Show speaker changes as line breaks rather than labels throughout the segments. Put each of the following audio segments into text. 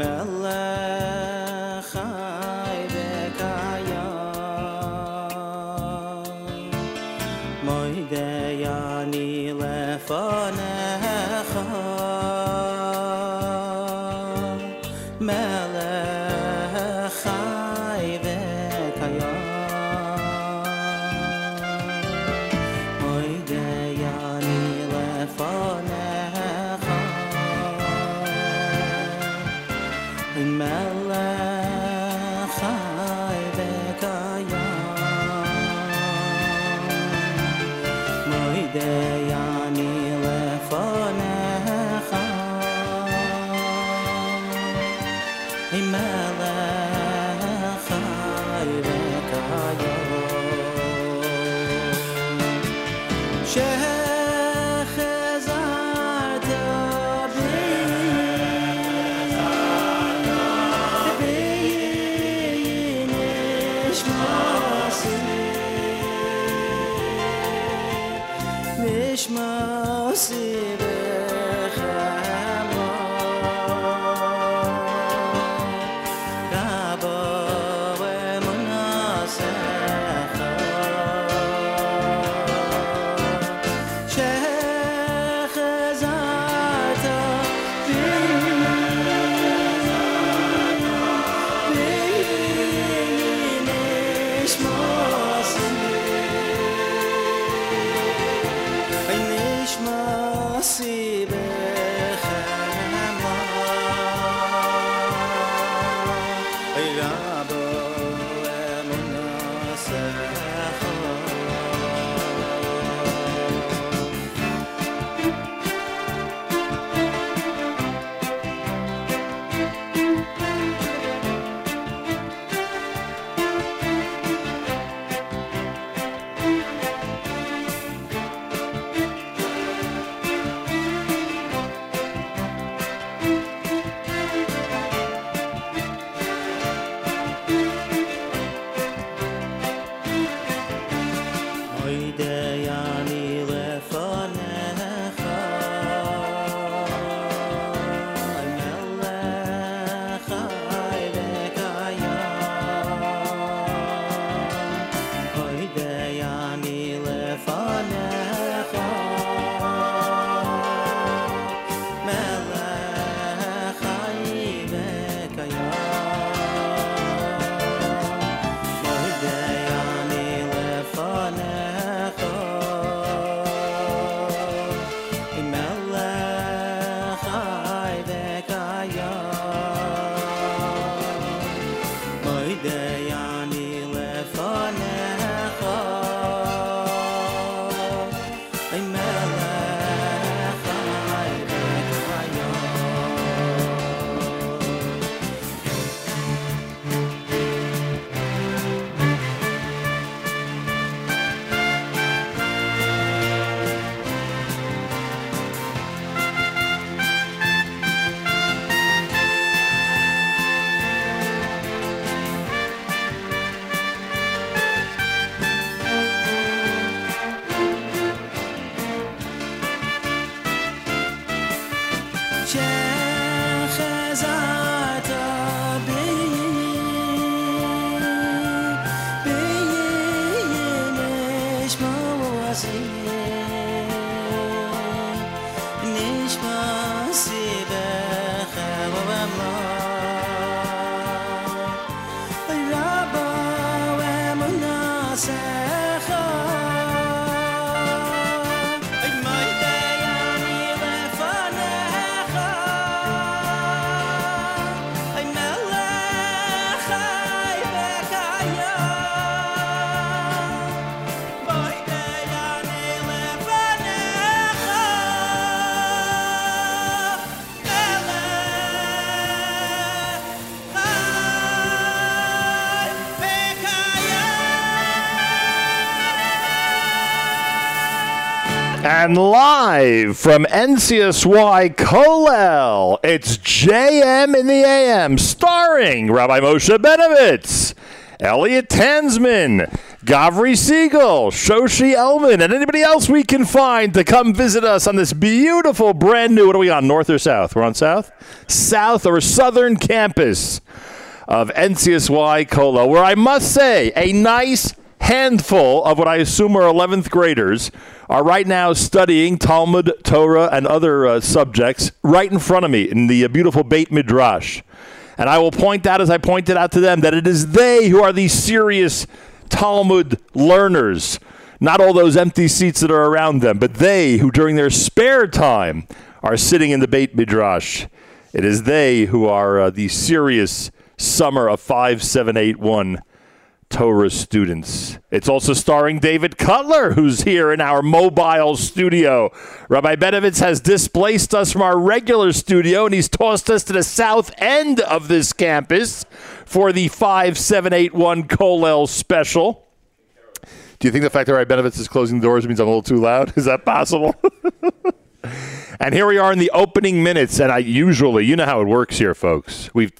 melech
And live from NCSY Kollel, it's JM in the AM, starring Rabbi Moshe Benovitz, Elliot Tansman, Gavri Siegel, Shoshi Elman, and anybody else we can find to come visit us on this beautiful, brand new, what are we on, north or south? We're on south? South or southern campus of NCSY Kollel, where I must say, a nice handful of what I assume are 11th graders are right now studying Talmud, Torah, and other uh, subjects right in front of me in the uh, beautiful Beit Midrash. And I will point out, as I pointed out to them, that it is they who are the serious Talmud learners, not all those empty seats that are around them, but they who, during their spare time, are sitting in the Beit Midrash. It is they who are uh, the serious summer of 5781 Torah students. It's also starring David Cutler, who's here in our mobile studio. Rabbi Benovitz has displaced us from our regular studio and he's tossed us to the south end of this campus for the 5781 Kollel special. Do you think the fact that Rabbi Benovitz is closing the doors means I'm a little too loud? Is that possible? and here we are in the opening minutes, and I usually, you know how it works here, folks. We've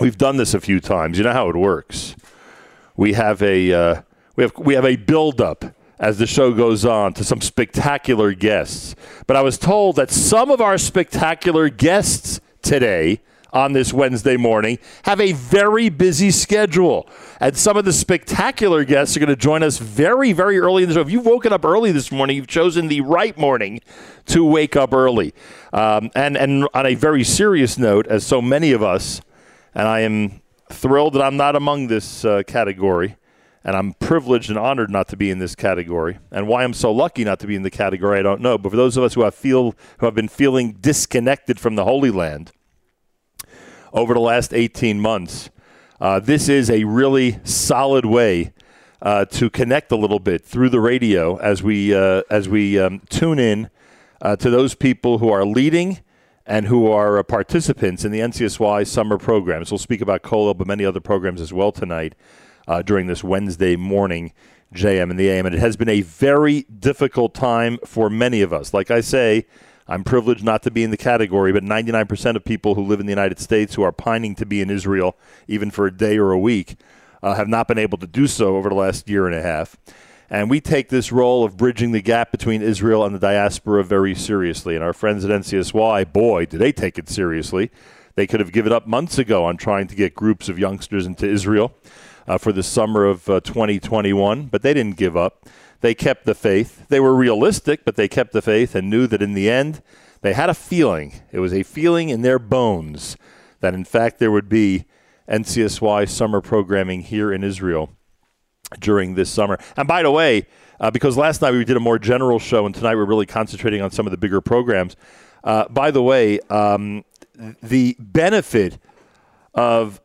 we've done this a few times. You know how it works we have a uh, we have we have a build up as the show goes on to some spectacular guests. But I was told that some of our spectacular guests today on this Wednesday morning have a very busy schedule. And some of the spectacular guests are going to join us very, very early in the show. If you've woken up early this morning, you've chosen the right morning to wake up early. Um, and, and on a very serious note, as so many of us, and I am thrilled that I'm not among this uh, category, and I'm privileged and honored not to be in this category. And why I'm so lucky not to be in the category, I don't know. But for those of us who have feel who have been feeling disconnected from the Holy Land over the last 18 months, uh, this is a really solid way. Uh, to connect a little bit through the radio as we uh, as we um, tune in uh, to those people who are leading and who are uh, participants in the NCSY summer programs. We'll speak about Kollel, but many other programs as well tonight uh, during this Wednesday morning JM and the AM. And it has been a very difficult time for many of us. Like I say, I'm privileged not to be in the category, but 99% of people who live in the United States who are pining to be in Israel, even for a day or a week, uh, have not been able to do so over the last year and a half. And we take this role of bridging the gap between Israel and the diaspora very seriously. And our friends at NCSY, boy, do they take it seriously. They could have given up months ago on trying to get groups of youngsters into Israel uh, for the summer of uh, 2021, but they didn't give up. They kept the faith. They were realistic, but they kept the faith and knew that in the end, they had a feeling. It was a feeling in their bones that, in fact, there would be NCSY summer programming here in Israel during this summer. And by the way, uh, because last night we did a more general show, and tonight we're really concentrating on some of the bigger programs. Uh, by the way, um, the benefit of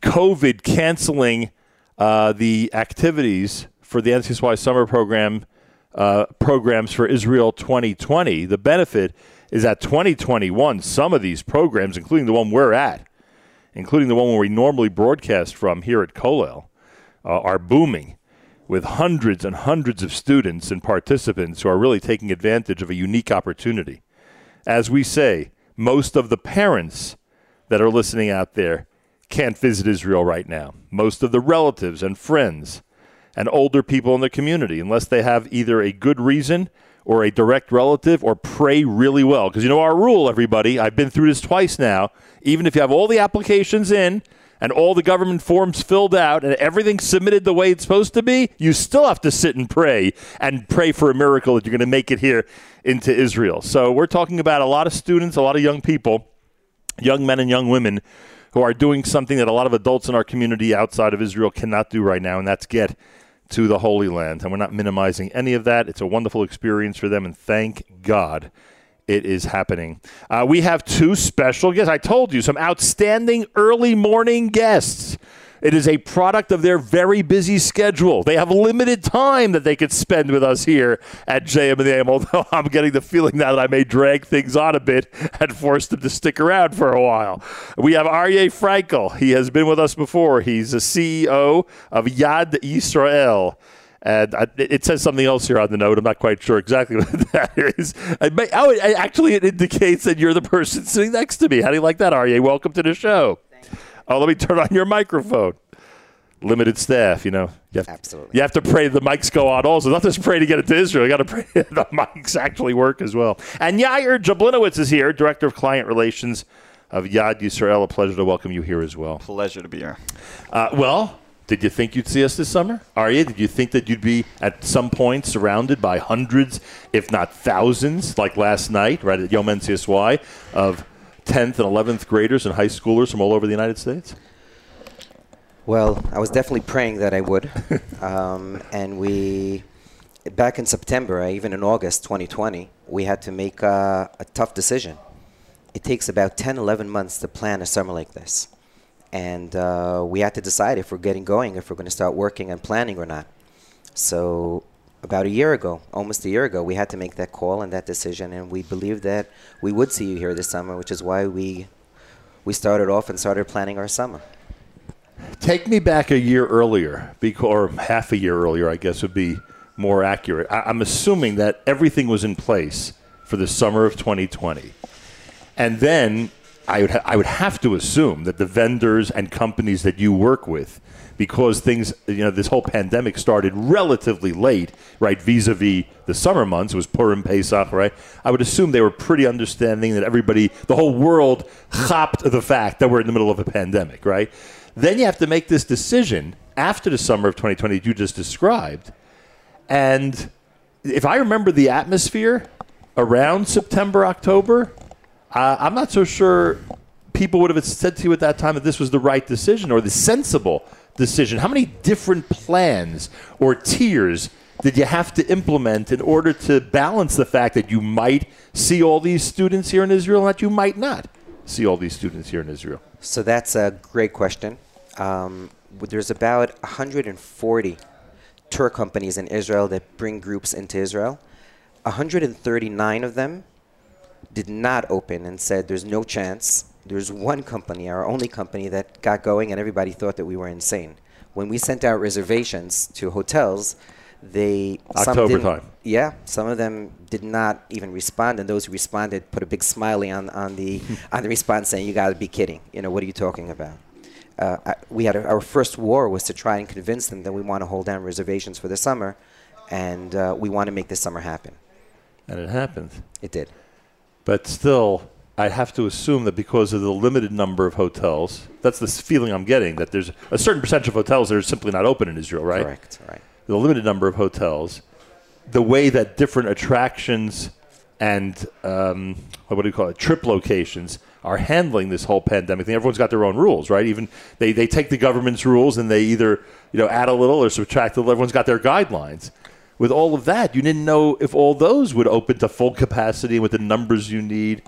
COVID canceling uh, the activities for the NCSY summer program uh, programs for Israel 2020, the benefit is that 2021, some of these programs, including the one we're at, including the one where we normally broadcast from here at Kollel, uh, are booming with hundreds and hundreds of students and participants who are really taking advantage of a unique opportunity. As we say, most of the parents that are listening out there can't visit Israel right now. Most of the relatives and friends and older people in the community, unless they have either a good reason or a direct relative or pray really well. Because you know our rule, everybody, I've been through this twice now. Even if you have all the applications in, and all the government forms filled out and everything submitted the way it's supposed to be, you still have to sit and pray and pray for a miracle that you're going to make it here into Israel. So we're talking about a lot of students, a lot of young people, young men and young women who are doing something that a lot of adults in our community outside of Israel cannot do right now, and that's get to the Holy Land. And we're not minimizing any of that. It's a wonderful experience for them, and thank God it is happening. Uh, we have two special guests. I told you, some outstanding early morning guests. It is a product of their very busy schedule. They have limited time that they could spend with us here at JM and the AM, although I'm getting the feeling now that I may drag things on a bit and force them to stick around for a while. We have Aryeh Frankel. He has been with us before. He's a CEO of Yad Yisrael. And I, it says something else here on the note. I'm not quite sure exactly what that is. I may, oh, it, actually, it indicates that you're the person sitting next to me. How do you like that, Aryeh? Welcome to the show. Oh, let me turn on your microphone. limited staff. You know, you have,
Absolutely.
You have to pray the mics go on. Also, not just pray to get it to Israel. You got to pray the mics actually work as well. And Yair Jablinowitz is here, director of client relations of Yad Yisrael. A pleasure to welcome you here as well.
Pleasure to be here.
Uh, well, did you think you'd see us this summer? Are you? Did you think that you'd be at some point surrounded by hundreds, if not thousands, like last night, right at Yom NCSY, of 10th and 11th graders and high schoolers from all over the United States?
Well, I was definitely praying that I would. um, and we, back in September, uh, even in August 2020, we had to make uh, a tough decision. It takes about 10, 11 months to plan a summer like this. And uh, we had to decide if we're getting going, if we're going to start working and planning or not. So, about a year ago, almost a year ago, we had to make that call and that decision. And we believed that we would see you here this summer, which is why we, we started off and started planning our summer.
Take me back a year earlier, or half a year earlier, I guess would be more accurate. I'm assuming that everything was in place for the summer of 2020. And then I would, ha- I would have to assume that the vendors and companies that you work with, because things, you know, this whole pandemic started relatively late, right, vis a vis the summer months, was Purim, Pesach, right? I would assume they were pretty understanding that everybody, the whole world, hopped the fact that we're in the middle of a pandemic, right? Then you have to make this decision after the summer of 2020 that you just described. And if I remember the atmosphere around September, October, uh, I'm not so sure people would have said to you at that time that this was the right decision or the sensible decision. How many different plans or tiers did you have to implement in order to balance the fact that you might see all these students here in Israel and that you might not see all these students here in Israel?
So that's a great question. Um, there's about 140 tour companies in Israel that bring groups into Israel. 139 of them did not open and said there's no chance. There's one company, our only company, that got going, and everybody thought that we were insane. When we sent out reservations to hotels, they
October time.
Yeah, some of them did not even respond, and those who responded put a big smiley on, on the on the response saying, "You got to be kidding! You know what are you talking about?" Uh, I, we had a, our first war was to try and convince them that we want to hold down reservations for the summer, and uh, we want to make this summer happen.
And it happened.
It did.
But still, I have to assume that because of the limited number of hotels, that's the feeling I'm getting that there's a certain percentage of hotels that are simply not open in Israel, right?
Correct. Right.
The limited number of hotels, the way that different attractions and um, what do you call it, trip locations are handling this whole pandemic thing. Everyone's got their own rules, right? Even they, they take the government's rules and they either you know add a little or subtract a little. Everyone's got their guidelines. With all of that, you didn't know if all those would open to full capacity with the numbers you need.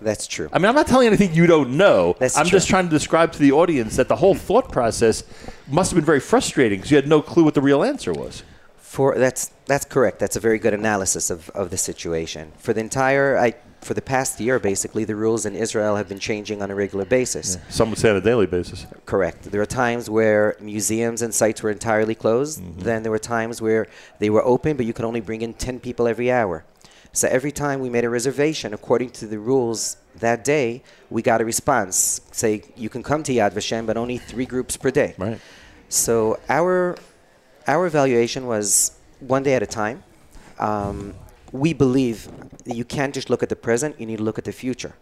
That's true.
I mean, I'm not telling you anything you don't know.
That's
I'm
true.
just trying to describe to the audience that the whole thought process must have been very frustrating because you had no clue what the real answer was.
For that's that's correct. That's a very good analysis of, of the situation. For the entire I for the past year, basically, the rules in Israel have been changing on a regular basis.
Some would say on a daily basis.
Correct. There are times where museums and sites were entirely closed. Then there were times where they were open, but you could only bring in 10 people every hour. So every time we made a reservation, according to the rules that day, we got a response. Say, you can come to Yad Vashem, but only three groups per day.
Right.
So our our evaluation was one day at a time. Um, we believe that you can't just look at the present; you need to look at the future.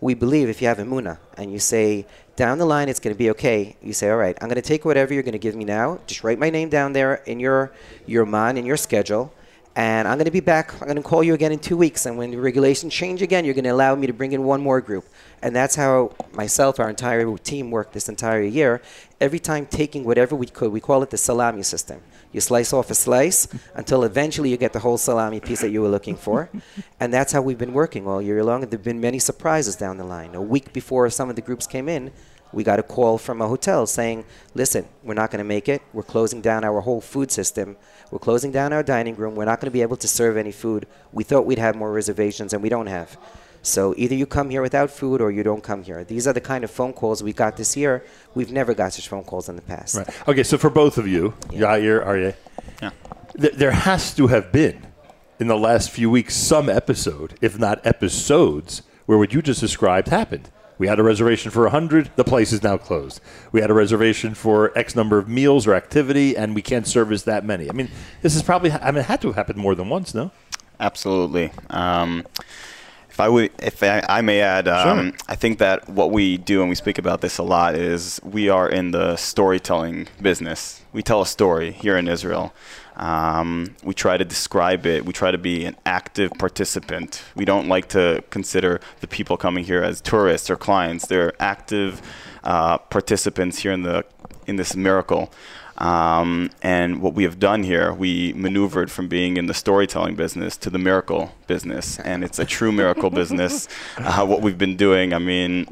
We believe if you have emuna and you say down the line it's going to be okay, you say, all right, I'm going to take whatever you're going to give me now. Just write my name down there in your your man in your schedule. And I'm going to be back. I'm going to call you again in two weeks. And when the regulations change again, you're going to allow me to bring in one more group. And that's how myself, our entire team worked this entire year. Every time taking whatever we could, we call it the salami system. You slice off a slice until eventually you get the whole salami piece that you were looking for. and that's how we've been working all year long. And there have been many surprises down the line. A week before some of the groups came in, we got a call from a hotel saying, listen, we're not going to make it. We're closing down our whole food system. We're closing down our dining room. We're not going to be able to serve any food. We thought we'd have more reservations, and we don't have. So either you come here without food or you don't come here. These are the kind of phone calls we got this year. We've never got such phone calls in the past.
Right. Okay, so for both of you, Yair, Aryeh,
Yeah.
th- there has to have been in the last few weeks some episode, if not episodes, where what you just described happened. We had a reservation for 100. The place is now closed. We had a reservation for X number of meals or activity, and we can't service that many. I mean, this is probably, I mean, it had to have happened more than once, no?
Absolutely. Um, if I would, if I, I may add, um,
Sure.
I think that what we do, and we speak about this a lot, is we are in the storytelling business. We tell a story here in Israel. Um, we try to describe it. We try to be an active participant. We don't like to consider the people coming here as tourists or clients. They're active uh, participants here in the in this miracle. Um, and what we have done here, we maneuvered from being in the storytelling business to the miracle business, and it's a true miracle business. Uh, what we've been doing, I mean,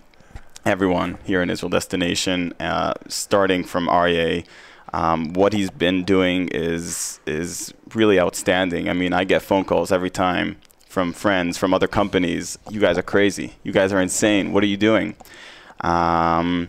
everyone here in Israel Destination, uh, starting from Aryeh, um, what he's been doing is is really outstanding. I mean, I get phone calls every time from friends from other companies. You guys are crazy. You guys are insane. What are you doing? Um,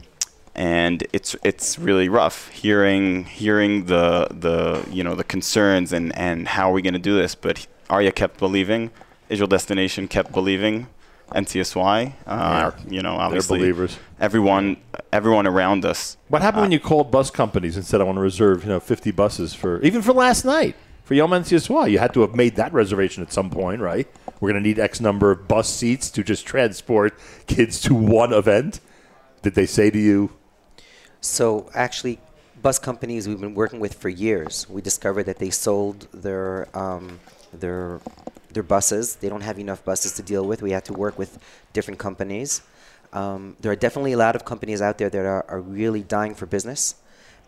and it's it's really rough hearing hearing the the you know the concerns and and how are we going to do this. But Aryeh kept believing. Israel Destination kept believing. NCSY, uh, you know, obviously
believers.
everyone everyone around us.
What happened when you called bus companies and said, I want to reserve, you know, 50 buses for, even for last night, for Yom NCSY? You had to have made that reservation at some point, right? We're going to need X number of bus seats to just transport kids to one event. Did they say to you,
So actually, bus companies we've been working with for years, we discovered that they sold their um, their their buses. They don't have enough buses to deal with. We had to work with different companies. Um, there are definitely a lot of companies out there that are, are really dying for business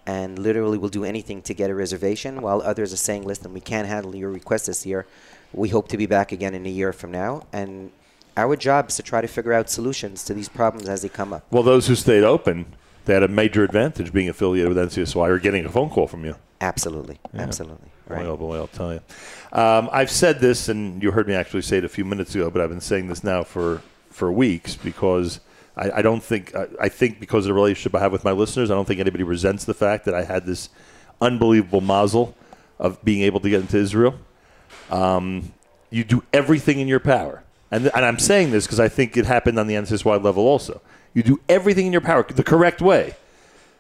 and literally will do anything to get a reservation, while others are saying, listen, we can't handle your request this year. We hope to be back again in a year from now. And our job is to try to figure out solutions to these problems as they come up.
well, those who stayed open, they had a major advantage being affiliated with NCSY or getting a phone call from you?
Absolutely. Absolutely. Right.
Boy, oh boy, I'll tell you. Um, I've said this, and you heard me actually say it a few minutes ago, but I've been saying this now for, for weeks because I, I don't think, I, I think because of the relationship I have with my listeners, I don't think anybody resents the fact that I had this unbelievable mazel of being able to get into Israel. Um, you do everything in your power. And, and I'm saying this because I think it happened on the NCSY level also. You do everything in your power the correct way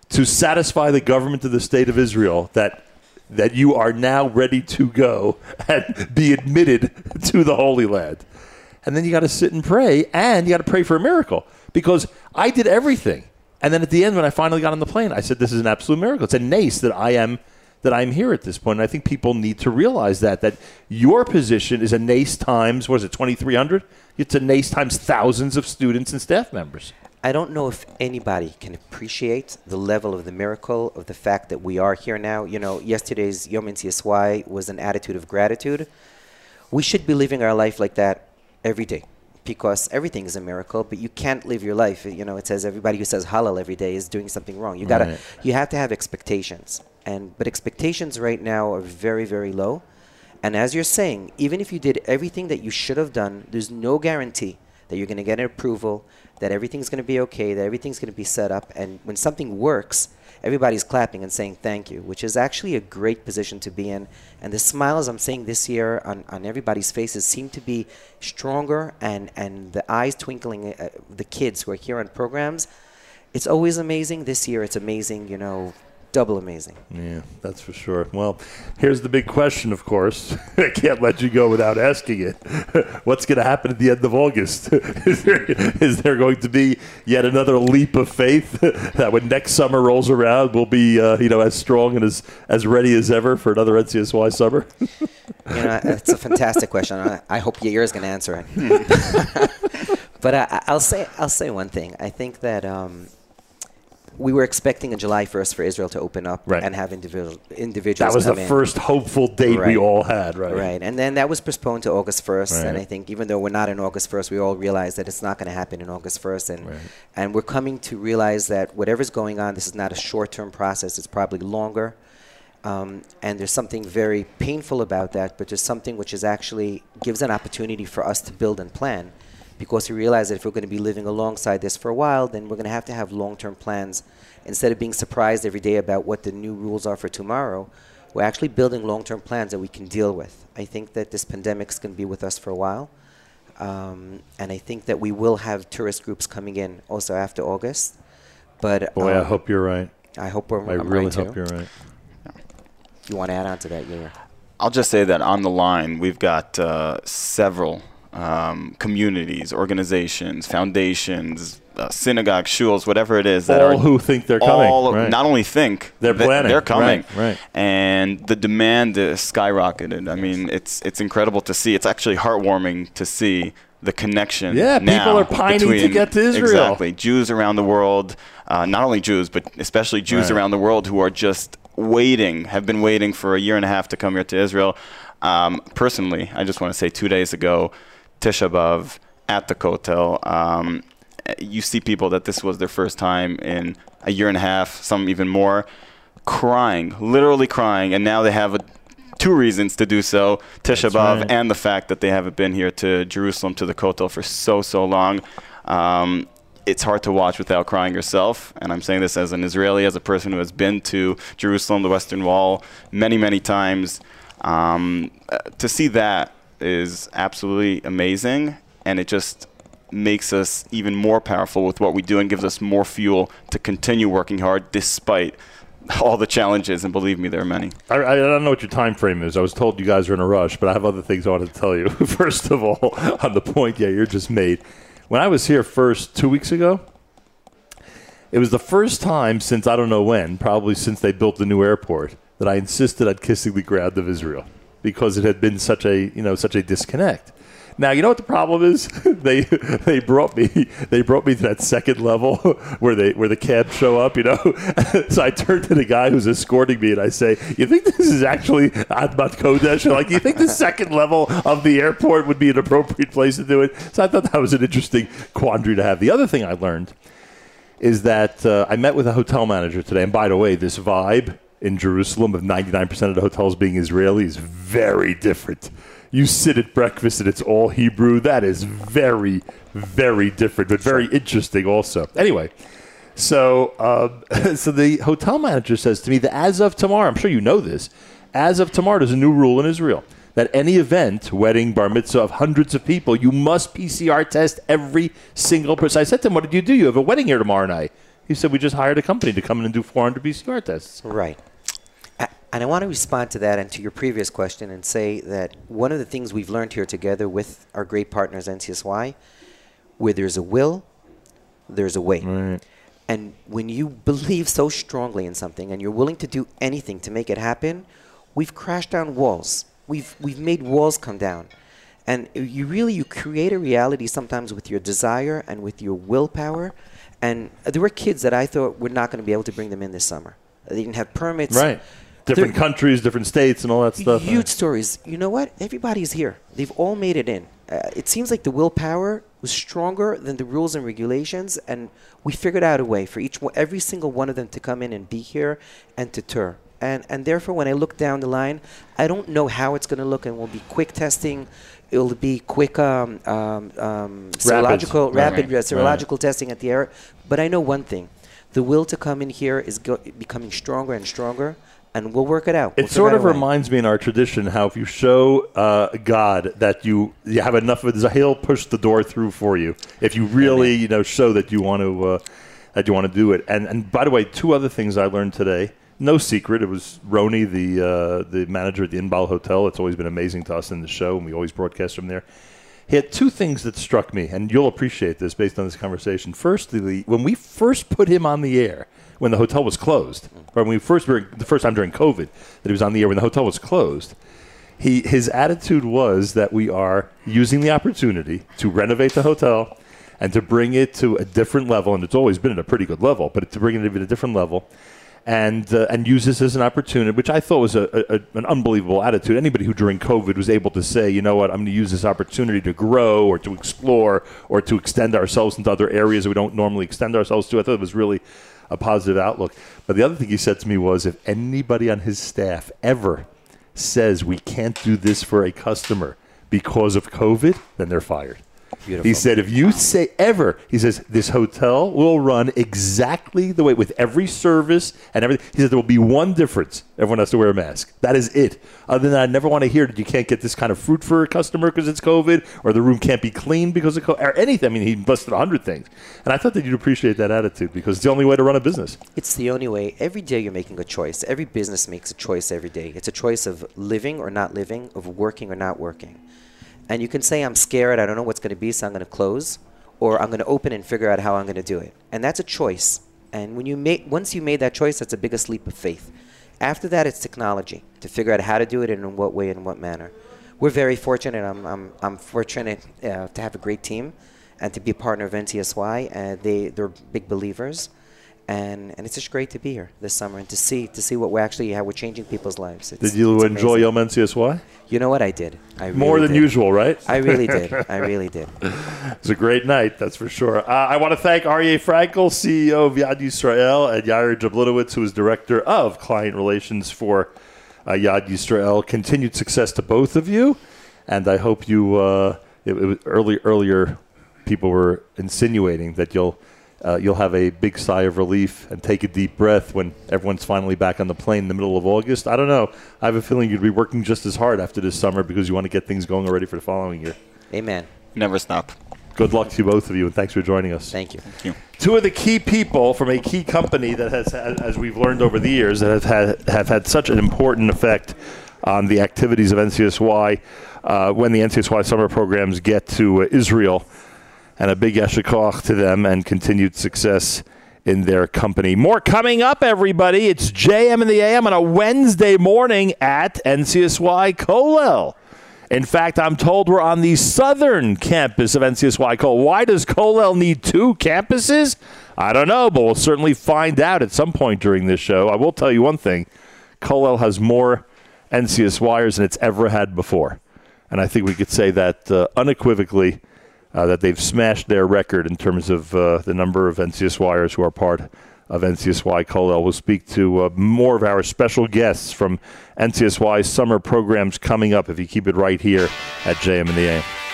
to satisfy the government of the state of Israel that that you are now ready to go and be admitted to the Holy Land. And then you got to sit and pray, and you got to pray for a miracle because I did everything. And then at the end, when I finally got on the plane, I said, "This is an absolute miracle. It's a nace that I am that I'm here at this point." And I think people need to realize that that your position is a nace times what is it, 2,300? It's a nace times thousands of students and staff members.
I don't know if anybody can appreciate the level of the miracle of the fact that we are here now. You know, yesterday's Yom NCSY was an attitude of gratitude. We should be living our life like that every day because everything is a miracle, but you can't live your life. You know, it says everybody who says Hallel every day is doing something wrong. You gotta,
Right.
you have to have expectations. And, but expectations right now are very, very low. And as you're saying, even if you did everything that you should have done, there's no guarantee that you're going to get an approval, that everything's going to be okay, that everything's going to be set up. And when something works, everybody's clapping and saying thank you, which is actually a great position to be in. And the smiles I'm seeing this year on, on everybody's faces seem to be stronger, and, and the eyes twinkling, uh, the kids who are here on programs. It's always amazing. This year, it's amazing, you know, double amazing.
Yeah, that's for sure. Well, here's the big question, of course. I can't let you go without asking it. What's going to happen at the end of August? is, there, is there going to be yet another leap of faith that when next summer rolls around, we'll be uh, you know as strong and as as ready as ever for another NCSY summer?
You know, it's a fantastic question. I, I hope Yair is going to answer it. but I, I'll say I'll say one thing. I think that um, we were expecting a July 1st for Israel to open up
Right.
and have individual individuals.
that was the
in.
first hopeful date we all had, right?
Right, and then that was postponed to August 1st. And I think even though we're not in August 1st, we all realize that it's not going to happen in August 1st. And,
Right.
and we're coming to realize that whatever's going on, this is not a short term process, it's probably longer. Um, and there's something very painful about that, but there's something which is actually gives an opportunity for us to build and plan. Because we realize that if we're going to be living alongside this for a while, then we're going to have to have long term plans. Instead of being surprised every day about what the new rules are for tomorrow, we're actually building long term plans that we can deal with. I think that this pandemic is going to be with us for a while. Um, and I think that we will have tourist groups coming in also after August. But
Boy, I
um,
hope you're right.
I hope we're
I
I'm
really
right too.
hope you're right.
You want to add on to that, Yair?
I'll just say that on the line, we've got uh, several um, communities, organizations, foundations, uh, synagogues, shuls, whatever it is that
All
are
who think they're coming. right.
not only think
They're planning.
they're coming,
Right, right.
and the demand is skyrocketed. I mean, it's it's incredible to see. It's actually heartwarming to see the connection.
Yeah, people are pining to get to Israel.
Exactly, Jews around the world, uh, not only Jews but especially Jews
Right.
around the world who are just waiting, have been waiting for a year and a half to come here to Israel. Um, personally, I just want to say, two days ago, Tisha B'av at the Kotel. Um, you see people that this was their first time in a year and a half, some even more, crying, literally crying, and now they have a, two reasons to do so: Tisha B'av
right.
and the fact that they haven't been here to Jerusalem to the Kotel for so so long. Um, it's hard to watch without crying yourself, and I'm saying this as an Israeli, as a person who has been to Jerusalem, the Western Wall, many many times. Um, uh, to see that is absolutely amazing, and it just makes us even more powerful with what we do and gives us more fuel to continue working hard despite all the challenges. And believe me, there are many.
I, I don't know what your time frame is. I was told you guys are in a rush, but I have other things I wanted to tell you. First of all, on the point, yeah, you're just made. When I was here first two weeks ago, it was the first time since I don't know when, probably since they built the new airport, that I insisted on kissing the ground of Israel because it had been such a you know such a disconnect. Now you know what the problem is. they they brought me they brought me to that second level where they where the cabs show up. You know, so I turned to the guy who's escorting me and I say, "You think this is actually Admat Kodesh? Like, you think the second level of the airport would be an appropriate place to do it?" So I thought that was an interesting quandary to have. The other thing I learned is that uh, I met with a hotel manager today. And by the way, this vibe in Jerusalem of 99% of the hotels being Israeli is very different. You sit at breakfast and it's all Hebrew. That is very, very different, but very interesting also. Anyway, so um, so the hotel manager says to me that as of tomorrow, I'm sure you know this, as of tomorrow, there's a new rule in Israel that any event, wedding, bar mitzvah of hundreds of people, you must PCR test every single person. I said to him, "What did you do? You have a wedding here tomorrow night." He said, "We just hired a company to come in and do 400 PCR tests."
Right. And I want to respond to that and to your previous question and say that one of the things we've learned here together with our great partners, NCSY, where there's a will, there's a way. Right. And when you believe so strongly in something and you're willing to do anything to make it happen, we've crashed down walls. We've, we've made walls come down. And you really you create a reality sometimes with your desire and with your willpower. And there were kids that I thought we're not going to be able to bring them in this summer. They didn't have permits.
Right. Different
They're-
countries, different states, and all that stuff.
Huge stories. You know what? Everybody's here. They've all made it in. Uh, it seems like the willpower was stronger than the rules and regulations, and we figured out a way for each one, every single one of them to come in and be here and to tour. And and therefore, when I look down the line, I don't know how it's going to look, and we'll be quick testing. It'll be quick um, um, um, serological,
Right.
rapid
Right.
serological testing at the air. But I know one thing: the will to come in here is go- becoming stronger and stronger, and we'll work it out.
It
We'll
sort of reminds me in our tradition how if you show uh, God that you you have enough of it, he'll push the door through for you. If you really you know show that you want to uh, that you want to do it. And and by the way, two other things I learned today. No secret, it was Roni, the uh, the manager at the Inbal Hotel. It's always been amazing to us in the show, and we always broadcast from there. He had two things that struck me, and you'll appreciate this based on this conversation. Firstly, when we first put him on the air, when the hotel was closed, or when we first were the first time during COVID that he was on the air when the hotel was closed, he his attitude was that we are using the opportunity to renovate the hotel and to bring it to a different level, and it's always been at a pretty good level, but to bring it to a different level. And, uh, and use this as an opportunity, which I thought was a, a, an unbelievable attitude. Anybody who during COVID was able to say, you know what, I'm going to use this opportunity to grow or to explore or to extend ourselves into other areas we don't normally extend ourselves to, I thought it was really a positive outlook. But the other thing he said to me was if anybody on his staff ever says we can't do this for a customer because of COVID, then they're fired.
Beautiful.
He said, if you say ever, he says, this hotel will run exactly the way with every service and everything. He said, there will be one difference. Everyone has to wear a mask. That is it. Other than that, I never want to hear that you can't get this kind of fruit for a customer because it's COVID or the room can't be cleaned because of COVID or anything. I mean, he busted a hundred things. And I thought that you'd appreciate that attitude because it's the only way to run a business.
It's the only way. Every day you're making a choice. Every business makes a choice every day. It's a choice of living or not living, of working or not working. And you can say, I'm scared, I don't know what's going to be, so I'm going to close, or I'm going to open and figure out how I'm going to do it. And that's a choice. And when you make, once you made that choice, that's the biggest leap of faith. After that, it's technology to figure out how to do it and in what way and what manner. We're very fortunate. I'm, I'm, I'm fortunate uh, to have a great team and to be a partner of NCSY. Uh, they, they're big believers and and it's just great to be here this summer and to see to see what we're actually how we're changing people's lives. It's,
Did you enjoy. Yom NCSY?
You know what I did? I
More than
did.
usual, right?
I really did. I really did.
It's a great night, that's for sure. Uh, I want to thank Aryeh Frankel, CEO of Yad Yisrael, and Yair Jablitowitz, who is Director of Client Relations for uh, Yad Yisrael. Continued success to both of you, and I hope you. Uh, it, it was early earlier, people were insinuating that you'll. Uh, you'll have a big sigh of relief and take a deep breath when everyone's finally back on the plane in the middle of August. I don't know. I have a feeling you'd be working just as hard after this summer because you want to get things going already for the following year.
Amen.
Never stop.
Good luck to you, both of you, and thanks for joining us.
Thank you.
Thank you.
Two of the key people from a key company that has, as we've learned over the years, that have had, have had such an important effect on the activities of NCSY uh, when the NCSY summer programs get to uh, Israel. And a big yasher koach to them and continued success in their company. More coming up, everybody. It's JM in the AM on a Wednesday morning at NCSY Kollel. In fact, I'm told we're on the southern campus of NCSY Kollel. Why does Kollel need two campuses? I don't know, but we'll certainly find out at some point during this show. I will tell you one thing Kollel has more NCSYers than it's ever had before. And I think we could say that uh, unequivocally uh, that they've smashed their record in terms of uh, the number of NCSYers who are part of NCSY Kollel. We'll speak to uh, more of our special guests from NCSY's summer programs coming up if you keep it right here at JM in the AM.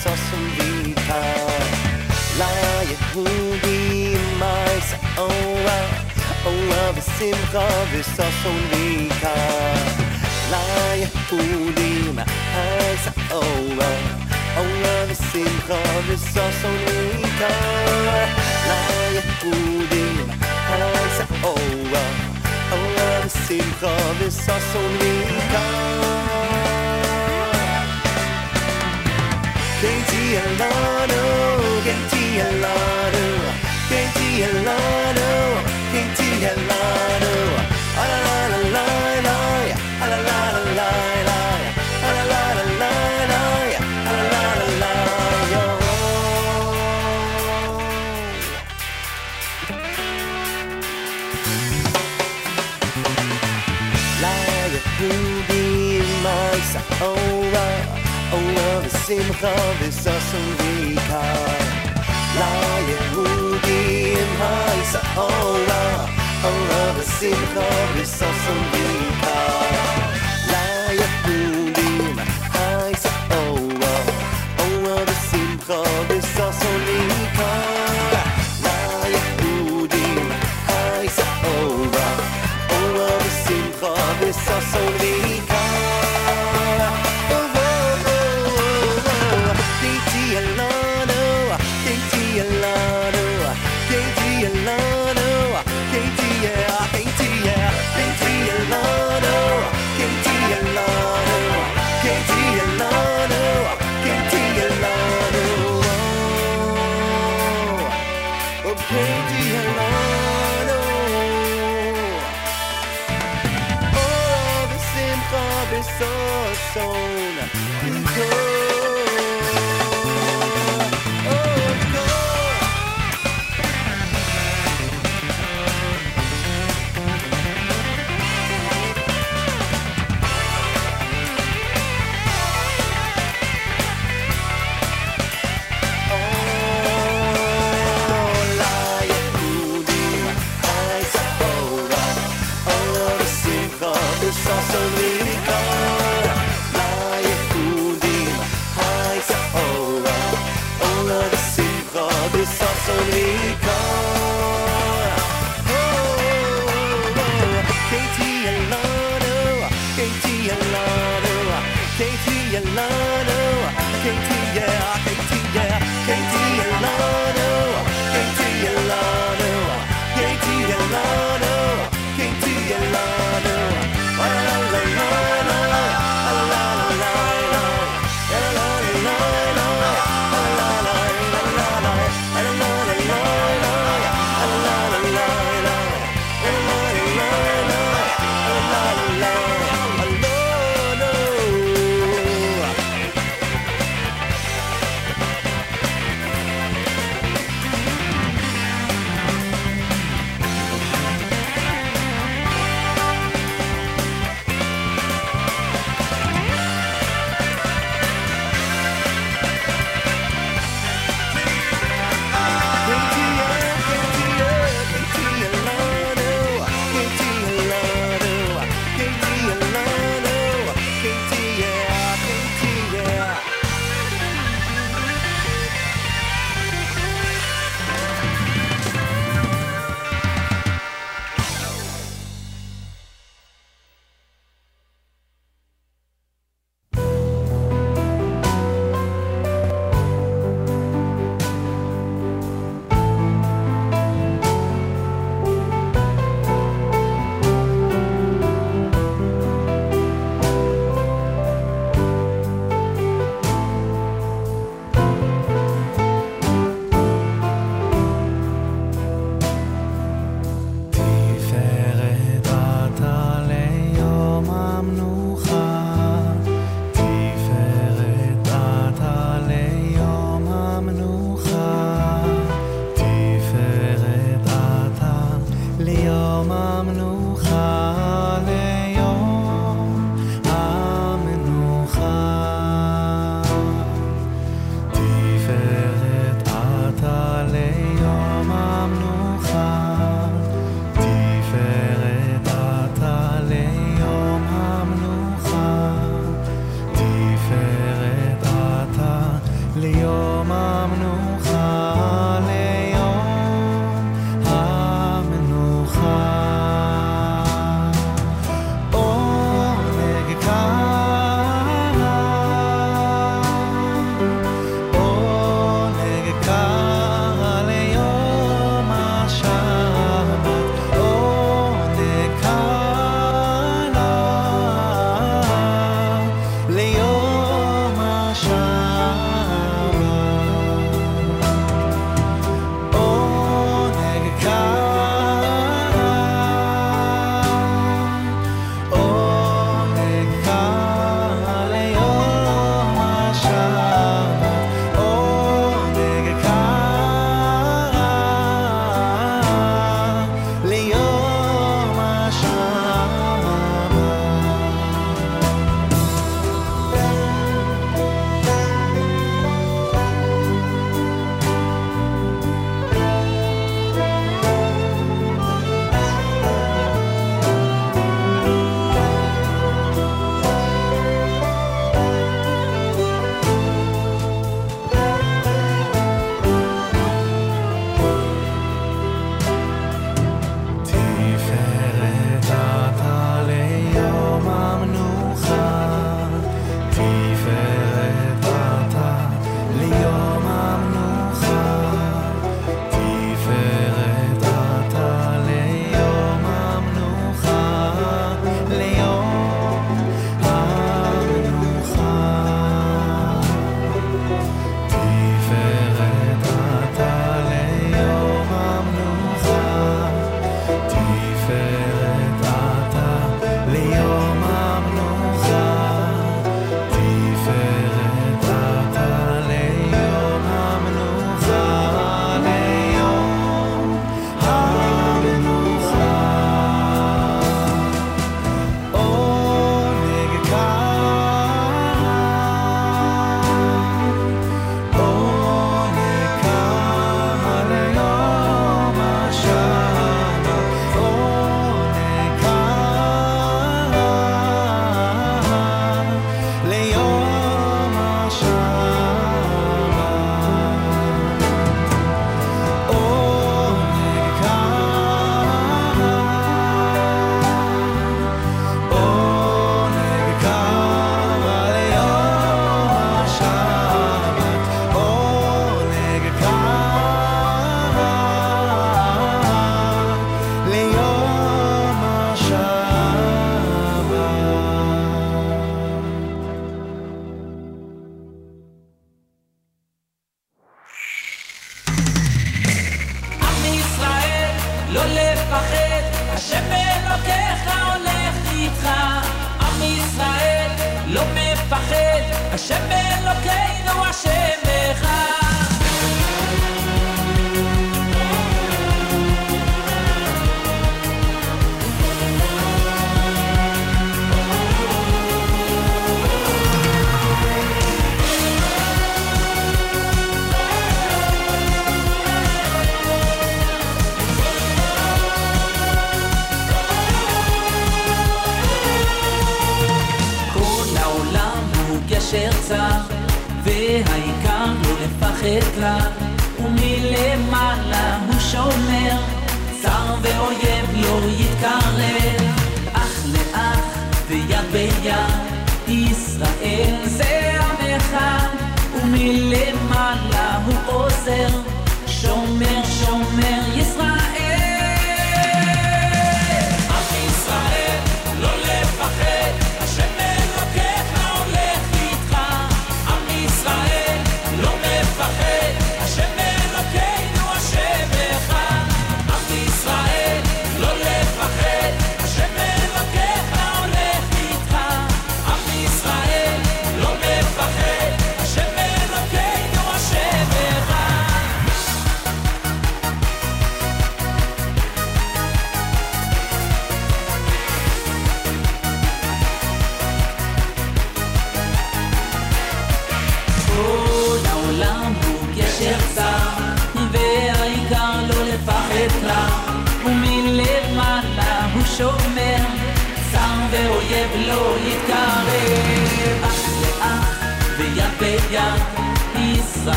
B'simcha b'sosun v'ika La Yehudi mais ora Ora b'simcha b'sosun v'ika La Yehudi mais ora Ora b'simcha b'sosun v'ika La Yehudi mais ora Ola simcha v'sason v'ika Kenti alano, kenti alano Kenti ora Ora v'simcha v'sason v'ika La Yehudi mais ora Ora v'simcha v'sason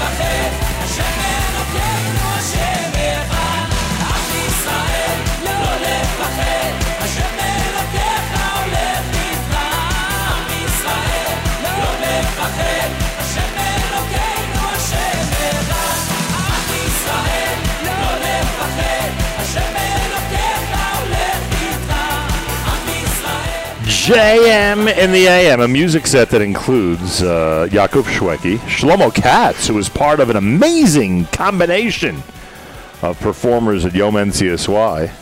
לפחד, השם אלוקינו השם
JM in the AM, a music set that includes uh, Shwekey, Shlomo Katz, who was part of an amazing combination of performers at Yom NCSY.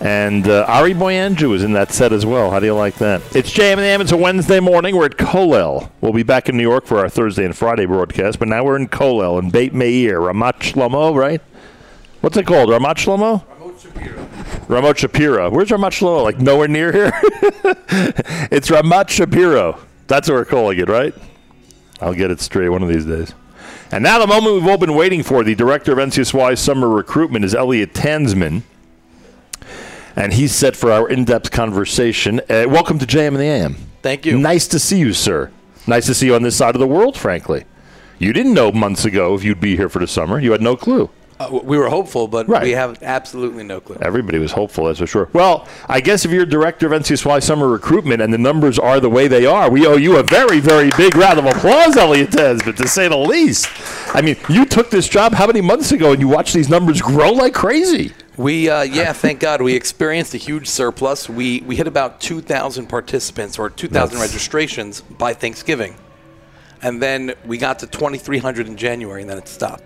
And uh, Ari Boiangiu was in that set as well. How do you like that? It's JM in the AM. It's a Wednesday morning. We're at Kollel. We'll be back in New York for our Thursday and Friday broadcast, but now we're in Kollel in Beit Meir, Ramat Shlomo, right? What's it called? Ramat Shlomo? Ramat Shapiro. Where's Ramat Shlomo? Like nowhere near here? it's Ramat Shapiro. That's what we're calling it, right? I'll get it straight one of these days. And now the moment we've all been waiting for. The director of NCSY summer recruitment is Elliot Tansman. And he's set for our in-depth conversation. Uh, welcome to JM and the AM.
Thank you.
Nice to see you, sir. Nice to see you on this side of the world, frankly. You didn't know months ago if you'd be here for the summer. You had no clue.
Uh, we were hopeful, but
Right.
we have absolutely no clue.
Everybody was hopeful, that's for sure. Well, I guess if you're director of NCSY summer recruitment and the numbers are the way they are, we owe you a very, very big round of applause, Elliot Tansman, to say the least. I mean, you took this job how many months ago and you watched these numbers grow like crazy?
We uh, yeah, thank God we experienced a huge surplus. We we hit about 2,000 participants or 2,000 registrations by Thanksgiving, and then we got to 2,300 in January, and then it stopped.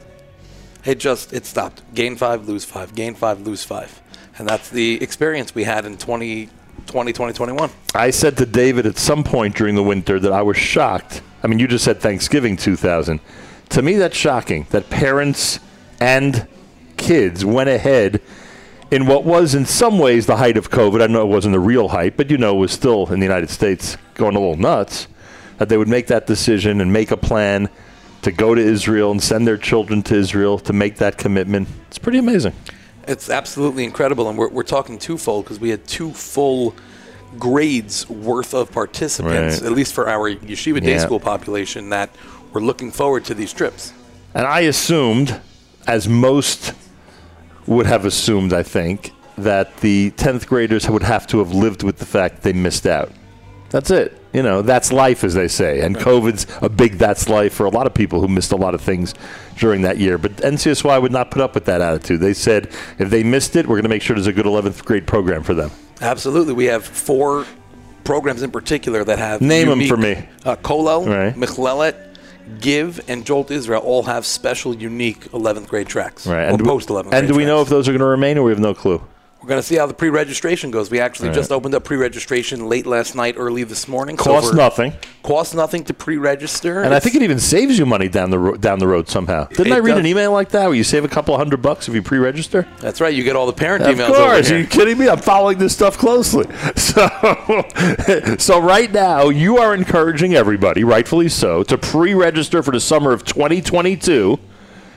It just it stopped. Gain five, lose five. Gain five, lose five, and that's the experience we had in 20, 2020, 2021.
I said to David at some point during the winter that I was shocked. I mean, you just said Thanksgiving 2000. To me, that's shocking that parents and kids went ahead in what was, in some ways, the height of COVID. I know it wasn't the real height, but you know, it was still in the United States going a little nuts. That they would make that decision and make a plan to go to Israel and send their children to Israel to make that commitment. It's pretty amazing.
It's absolutely incredible, and we're, we're talking twofold because we had two full grades worth of participants,
Right.
at least for our yeshiva day
Yeah.
school population, that were looking forward to these trips.
And I assumed, as most would have assumed, I think, that the 10th graders would have to have lived with the fact they missed out. That's it. You know, that's life, as they say. And COVID's a big that's life for a lot of people who missed a lot of things during that year. But NCSY would not put up with that attitude. They said if they missed it, we're going to make sure there's a good 11th grade program for them.
Absolutely, we have four programs in particular that have
Name
unique-
for me.
Uh, Kollel,
Right.
Michlelet, Give, and Jolt Israel all have special, unique 11th grade tracks.
Right.
Or
And,
post 11th
and do we know if those are going to remain or we have no clue?
We're going to see how the pre-registration goes. We actually
Right.
just opened up pre-registration late last night, early this morning. so
Costs
we're-
nothing.
Costs nothing to pre-register.
And I think it even saves you money down the ro- down the road somehow. Didn't I read
does.
an email like that where you save a couple hundred bucks if you pre-register?
That's right. You get all the parent
Of
emails.
Of
course.
Are you kidding me? I'm following this stuff closely. So, so right now you are encouraging everybody, rightfully so, to pre-register for the summer of 2022.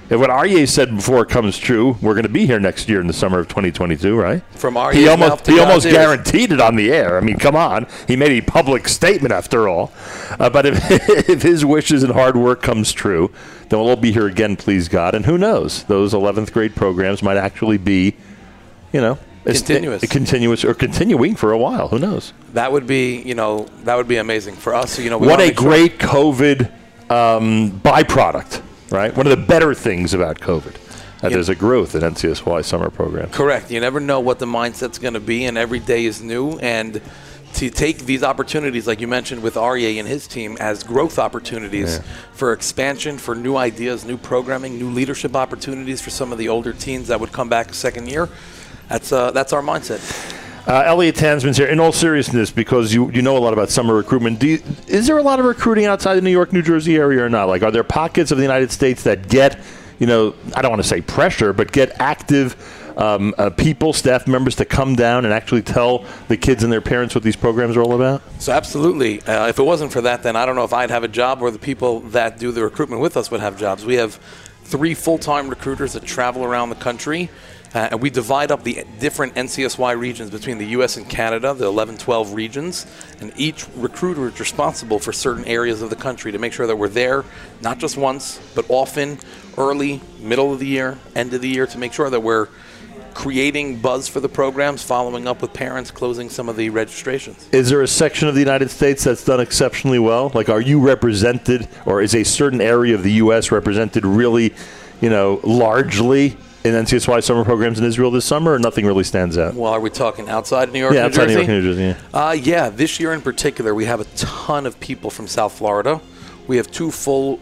If what Aryeh said before comes true, we're going to be here next year in the summer of 2022, right?
From Aryeh's
he almost he almost
ears.
guaranteed it on the air. I mean, come on, he made a public statement after all. Uh, but if if his wishes and hard work comes true, then we'll all be here again, please God. And who knows? Those 11th grade programs might actually be, you know,
Continuous.
continuous or continuing for a while. Who knows?
That would be, you know, that would be amazing for us. You know, we
What a
make sure-
great COVID um, byproduct, right? One of the better things about COVID. That
Yeah.
there's a growth in NCSY summer program.
Correct. You never know what the mindset's going to be, and every day is new. And to take these opportunities, like you mentioned with Aryeh and his team, as growth opportunities for expansion, for new ideas, new programming, new leadership opportunities for some of the older teens that would come back a second year. That's uh, that's our mindset.
Uh, Elliot Tansman's here. In all seriousness, because you you know a lot about summer recruitment, you, is there a lot of recruiting outside the New York, New Jersey area or not? Like, are there pockets of the United States that get, you know, I don't want to say pressure, but get active um, uh, people, staff members to come down and actually tell the kids and their parents what these programs are all about?
So absolutely. Uh, if it wasn't for that, then I don't know if I'd have a job or the people that do the recruitment with us would have jobs. We have three full-time recruiters that travel around the country. Uh, and we divide up the different NCSY regions between the U.S. and Canada, the 11, 12 regions, and each recruiter is responsible for certain areas of the country to make sure that we're there, not just once, but often, early, middle of the year, end of the year, to make sure that we're creating buzz for the programs, following up with parents, closing some of the registrations.
Is there a section of the United States that's done exceptionally well? Like, are you represented, or is a certain area of the U.S. represented really, you know, largely in NCSY summer programs in Israel this summer, or nothing really stands out?
Well, are we talking outside New York,
yeah,
New
outside New
Jersey?
York, New Jersey. Yeah.
Uh, yeah, this year in particular, we have a ton of people from South Florida. We have two full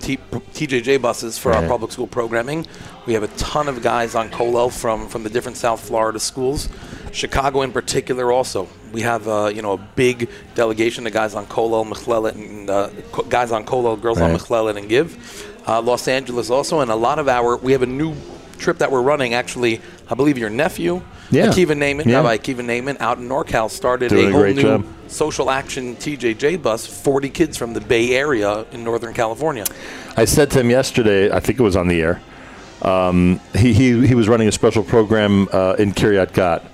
T- TJJ buses for our public school programming. We have a ton of guys on Kollel from from the different South Florida schools. Chicago, in particular, also we have uh, you know a big delegation of guys on Kollel, Michlelet, and uh, co- guys on Kollel, girls on
Right.
Michlelet, and Give. Uh, Los Angeles also, and a lot of our we have a new trip that we're running. Actually, I believe your nephew,
Yeah.
Akiva Naaman,
Yeah.
Rabbi Akiva Naaman, out in NorCal, started
Doing
a whole new
job.
social action TJJ bus. Forty kids from the Bay Area in Northern California.
I said to him yesterday, I think it was on the air. Um, he, he he was running a special program uh, in Kiryat Gat,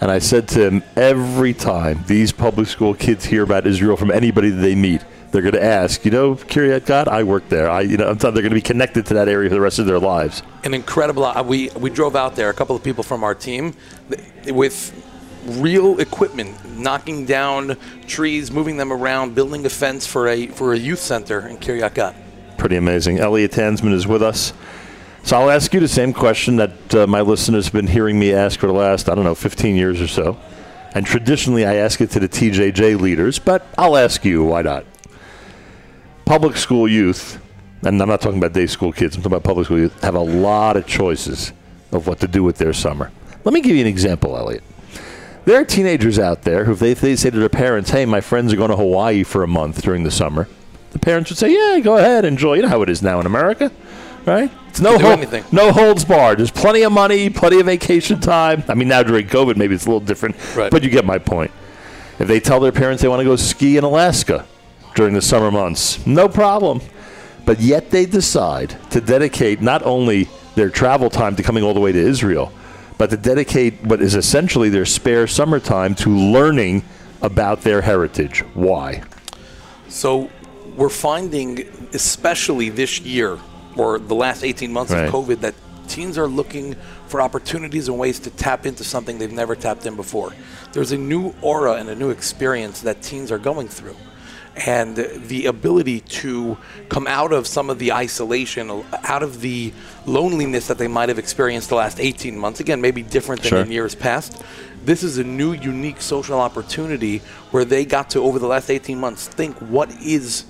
and I said to him, every time these public school kids hear about Israel from anybody that they meet, they're going to ask, you know, Kiryat Gat, I worked there. I you know, I'm they're going to be connected to that area for the rest of their lives.
An incredible. Uh, we we drove out there. A couple of people from our team with real equipment, knocking down trees, moving them around, building a fence for a for a youth center in Kiryat Gat.
Pretty amazing. Elliot Tansman is with us. So I'll ask you the same question that uh, my listeners have been hearing me ask for the last, I don't know, 15 years or so. And traditionally, I ask it to the TJJ leaders, but I'll ask you, why not? Public school youth, and I'm not talking about day school kids, I'm talking about public school youth, have a lot of choices of what to do with their summer. Let me give you an example, Elliot. There are teenagers out there who, if they, they say to their parents, hey, my friends are going to Hawaii for a month during the summer, the parents would say, yeah, go ahead, enjoy. You know how it is now in America, right? It's no,
can do
hol-
anything.
no holds barred. There's plenty of money, plenty of vacation time. I mean, now during COVID, maybe it's a little different,
Right.
but you get my point. If they tell their parents they want to go ski in Alaska during the summer months, no problem. But yet they decide to dedicate not only their travel time to coming all the way to Israel, but to dedicate what is essentially their spare summertime to learning about their heritage. Why?
So we're finding, especially this year or the last 18 months
Right.
of COVID, that teens are looking for opportunities and ways to tap into something they've never tapped in before. There's a new aura and a new experience that teens are going through. And the ability to come out of some of the isolation, out of the loneliness that they might have experienced the last 18 months, again, maybe different than
Sure.
in years past. This is a new, unique social opportunity where they got to, over the last 18 months, think what is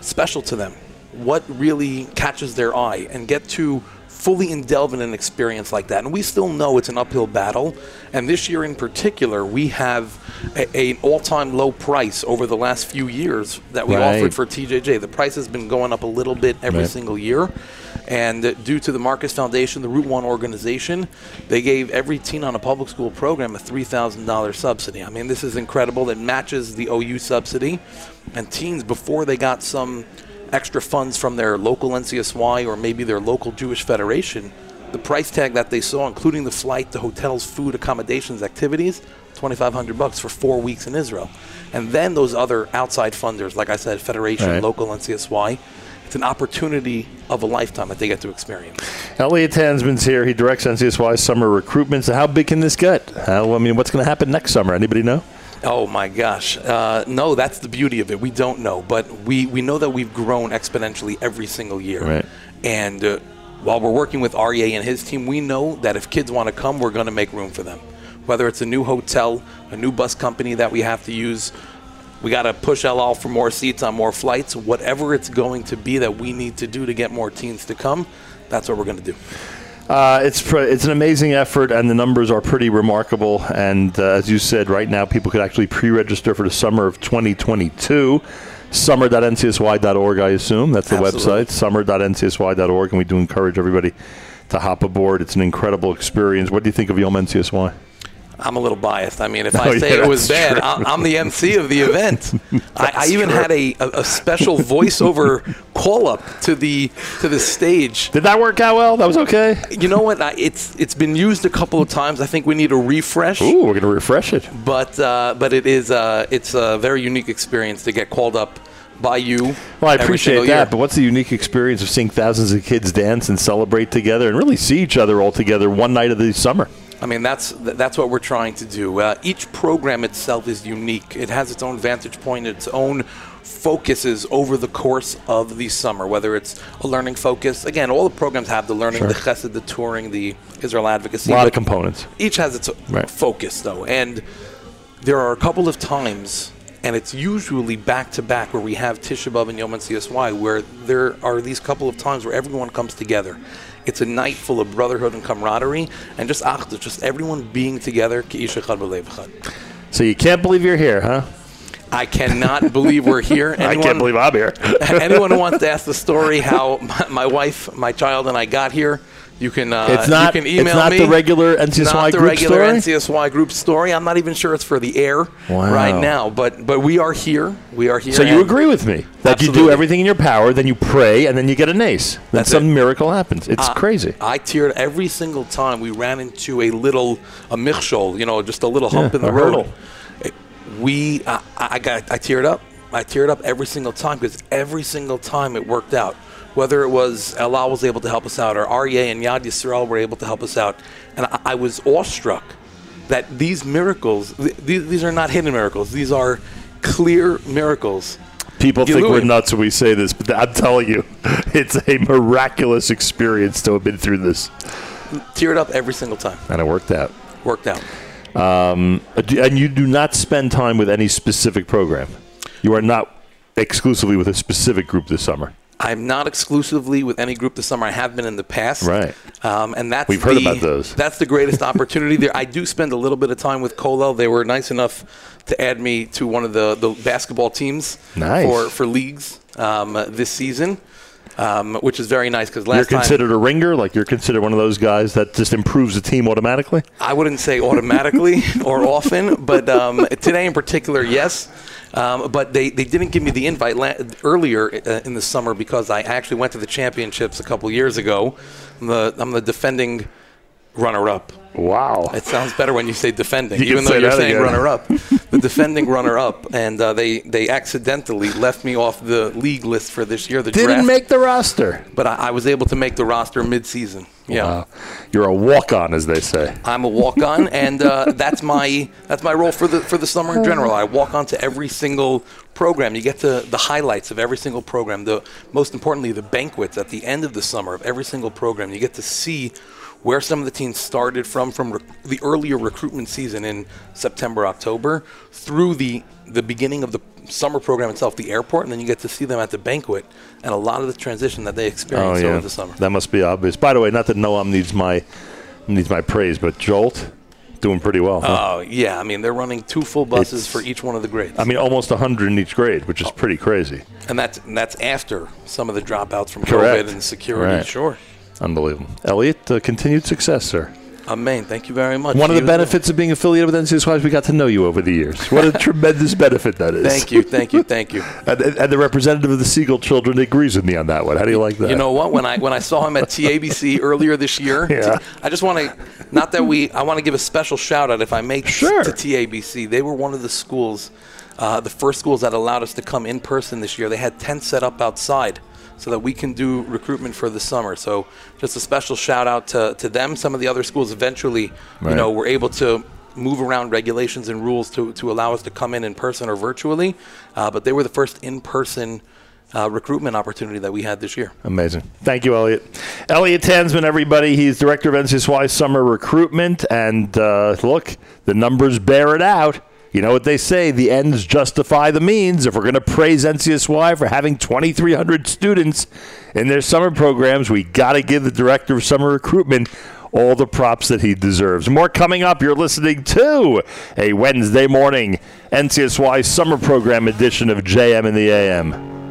special to them, what really catches their eye, and get to fully indulge in an experience like that. And we still know it's an uphill battle. And this year in particular, we have a, an all-time low price over the last few years that we
Right.
offered for TJJ. The price has been going up a little bit every
Right.
single year. And uh, due to the Marcus Foundation, the Route One organization, they gave every teen on a public school program a $3,000 subsidy. I mean, this is incredible. It matches the OU subsidy. And teens, before they got some extra funds from their local NCSY or maybe their local Jewish Federation, the price tag that they saw, including the flight, the hotels, food, accommodations, activities, 2,500 bucks for four weeks in Israel. And then those other outside funders, like I said, Federation,
Right.
local NCSY, it's an opportunity of a lifetime that they get to experience.
Elliot Tansman's here. He directs NCSY summer recruitment. So how big can this get? How, I mean, what's going to happen next summer? Anybody know?
Oh my gosh. Uh, no, that's the beauty of it. We don't know, but we, we know that we've grown exponentially every single year.
Right.
And uh, while we're working with Aryeh and his team, we know that if kids want to come, we're going to make room for them. Whether it's a new hotel, a new bus company that we have to use, we got to push El Al for more seats on more flights, whatever it's going to be that we need to do to get more teens to come, that's what we're going to do.
Uh, it's pr- it's an amazing effort, and the numbers are pretty remarkable. And uh, as you said, right now people could actually pre-register for the summer of 2022. Summer.ncsy.org, I assume that's the
Absolutely.
website. Summer.ncsy.org, and we do encourage everybody to hop aboard. It's an incredible experience. What do you think of Yom NCSY?
I'm a little biased. I mean, if
Oh,
I say
yeah,
it was bad. I'm, I'm the MC of the event. I, I even
true.
had a, a, a special voiceover call up to the to the stage.
Did that work out well? That was okay.
You know what? I, it's it's been used a couple of times. I think we need a refresh.
Ooh, we're going to refresh it.
But uh, but it is uh, it's a very unique experience to get called up by you.
Well, I appreciate that,
year.
but what's the unique experience of seeing thousands of kids dance and celebrate together and really see each other all together one night of the summer?
I mean, that's that's what we're trying to do. Uh, each program itself is unique. It has its own vantage point, its own focuses over the course of the summer. Whether it's a learning focus, again, all the programs have the learning,
Sure.
the chesed, the touring, the Israel advocacy.
A lot of components.
each has its
Right.
focus, though, and there are a couple of times. And it's usually back to back where we have Tisha B'Av and Yom NCSY, where there are these couple of times where everyone comes together. It's a night full of brotherhood and camaraderie, and just achdus, just everyone being together. Ki'ish echad b'lev echad.
So you can't believe you're here, huh?
I cannot believe we're here.
I can't believe I'm here.
anyone who wants to ask the story how my, my wife, my child, and I got here, you can. Uh,
It's not-
You can email
it's not
me.
the regular NCSY
not the
group
regular
story?
NCSY group story. I'm not even sure it's for the air
Wow.
right now, but but we are here. We are here.
So you agree with me that you do everything in your power, then you pray, and then you get an ace. Then
That's
some
it.
miracle happens. It's
I-
crazy.
I teared every single time we ran into a little a michshol, you know, just a little hump
Yeah,
in the road.
hurdle.
We, I, I got, I teared up. I teared up every single time because every single time it worked out. Whether it was El Al was able to help us out, or Aryeh and Yad Yisrael were able to help us out, and I, I was awestruck that these miracles, th- these, these are not hidden miracles. These are clear miracles.
People think we're nuts when we say this, but I'm telling you, it's a miraculous experience to have been through this,
Teared up every single time.
and it worked out.
Worked out.
Uh, do- And you do not spend time with any specific program. You are not exclusively with a specific group this summer.
I'm not exclusively with any group this summer. I have been in the past.
Right.
Um, and that's
We've heard
the-
about those.
That's the greatest opportunity there. I do spend a little bit of time with Kollel. They were nice enough to add me to one of the, the basketball teams
Nice.
for, for leagues um, this season, um, which is very nice because last
You're
time
considered a ringer, like you're considered one of those guys that just improves the team automatically.
I wouldn't say automatically or often, but um, today in particular, yes. Um, but they, they didn't give me the invite la- earlier uh, in the summer because I actually went to the championships a couple years ago. I'm the, I'm the defending runner up.
Wow.
It sounds better when you say defending,
You
even though
say
you're saying
again.
runner up. the defending runner up, and uh, they they accidentally left me off the league list for this year. The
Didn't
draft,
make the roster.
but I, I was able to make the roster mid-season. Yeah.
Wow. You're a walk-on, as they say.
I'm a walk-on, and uh, that's my that's my role for the for the summer in general. I walk on to every single program. You get to the highlights of every single program. The most importantly, the banquets at the end of the summer of every single program. You get to see where some of the teams started from from rec- the earlier recruitment season in September, October, through the the beginning of the summer program itself, the airport, and then you get to see them at the banquet and a lot of the transition that they
Oh
experience
yeah,
over the summer.
that must be obvious. By the way, not that Noam needs my needs my praise, but Jolt doing pretty well. huh?
Oh yeah, I mean they're running two full buses
It's-
for each one of the grades.
I mean, almost 100 in each grade, which is pretty crazy.
And that's and that's after some of the dropouts from
Correct.
COVID and security.
Right.
Sure.
Unbelievable. Elliot, uh, continued success, sir.
Amen. Thank you very much.
One of the
as well.
benefits of being affiliated with NCSY is we got to know you over the years. What a tremendous benefit that is.
Thank you. Thank you. Thank you.
And, and- and the representative of the Siegel children agrees with me on that one. How do you like that?
You know what? When I when I saw him at TABC earlier this year,
Yeah.
I just want to not that we I want to give a special shout out if I may
Sure.
to TABC. They were one of the schools, uh, the first schools that allowed us to come in person this year. They had tents set up outside so that we can do recruitment for the summer. So just a special shout out to, to them. Some of the other schools eventually,
Right.
you know, were able to move around regulations and rules to, to allow us to come in in person or virtually. Uh, but they were the first in person uh, recruitment opportunity that we had this year.
Amazing. Thank you, Elliot. Elliot Tansman, everybody. He's director of NCSY Summer Recruitment. And uh, look, the numbers bear it out. You know what they say, the ends justify the means. If we're going to praise NCSY for having 2,300 students in their summer programs, we got to give the director of summer recruitment all the props that he deserves. More coming up. You're listening to a Wednesday morning NCSY summer program edition of JM in the AM.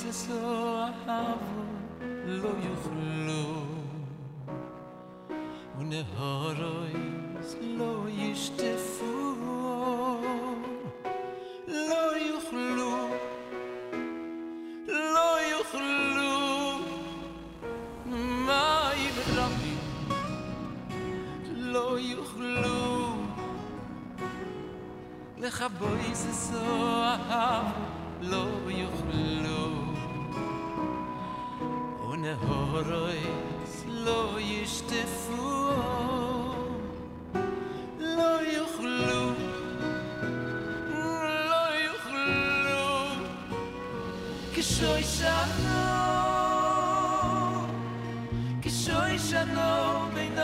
לכבויס לסוהבו לא יוכלו. ונהרויס לא ישטפו. לא יוכלו לא יוכלו. מים רבים לא יוכלו. לכבויס הסוהר לא יוכלו ונהרויס לא ישטפו לא יוכלו לא יוכלו כשוי שנו כשוי שנו בין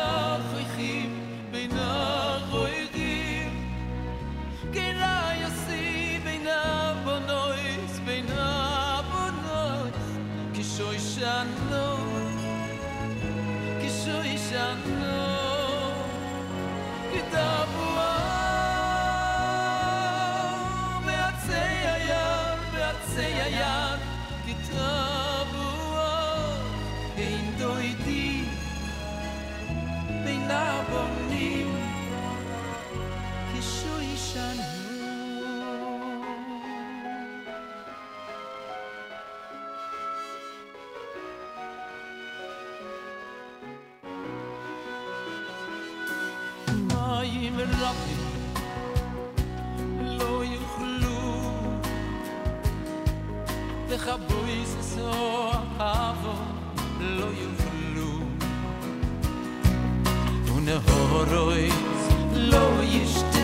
דך בויס
lo אבו לא יובלו. ונהורויץ לא
ישתו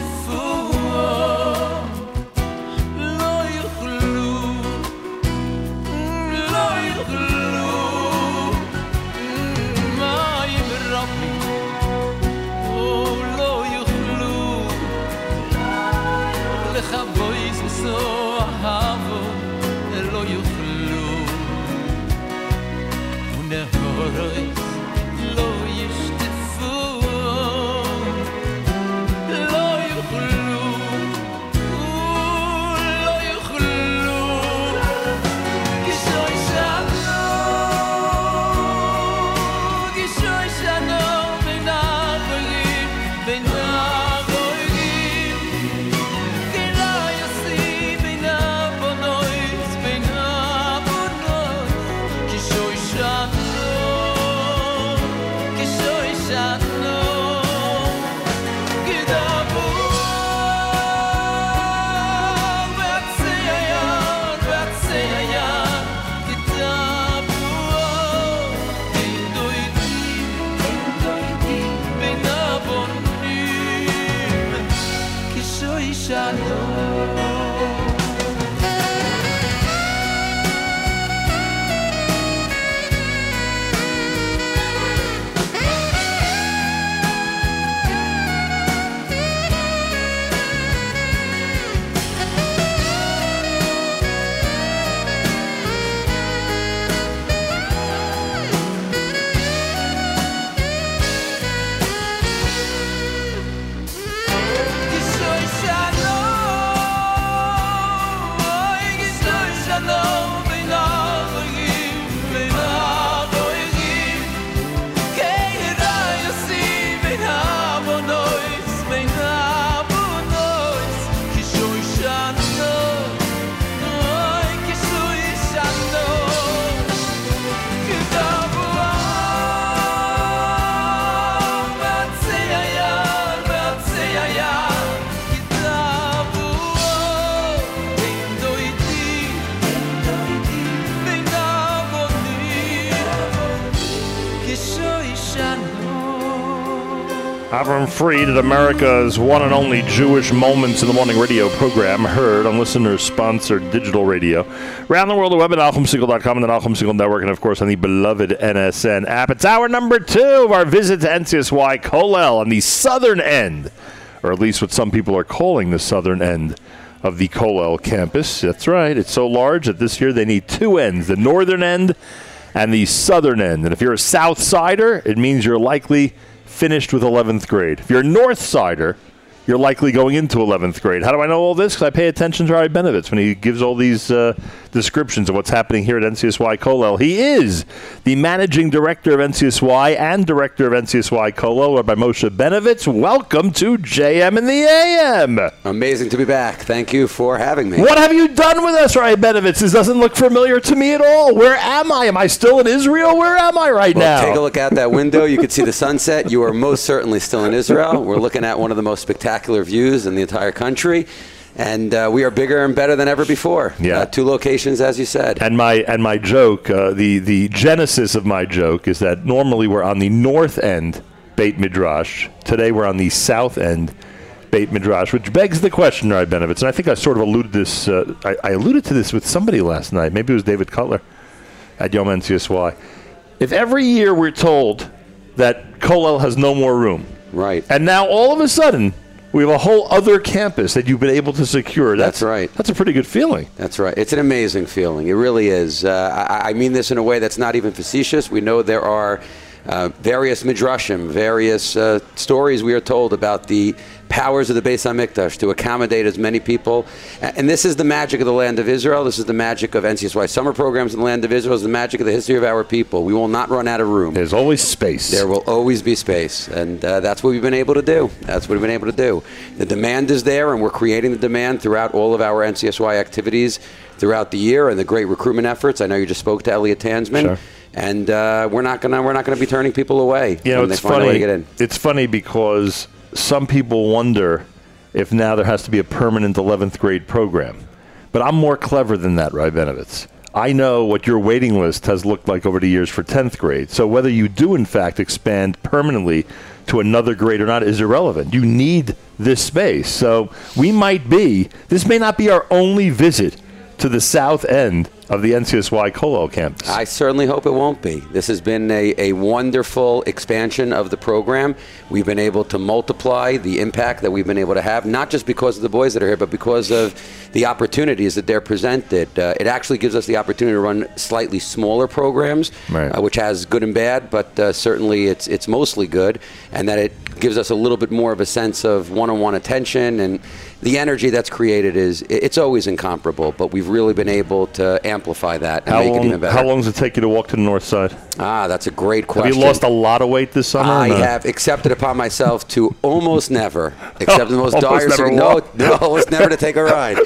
At America's one and only Jewish Moments in the Morning radio program, heard on listener-sponsored digital radio. Around the world, the web at NachumSegal.com and the Nachum Segal Network, and of course on the beloved NSN app. It's hour number two of our visit to NCSY Kollel on the southern end, or at least what some people are calling the southern end of the Kollel campus. That's right, it's so large that this year they need two ends the northern end and the southern end. And if you're a South Sider, it means you're likely finished with 11th grade. If you're a North Sider, you're likely going into 11th grade. How do I know all this? Because I pay attention to Rai Benovitz when he gives all these uh, descriptions of what's happening here at NCSY Kollel. He is the managing director of NCSY and director of NCSY Kollel, Rabbi Moshe Benovitz. Welcome to JM in the AM.
Amazing to be back. Thank you for having me.
What have you done with us, Rai Benovitz? This doesn't look familiar to me at all. Where am I? Am I still in Israel? Where am I right
Well,
now?
take a look out that window. You can see the sunset. You are most certainly still in Israel. We're looking at one of the most spectacular views in the entire country. And uh, we are bigger and better than ever before.
Yeah.
Uh, two locations, as you said.
And my and my joke, uh, the the genesis of my joke is that normally we're on the north end Beit Midrash. Today we're on the south end Beit Midrash, which begs the question, Rai Benovitz. And I think I sort of alluded this. Uh, I, I alluded to this with somebody last night. Maybe it was David Cutler at Yom NCSY. If every year we're told that Kollel has no more room,
Right.
and now all of a sudden we have a whole other campus that you've been able to secure. That's,
That's right.
That's a pretty good feeling.
That's right. It's an amazing feeling. It really is. Uh, I, I mean this in a way that's not even facetious. We know there are uh, various midrashim, various uh, stories we are told about the powers of the Beis Hamikdash to accommodate as many people. And this is the magic of the land of Israel. This is the magic of NCSY summer programs in the land of Israel. It's the magic of the history of our people. We will not run out of room.
There's always space.
There will always be space, and uh, that's what we've been able to do. That's what we've been able to do. The demand is there, and we're creating the demand throughout all of our NCSY activities throughout the year, and the great recruitment efforts. I know you just spoke to Elliot Tansman,
Sure.
and uh, we're not gonna we're not gonna be turning people away
You know,
when they
it's
find a way
funny.
to get in.
It's funny because
some people wonder if now there has to be a permanent 11th grade program. But I'm more clever than that, Rai. I know what your waiting list has looked like over the years for 10th grade. So whether you do, in fact, expand permanently to another grade or not is irrelevant. You need this space. So we might be, this may not be our only visit to the south end of the NCSY Kollel campus.
I certainly hope it won't be. This has been a, a wonderful expansion of the program. We've been able to multiply the impact that we've been able to have, not just because of the boys that are here, but because of the opportunities that they're presented. Uh, it actually gives us the opportunity to run slightly smaller programs,
Right.
uh, which has good and bad, but uh, certainly it's it's mostly good, and that it gives us a little bit more of a sense of one-on-one attention and the energy that's created is it's always incomparable. But we've really been able to amplify that and
how
make it even better.
how long does it take you to walk to the north side?
Ah, that's a great question.
Have you lost a lot of weight this summer?
I have accepted upon myself to almost never, except in the most dire no, no, almost never to take a ride.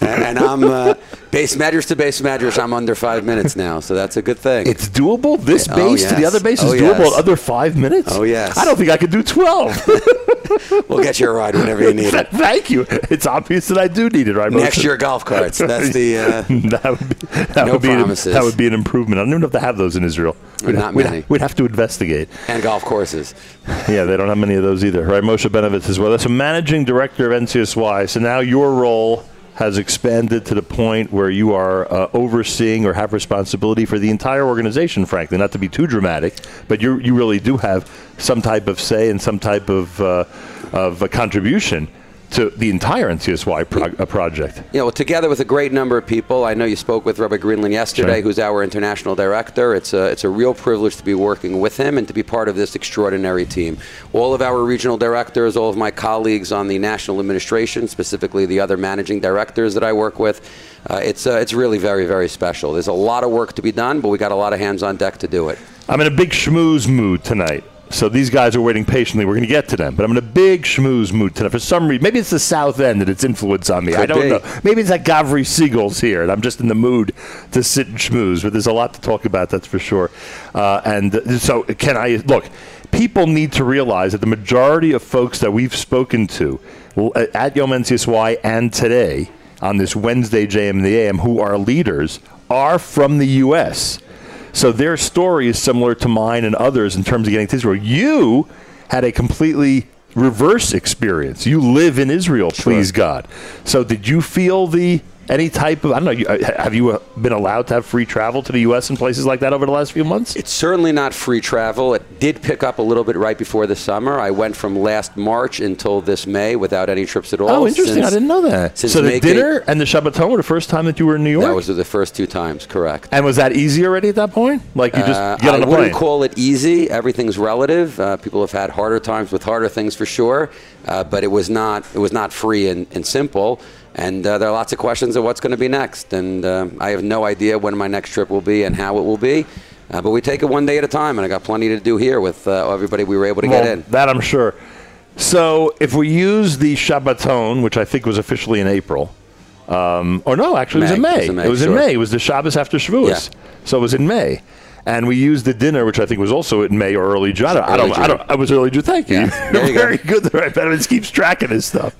and, and I'm uh, base measures to base measures. I'm under five minutes now, so that's a good thing.
It's doable. This
Oh,
base to the other base is
Oh,
doable.
yes.
Other five minutes.
Oh, yes.
I don't think I could do twelve.
we'll get you a ride whenever you need it.
Thank you. It's obvious that I do need it. Right.
Next year, golf carts. That's the. Uh,
that would be, that
No
would be an,
promises.
that would be an improvement. I don't even know if they have those in Israel. We'd,
Not
we'd,
many.
we'd have to investigate.
and golf courses.
Yeah, they don't have many of those either. Right, Moshe Benovitz as well. That's a managing director of NCSY. So now your role has expanded to the point where you are uh, overseeing or have responsibility for the entire organization. Frankly, not to be too dramatic, but you you really do have some type of say and some type of uh, of a contribution to the entire NCSY pro- uh, project.
You know, together with a great number of people. I know you spoke with Rabbi Greenland yesterday,
Sure.
who's our international director. It's a, it's a real privilege to be working with him and to be part of this extraordinary team. All of our regional directors, all of my colleagues on the national administration, specifically the other managing directors that I work with, uh, it's, uh, it's really very, very special. There's a lot of work to be done, but we got a lot of hands on deck to do it.
I'm in a big schmooze mood tonight. So these guys are waiting patiently. We're going to get to them, but I'm in a big schmooze mood tonight. For some reason, maybe it's the South End and its influence on me. I don't
be.
know. Maybe it's that Gavri Siegel's here, and I'm just in the mood to sit and schmooze. But there's a lot to talk about, that's for sure. Uh, and uh, so, can I look? People need to realize that the majority of folks that we've spoken to at Yom NCSY and today on this Wednesday JM in the AM, who are leaders, are from the U.S. So their story is similar to mine and others in terms of getting to Israel. You had a completely reverse experience. You live in Israel, please God. So did you feel the any type of I don't know? You, uh, have you uh, been allowed to have free travel to the U.S. and places like that over the last few months?
It's certainly not free travel. It did pick up a little bit right before the summer. I went from last March until this May without any trips at all.
Oh, interesting!
since-
I didn't know that. So the
making-
dinner and the Shabbaton were the first time that you were in New York.
That was the first two times, correct.
and was that easy already at that point? Like you just
Uh,
get on
I
a
wouldn't call it easy. Everything's relative. Uh, people have had harder times with harder things for sure, uh, but it was not it was not free and, and simple. And uh, there are lots of questions of what's going to be next. And uh, I have no idea when my next trip will be and how it will be. Uh, but we take it one day at a time, and I got plenty to do here with uh, everybody we were able to get in.
That I'm sure. So if we use the Shabbaton, which I think was officially in April, um, or no, actually it was in
May.
May.
It was in May,
It was in. May. It was the Shabbos after Shavuos.
Yeah.
So it was in May. And we used the dinner, which I think was also in May or early June. I don't, I don't, I, don't, I was early June. Thank you.
Yeah.
You're
you go.
very good. Right, Benjamin keeps tracking his stuff.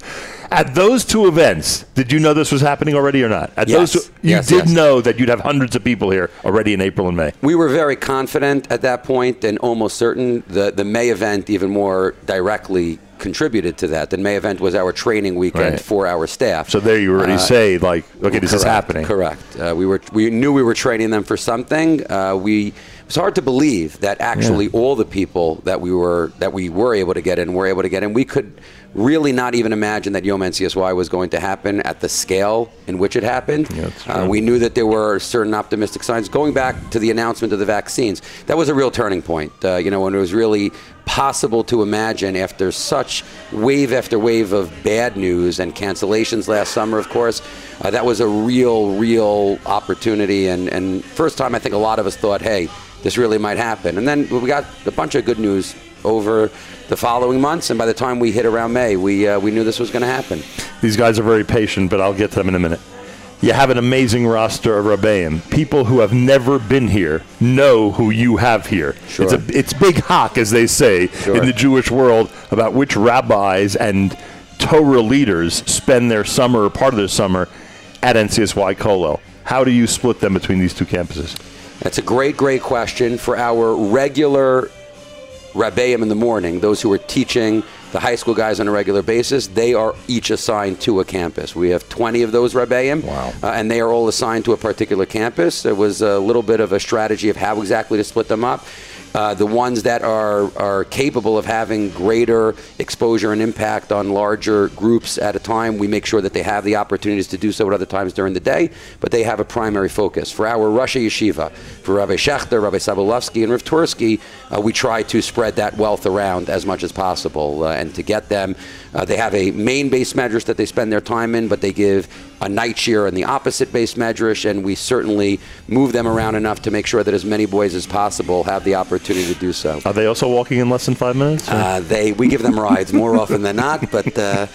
At those two events, did you know this was happening already or not? At
Yes.
those two, you
Yes,
did
yes.
know that you'd have hundreds of people here already in April and May.
We were very confident at that point and almost certain the, the May event even more directly contributed to that. The May event was our training weekend
Right.
for our staff.
So there you already
Uh,
say, like, okay, this is happening.
Correct. Uh, we were we knew we were training them for something. Uh, we it was hard to believe that actually all the people that we were that we were able to get in were able to get in. We could really not even imagine that Yom NCSY was going to happen at the scale in which it happened.
that's
uh, we knew that there were certain optimistic signs. Going back to the announcement of the vaccines, that was a real turning point. Uh, you know, when it was really possible to imagine after such wave after wave of bad news and cancellations last summer, of course, uh, that was a real, real opportunity. And, and first time I think a lot of us thought, hey, this really might happen. And then we got a bunch of good news over the following months. And by the time we hit around May, we, uh, we knew this was going to happen.
These guys are very patient, but I'll get to them in a minute. You have an amazing roster of Rabbeim. People who have never been here know who you have here.
Sure.
It's, a, it's big hock, as they say
Sure.
in the Jewish world, about which rabbis and Torah leaders spend their summer or part of their summer at NCSY Kollel. How do you split them between these two campuses?
That's a great, great question for our regular Rabbeim in the morning, those who are teaching the high school guys on a regular basis, they are each assigned to a campus. We have 20 of those Rabbeim,
Wow.
uh, and they are all assigned to a particular campus. There was a little bit of a strategy of how exactly to split them up. Uh, the ones that are, are capable of having greater exposure and impact on larger groups at a time, we make sure that they have the opportunities to do so at other times during the day, but they have a primary focus. For our Roshei Yeshiva, for Rabbi Schachter, Rabbi Sobolofsky, and Rav Twersky, uh, we try to spread that wealth around as much as possible uh, and to get them. Uh, they have a main beis medrash that they spend their time in, but they give a night shiur in the opposite beis medrash, and we certainly move them around enough to make sure that as many boys as possible have the opportunity to do so.
Are they also walking in less than five minutes?
Uh, they we give them rides more often than not, but uh,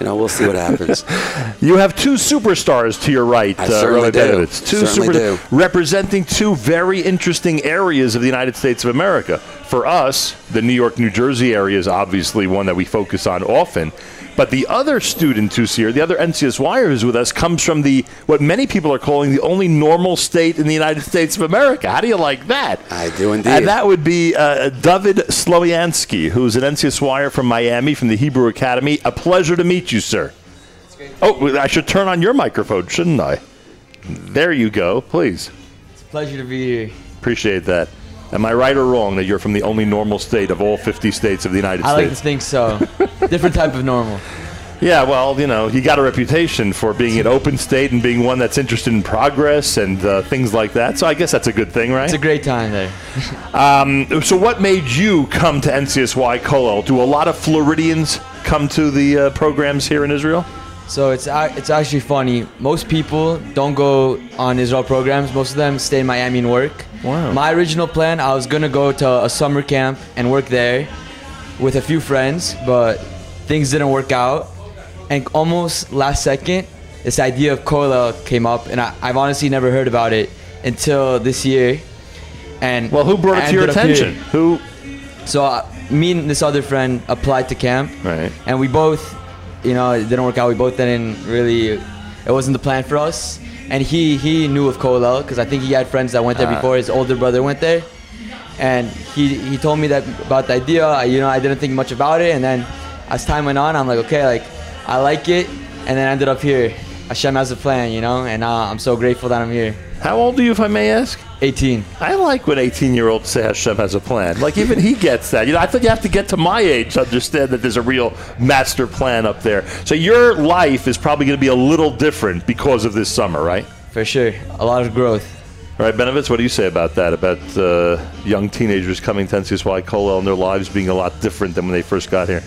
you know we'll see what happens.
You have two superstars to your right,
I
uh,
certainly do.
Two
do.
representing two very interesting areas of the United States of America. For us, the New York, New Jersey area is obviously one that we focus on often. But the other student who's here, the other NCSY who's with us, comes from the what many people are calling the only normal state in the United States of America. How do you like that?
I do indeed.
And that would be uh, David Sloviansky, who's an NCSY from Miami, from the Hebrew Academy. A pleasure to meet you, sir. Oh, I should turn on your microphone, shouldn't I? There you go, please.
It's a pleasure to be here.
Appreciate that. Am I right or wrong that you're from the only normal state of all 50 states of the United States?
I like to think so. Different type of normal.
Yeah, well, you know, you got a reputation for being an open state and being one that's interested in progress and uh, things like that. So I guess that's a good thing, right?
It's a great time there.
So, what made you come to NCSY Kollel? Do a lot of Floridians come to the uh, programs here in Israel?
So it's ac- it's actually funny. Most people don't go on Israel programs. Most of them stay in Miami and work.
Wow.
My original plan, I was gonna go to a summer camp and work there with a few friends, but things didn't work out. And almost last second, this idea of Kollel came up, and I, I've honestly never heard about it until this year. And
Well, who brought it to your attention? Who?
So uh, me and this other friend applied to camp,
Right.
and we both, you know, it didn't work out. We both didn't really. It wasn't the plan for us. And he he knew of Kollel because I think he had friends that went there
Ah.
before. His older brother went there, and he he told me that about the idea. I, you know, I didn't think much about it, and then as time went on, I'm like, okay, like I like it, and then I ended up here. Hashem has a plan, you know, and uh, I'm so grateful that I'm here.
How old are you, if I may ask?
18.
I like when 18 year olds say Hashem has a plan. Like, even he gets that. You know, I thought you have to get to my age to understand that there's a real master plan up there. So, your life is probably going to be a little different because of this summer, right?
For sure, a lot of growth.
All right, Benovitz, what do you say about that? About uh, young teenagers coming to NCSY Kollel and their lives being a lot different than when they first got here?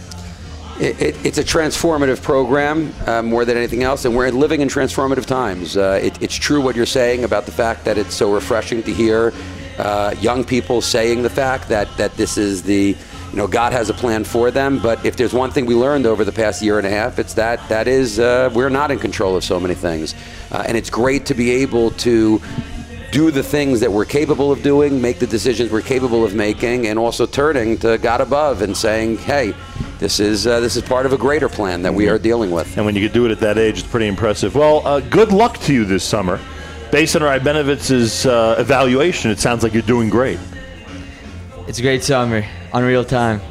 It, it, it's a transformative program uh, more than anything else, and we're living in transformative times. Uh, it, it's true what you're saying about the fact that it's so refreshing to hear uh, young people saying the fact that, that this is the, you know, God has a plan for them. But if there's one thing we learned over the past year and a half, it's that that is uh, we're not in control of so many things, uh, and it's great to be able to do the things that we're capable of doing, make the decisions we're capable of making, and also turning to God above and saying, "Hey, this is uh, this is part of a greater plan that we are dealing with."
And when you could do it at that age, it's pretty impressive. Well, uh, good luck to you this summer. Based on Rabbi Benovitz's uh, evaluation, it sounds like you're doing great.
It's a great summer, unreal time.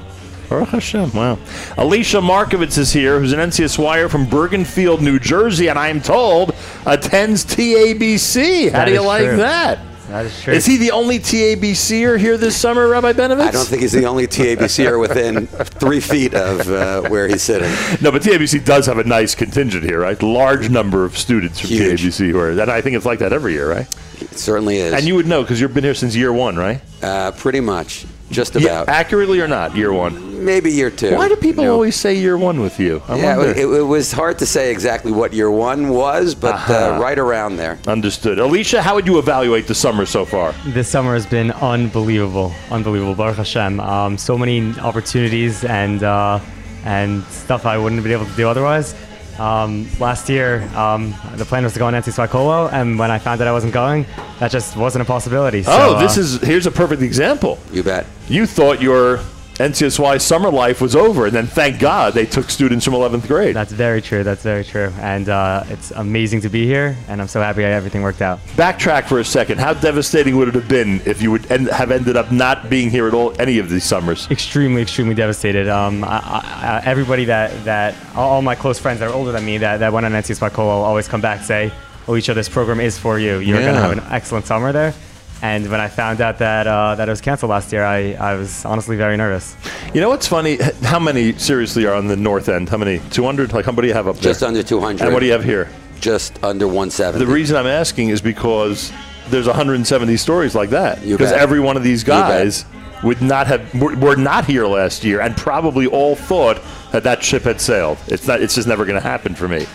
Baruch Hashem, wow. Elisha Markovitz is here, who's an NCSYer from Bergenfield, New Jersey, and I'm told attends TABC. How
That
do you like
true.
that?
That is true.
Is he the only TABCer here this summer, Rabbi Benovitz?
I don't think he's the only TABCer within three feet of uh, where he's sitting.
No, but TABC does have a nice contingent here, right? Large number of students from
Huge.
TABC who are, and I think it's like that every year, right?
It certainly is.
And you would know because you've been here since year one, right?
uh, pretty much, just
Yeah,
about.
accurately or not, year one.
Maybe year two.
Why do people
you know?
always say year one with you? I
Yeah,
wonder.
it, it was hard to say exactly what year one was, but
Uh-huh.
uh, right around there.
Understood. Elisha, how would you evaluate the summer so far?
this summer has been unbelievable, unbelievable. Baruch Hashem. Um, so many opportunities and uh, and stuff I wouldn't have been able to do otherwise. Um, last year, um, the plan was to go on NCSY Kollel, and when I found out I wasn't going, that just wasn't a possibility. So,
oh, this
uh,
is here's a perfect example.
You bet.
You thought your NCSY summer life was over, and then thank God they took students from 11th grade.
That's very true. That's very true. And uh, it's amazing to be here, and I'm so happy everything worked out.
Backtrack for a second. How devastating would it have been if you would end, have ended up not being here at all any of these summers?
Extremely, extremely devastated. Um, I, I, everybody that, that all my close friends that are older than me that, that went on NCSY Kollel always come back and say, each other's program is for you. You're going to have an excellent summer there. And when I found out that uh, that it was canceled last year, I, I was honestly very nervous.
You know what's funny? How many seriously are on the north end? How many? 200? Like how many do you have up there?
Just under 200.
And what do you have here?
Just under 170.
The reason I'm asking is because there's 170 stories like that. Because every one of these guys would not have were, were not here last year, and probably all thought that that ship had sailed. It's not. It's just never going to happen for me.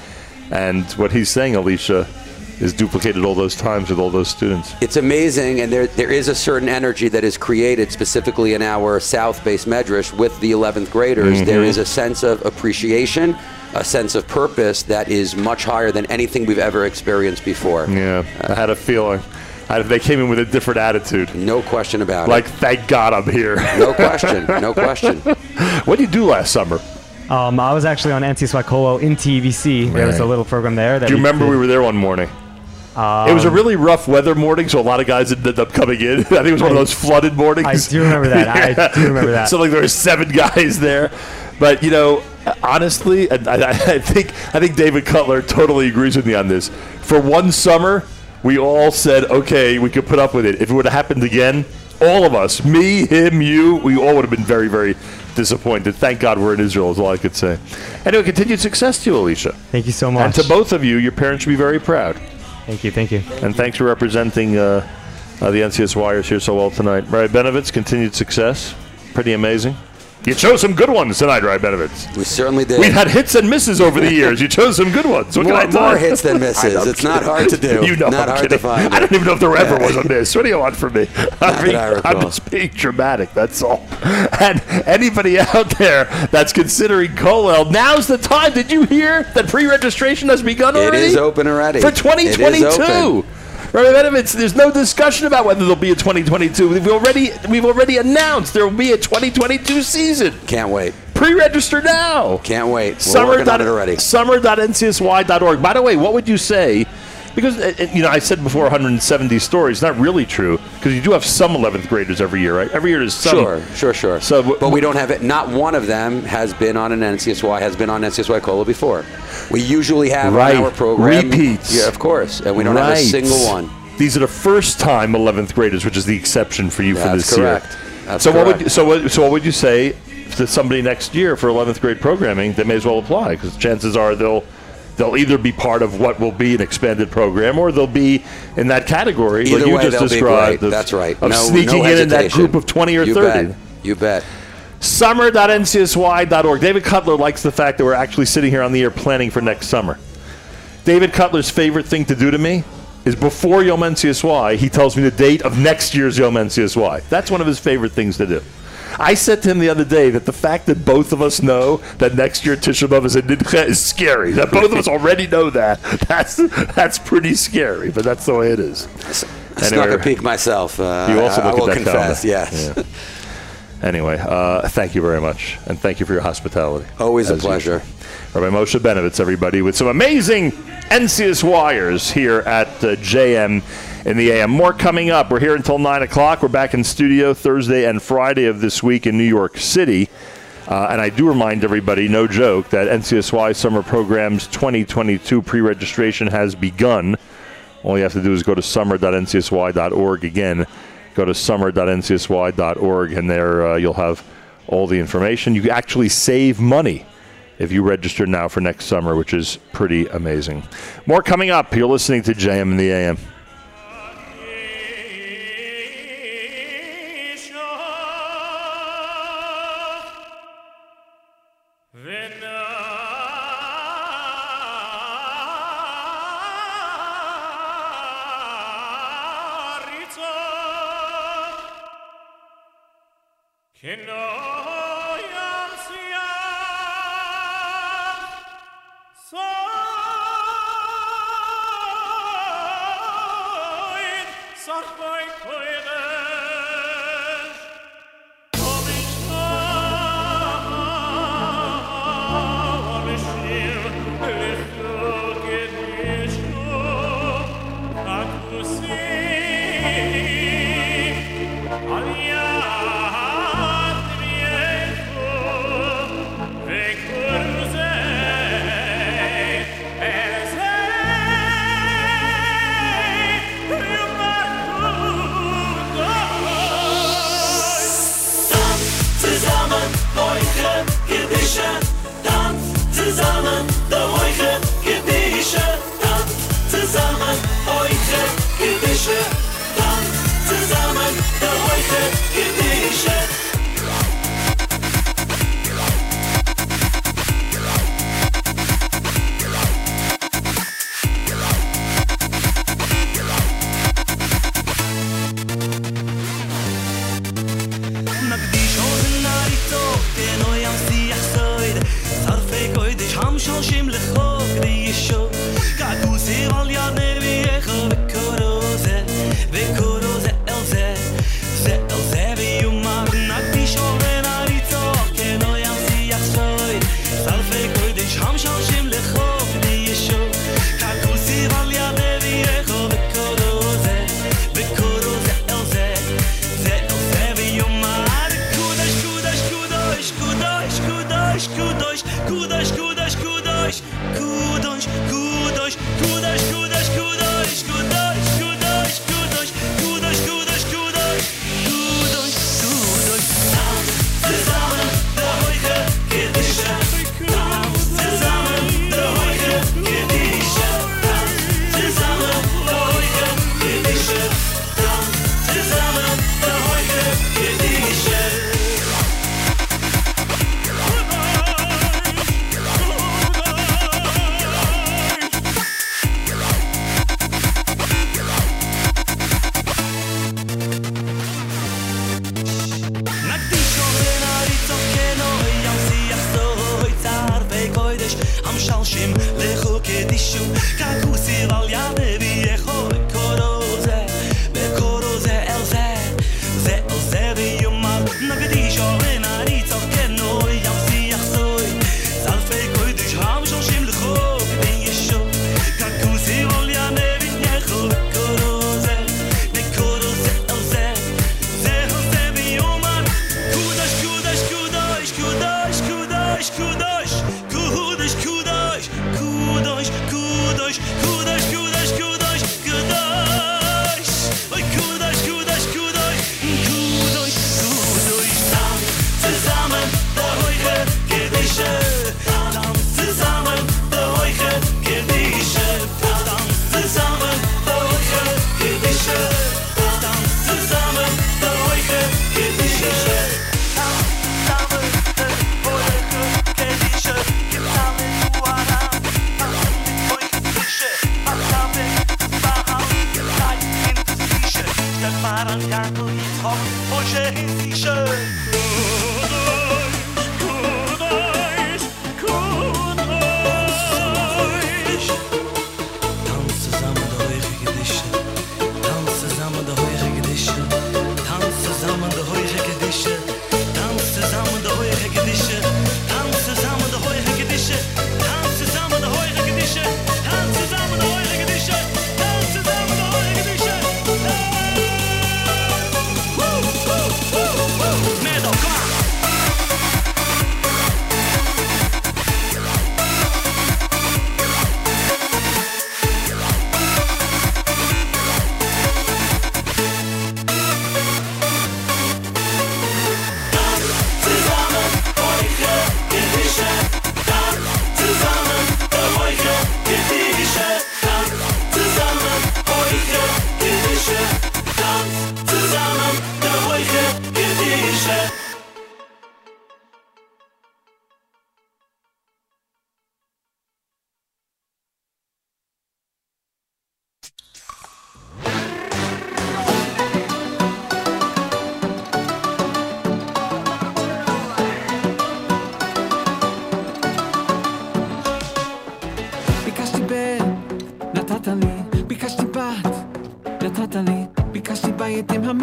And what he's saying, Elisha, is duplicated all those times with all those students.
It's amazing, and there there is a certain energy that is created specifically in our South-based Medrash with the 11th graders.
Mm-hmm.
There is a sense of appreciation, a sense of purpose that is much higher than anything we've ever experienced before.
Yeah, I had a feeling. I, they came in with a different attitude.
No question about
Like,
it.
Like, thank God I'm here.
No question. No question.
what did you do last summer?
Um, I was actually on NCSY Kollel in TVC. There was a little program there. That
Do you remember
did.
we were there one morning? Um, it was a really rough weather morning, so a lot of guys ended up coming in. I think it was one of those flooded mornings.
I do remember that. I do remember that.
so like there were seven guys there, but you know, honestly, and I, I I think I think David Cutler totally agrees with me on this. For one summer, we all said, okay, we could put up with it. If it would have happened again, all of us, me, him, you, we all would have been very, very disappointed. Thank God we're in Israel, is all I could say. Anyway, continued success to you, Elisha.
Thank you so much.
And to both of you, your parents should be very proud.
Thank you. Thank you.
And thanks for representing uh, uh, the NCSYers here so well tonight. Right, Benovitz, continued success. Pretty amazing. You chose some good ones tonight, right, Benovitz?
We certainly did.
We've had hits and misses over the years. You chose some good ones. What
more,
can I tell
more hits than misses. It's not hard to do.
You know,
not
I'm
hard
kidding.
to find.
I don't even know if there ever was a miss. What do you want from me? I'm,
that I
I'm just being dramatic. That's all. And anybody out there that's considering Kollel, now's the time. Did you hear that pre-registration has begun
It
already?
is open already.
for
It is
2022. Benovitz, there's no discussion about whether there'll be a 2022. We've already we've already announced there will be a 2022 season.
Can't wait.
Pre-register now.
Can't wait. We're
Summer.
working on it already.
Summer.ncsy.org. By the way, what would you say? Because uh, uh, you know, I said before 170 stories. Not really true because you do have some 11th graders every year, right? Every year there's some.
Sure, sure, sure.
So, w-
but we don't have it. Not one of them has been on an NCSY has been on NCSY Kollel before. We usually have
Right.
on our program
Repeats.
Yeah, of course, and we don't have a single one.
These are the first time 11th graders, which is the exception for you for this
correct.
year.
That's
so what would
correct.
so what, so what would you say to somebody next year for 11th grade programming? They may as well apply because chances are they'll they'll either be part of what will be an expanded program or they'll be in that category
Either
like you
way,
just described. of-
That's right.
Of
no,
sneaking
no
in in that group of 20 or
you
30.
Bet. You bet.
Summer.ncsy.org. David Cutler likes the fact that we're actually sitting here on the air planning for next summer. David Cutler's favorite thing to do to me is before Yom NCSY, he tells me the date of next year's Yom NCSY. That's one of his favorite things to do. I said to him the other day that the fact that both of us know that next year Tisha B'Av is a Nidcha is scary. That both of us already know that. That's that's pretty scary, but that's the way it is.
I snuck a peek myself. Uh,
You also
I, I
look
will
at that
confess.
calendar.
Yes.
Anyway, uh, thank you very much, and thank you for your hospitality.
Always a pleasure.
usual. Rabbi Moshe Benovitz, everybody, with some amazing NCSYers here at uh, JM in the AM. More coming up. We're here until 9 o'clock. We're back in studio Thursday and Friday of this week in New York City. Uh, and I do remind everybody, no joke, that NCSY Summer Programs 2022 pre registration has begun. All you have to do is go to summer.ncsy.org again. Go to summer.ncsy.org, and there uh, you'll have all the information. You actually save money if you register now for next summer, which is pretty amazing. More coming up. You're listening to JM in the AM.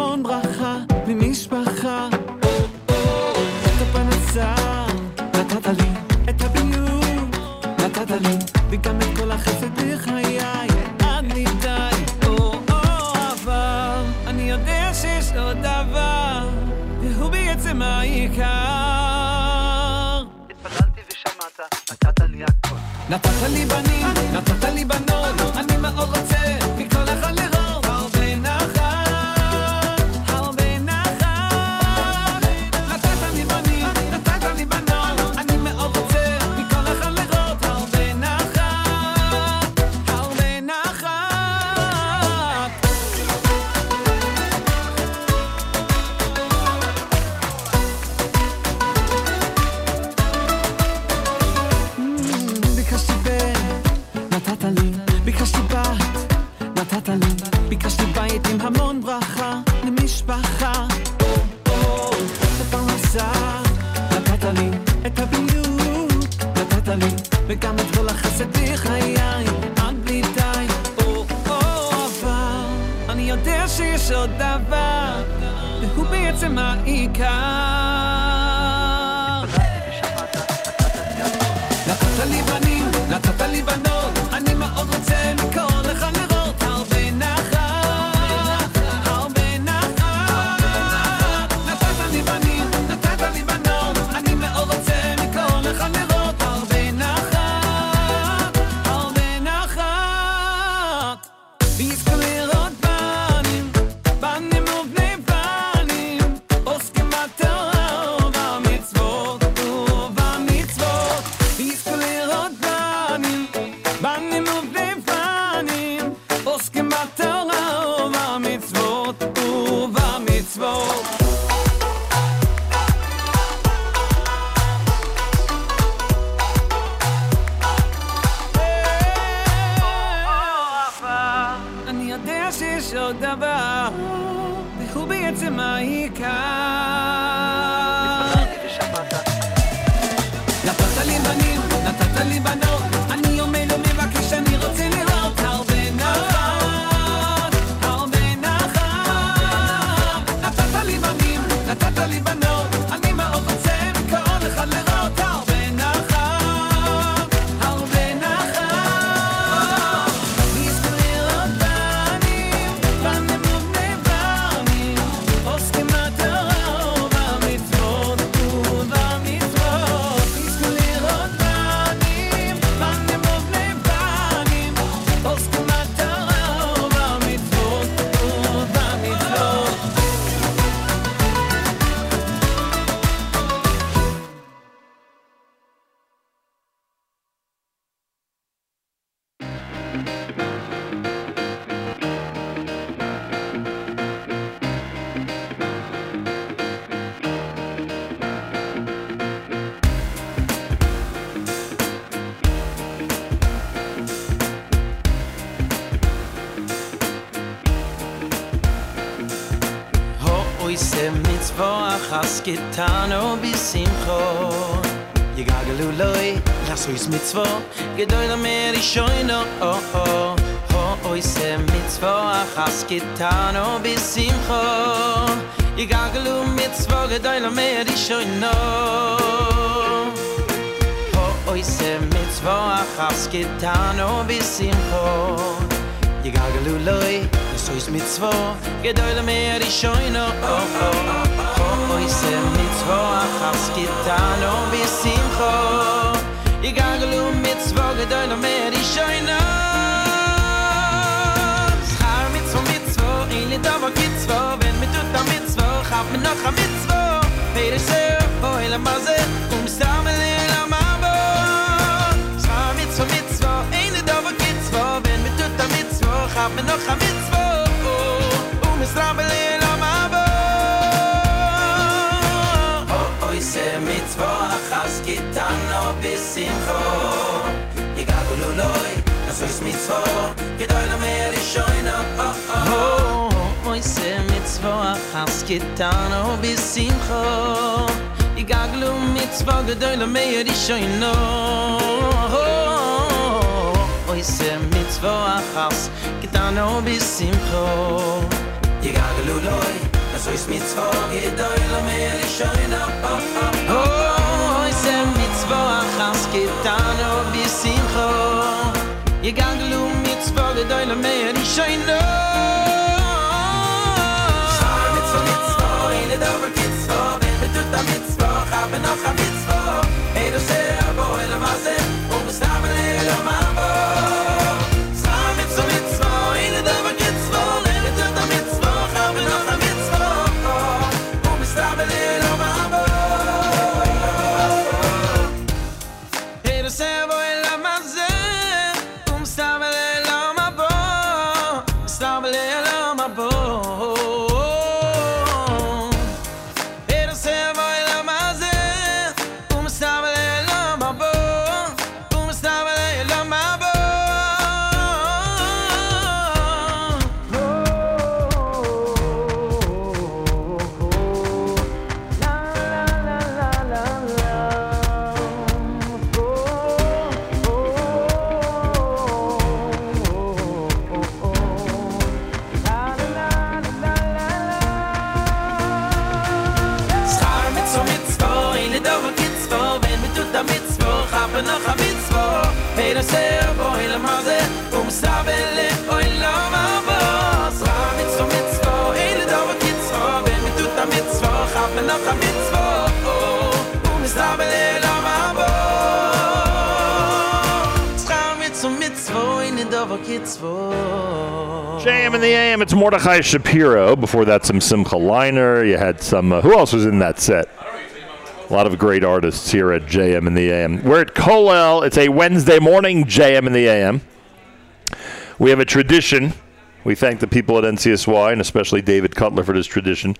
monde has getano bis im kho ye gagelu loy las ois mit zwo gedoyn mer ich shoyn oh oh ho oyz mit zwo has getano bis im kho ye gagelu mit zwo gedoyn mer ich shoyn ho oyz mit zwo has getano bis im kho ye gagelu loy las ois mit zwo gedoyn mer ich o oh oh oy se mit zwo a khas gitan o bisim kho i gaglu um mit zwo gedoyn mer i shoyna schar mit zwo mit zwo in le da vak mit wenn mit tut da mit zwo hab mir noch er? er? er? am mit zwo hey se oy la maze um samel la mabo schar mit zwo mit zwo in le da vak mit wenn mit tut da mit zwo hab mir noch am mit zwo oh, oh, oh, um samel se mit vach has gitan a bis in ro i ga lo noi das is mit so gitan a mer is scho oh, oh, oh. in a moi se mit vach has gitan a bis in ro i ga lo mit so gitan a mer is scho in no ho moi se mit vach has gitan a bis in ro i ga noi so ist mit zwei gedoyle mir schein ab oh is er ob bis kho ihr ganglu mit zwei gedoyle mir schein Mit zwei, mit zwei, in der Doppel-Kitzvah, wenn noch am
JM in the AM, it's Mordechai Shapiro. Before that, some Simcha Leiner. You had some. Uh, who else was in that set? A lot of great artists here at JM in the AM. We're at Kollel. It's a Wednesday morning JM in the AM. We have a tradition. We thank the people at NCSY and especially David Cutler for this tradition.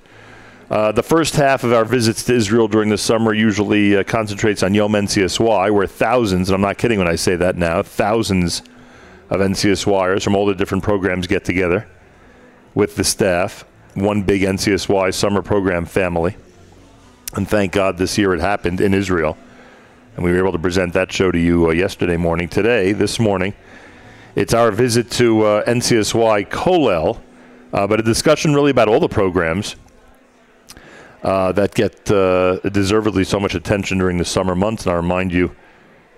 Uh, the first half of our visits to Israel during the summer usually uh, concentrates on Yom NCSY, where thousands, and I'm not kidding when I say that now, thousands of NCSYers from all the different programs get together with the staff, one big NCSY summer program family. And thank God this year it happened in Israel. And we were able to present that show to you uh, yesterday morning. Today, this morning, it's our visit to uh, NCSY Kollel, uh, but a discussion really about all the programs uh, that get uh, deservedly so much attention during the summer months. And I remind you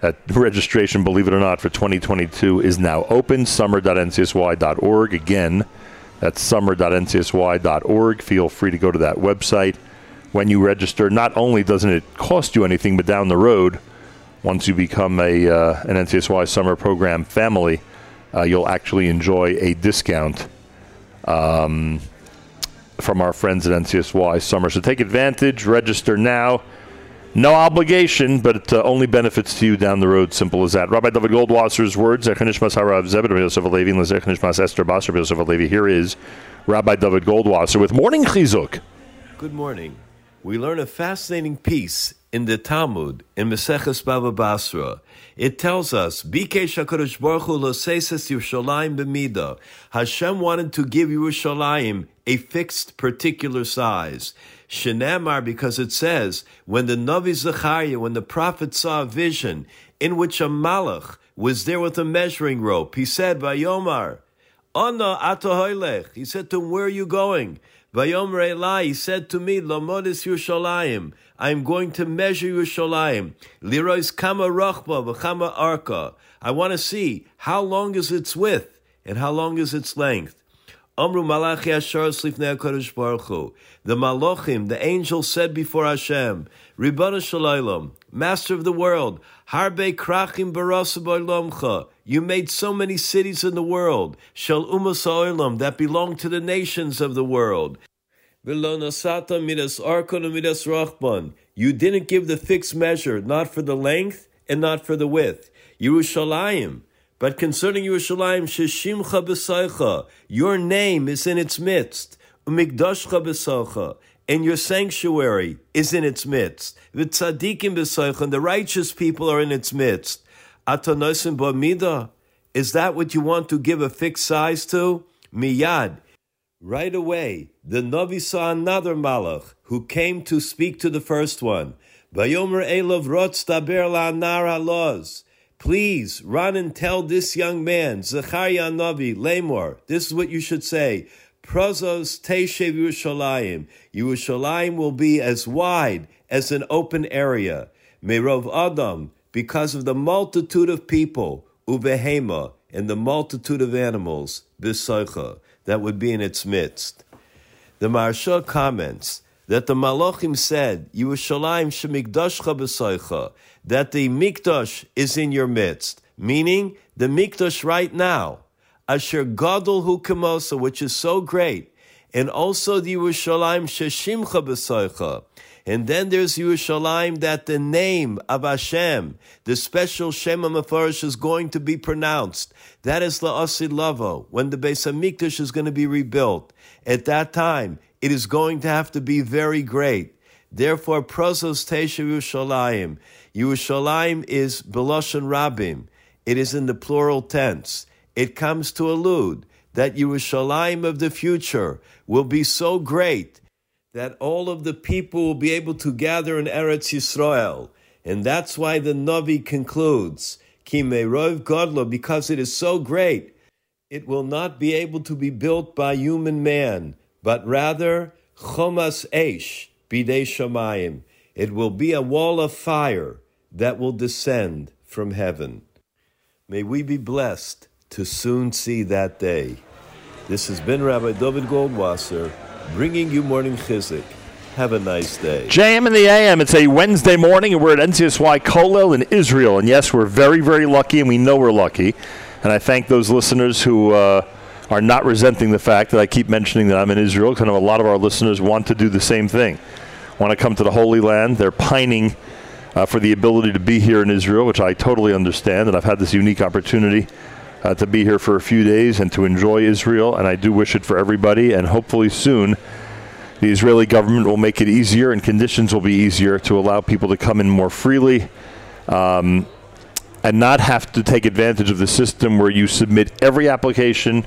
that registration, believe it or not, for 2022 is now open. Summer.ncsy.org. Again, that's summer.ncsy.org. Feel free to go to that website. When you register, not only doesn't it cost you anything, but down the road, once you become a uh, an NCSY summer program family, uh, you'll actually enjoy a discount um, from our friends at NCSY Summer. So take advantage, register now. No obligation, but uh, only benefits to you down the road. Simple as that. Rabbi David Goldwasser's words. Here is Rabbi David Goldwasser with Morning Chizuk.
Good morning. We learn a fascinating piece in the Talmud in Maseches Baba Basra. It tells us, "Bikesh Baruch Yerushalayim b'mida." Hashem wanted to give Yerushalayim a fixed, particular size. Shenemar, because it says, when the Navi Zechariah, when the prophet saw a vision in which a malach was there with a measuring rope, he said, Vayomar, Anna atohoilech. He said to him, Where are you going? Vayomer Eli, he said to me, Lomodis Yerushalayim. I'm going to measure Yerushalayim. Lirois kama rachba v'chama arka. I want to see how long is its width and how long is its length. Amru Malachi Ashar Slifnei HaKadosh Baruch Hu. The Malachim, the angels said before Hashem, Ribono Shel Olam, Master of the world, Harbe Krachim Barasa. You made so many cities in the world, Shal Umas that belong to the nations of the world. V'lo nasata midas arkon midas rachban. You didn't give the fixed measure, not for the length and not for the width. Yerushalayim. But concerning Yerushalayim, Sheshimcha b'saycha, your name is in its midst. Umikdashcha b'saycha, and your sanctuary is in its midst. V'tzadikim b'saycha, and the righteous people are in its midst. Atanosim b'mida, is that what you want to give a fixed size to? Miyad. Right away, the Navi saw another Malach who came to speak to the first one. Vayomer Elov Rotz Daber La'anar Haloz. Please run and tell this young man, Zechariah Navi, Lamor, this is what you should say. Prozos Teshev Yerushalayim. Yerushalayim will be as wide as an open area. Merov Adam, because of the multitude of people, Ubehema, and the multitude of animals, Bisoicha, that would be in its midst. The Maharsha comments that the Malachim said, Yerushalayim shemikdashcha b'soicha, that the mikdash is in your midst, meaning the mikdash right now, asher gadol hu kamosa, which is so great, and also the Yerushalayim sheshimcha b'soicha. And then there's Yerushalayim that the name of Hashem, the special Shema Mefarish, is going to be pronounced. That is La'asid Lavo, when the Beis HaMikdash is going to be rebuilt. At that time, it is going to have to be very great. Therefore, Prosos Tesha Yerushalayim. Yerushalayim is Beloshan Rabim. It is in the plural tense. It comes to allude that Yerushalayim of the future will be so great that all of the people will be able to gather in Eretz Yisrael. And that's why the Navi concludes, Ki Merov Godlo, because it is so great, it will not be able to be built by human man, but rather Chomas Eish, Bidei Shamayim. It will be a wall of fire that will descend from heaven. May we be blessed to soon see that day. This has been Rabbi David Goldwasser bringing you morning chizuk. Have a nice day.
JM in the AM. It's a Wednesday morning, and we're at NCSY Kollel in Israel. And yes, we're very, very lucky, and we know we're lucky. And I thank those listeners who uh, are not resenting the fact that I keep mentioning that I'm in Israel, because know a lot of our listeners want to do the same thing, want to come to the Holy Land. They're pining uh, for the ability to be here in Israel, which I totally understand. And I've had this unique opportunity uh, to be here for a few days and to enjoy Israel. And I do wish it for everybody. And hopefully soon, the Israeli government will make it easier and conditions will be easier to allow people to come in more freely. Um, and not have to take advantage of the system where you submit every application,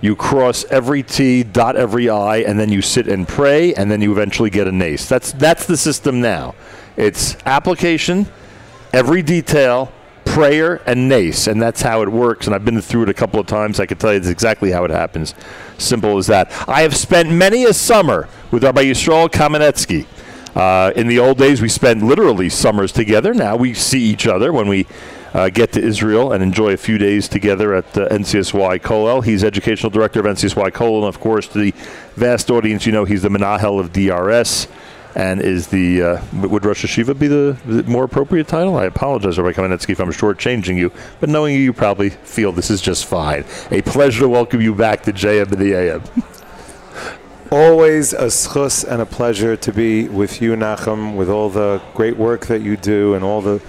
you cross every T, dot every I, and then you sit and pray, and then you eventually get a NACE. That's that's the system now. It's application, every detail, prayer, and NACE, and that's how it works. And I've been through it a couple of times. I can tell you it's exactly how it happens. Simple as that. I have spent many a summer with Rabbi Yisrael Kamenetsky. Uh, in the old days, we spent literally summers together. Now we see each other when we uh, get to Israel and enjoy a few days together at uh, NCSY Kollel. He's educational director of NCSY Kollel, and of course, to the vast audience, you know, he's the Menahel of DRS and is the uh, would Rosh Yeshiva be the, the more appropriate title? I apologize, Rabbi Kamenetsky, if I'm shortchanging you, but knowing you, you probably feel this is just fine. A pleasure to welcome you back to JM in the AM.
Always a schus and a pleasure to be with you, Nachum, with all the great work that you do and all the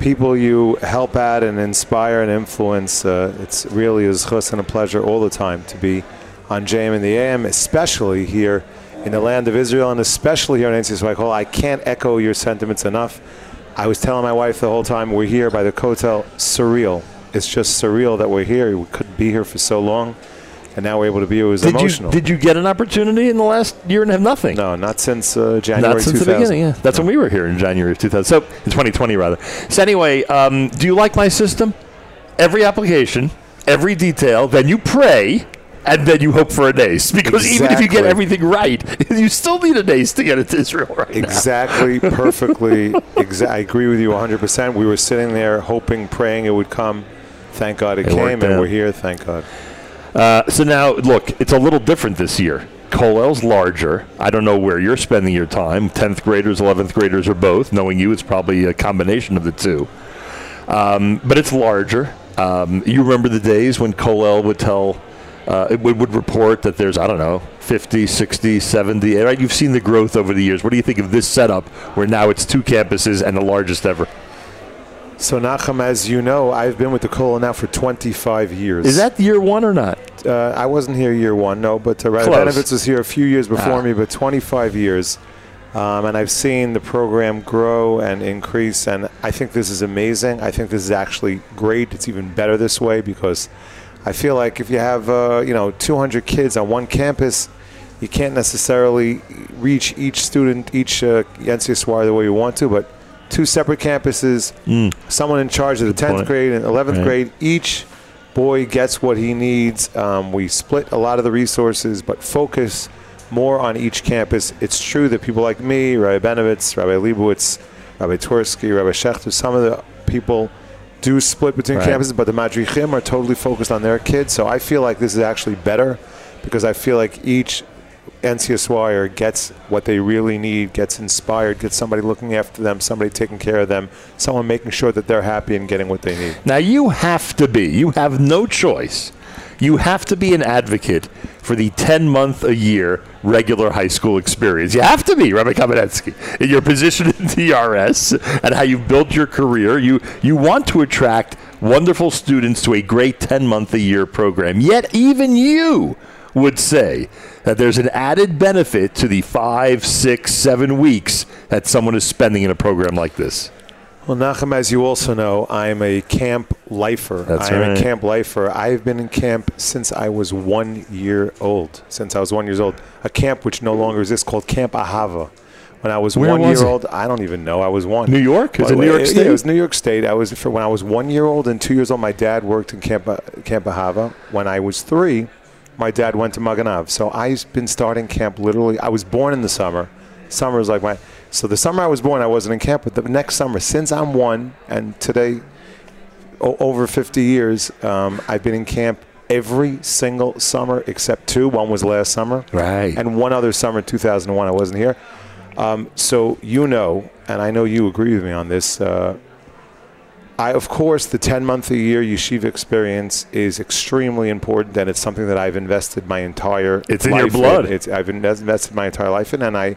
people you help out and inspire and influence. Uh, it's really a schus and a pleasure all the time to be on JM in the AM, especially here in the land of Israel and especially here in NCSY Hall. I can't echo your sentiments enough. I was telling my wife the whole time we're here by the Kotel, surreal. It's just surreal that we're here. We couldn't be here for so long. And now we're able to be. It was
Did
emotional.
you did you get an opportunity in the last year and a half? Nothing.
no, not since uh, January
Not since
2000.
the beginning, yeah. That's when we were here in January of 2000. So, in 2020, rather. So, anyway, um, do you like my system? Every application, every detail, then you pray, and then you hope for an ace. Because even if you get everything right, you still need an ace to get it to Israel right.
Exactly, perfectly. Exa- I agree with you 100%. We were sitting there hoping, praying it would come. Thank God it,
It
came, and
out.
we're here. Thank God.
Uh, so now, look, it's a little different this year. Kollel's larger. I don't know where you're spending your time. 10th graders, 11th graders, or both. Knowing you, it's probably a combination of the two. Um, but it's larger. Um, you remember the days when Kollel would tell, uh, it would, would report that there's, I don't know, 50, 60, 70. Right? You've seen the growth over the years. What do you think of this setup where now it's two campuses and the largest ever?
So, Nachum, as you know, I've been with the Kollel now for 25 years.
Is that year one or not?
Uh, I wasn't here year one, no, but uh, Rabbi
Close.
Benovitz was here a few years before
Ah.
me, but 25 years. Um, and I've seen the program grow and increase, and I think this is amazing. I think this is actually great. It's even better this way because I feel like if you have, uh, you know, 200 kids on one campus, you can't necessarily reach each student, each uh, NCSY the way you want to, but two separate campuses, someone in charge of the 10th
point.
grade and 11th
Right.
grade, each boy gets what he needs. Um, we split a lot of the resources, but focus more on each campus. It's true that people like me, Rabbi Benovitz, Rabbi Leibowitz, Rabbi Twersky, Rabbi Schachter, some of the people do split between
Right.
campuses, but the Madrichim are totally focused on their kids. So I feel like this is actually better because I feel like each NCSYer gets what they really need, gets inspired, gets somebody looking after them, somebody taking care of them, someone making sure that they're happy and getting what they need.
Now you have to be. You have no choice. You have to be an advocate for the 10 month a year regular high school experience. You have to be, Rabbi Kamenetsky. In your position in DRS and how you've built your career, you, you want to attract wonderful students to a great 10 month a year program. Yet even you would say that there's an added benefit to the five, six, seven weeks that someone is spending in a program like this.
Well, Nachum, as you also know, I'm a camp lifer.
That's
I'm
right.
a camp lifer. I've been in camp since I was one year old. Since I was one years old, a camp which no longer exists called Camp Ahava. When I was
Where
one
was
year
it?
old, I don't even know. I was one.
New York? Is it New York State?
it was New York State. I was for when I was one year old and two years old. My dad worked in Camp uh, Camp Ahava. When I was three, my dad went to Magen Av. So I've been starting camp literally. I was born in the summer. Summer is like my. So the summer I was born, I wasn't in camp. But the next summer, since I'm one, and today, o- over 50 years, um, I've been in camp every single summer except two. One was last summer,
Right.
and one other summer in 2001. I wasn't here. Um, so you know, and I know you agree with me on this. Uh, I, of course, the 10 month a year yeshiva experience is extremely important, and it's something that I've invested my entire
It's in your blood.
It's, I've invested my entire life in, and I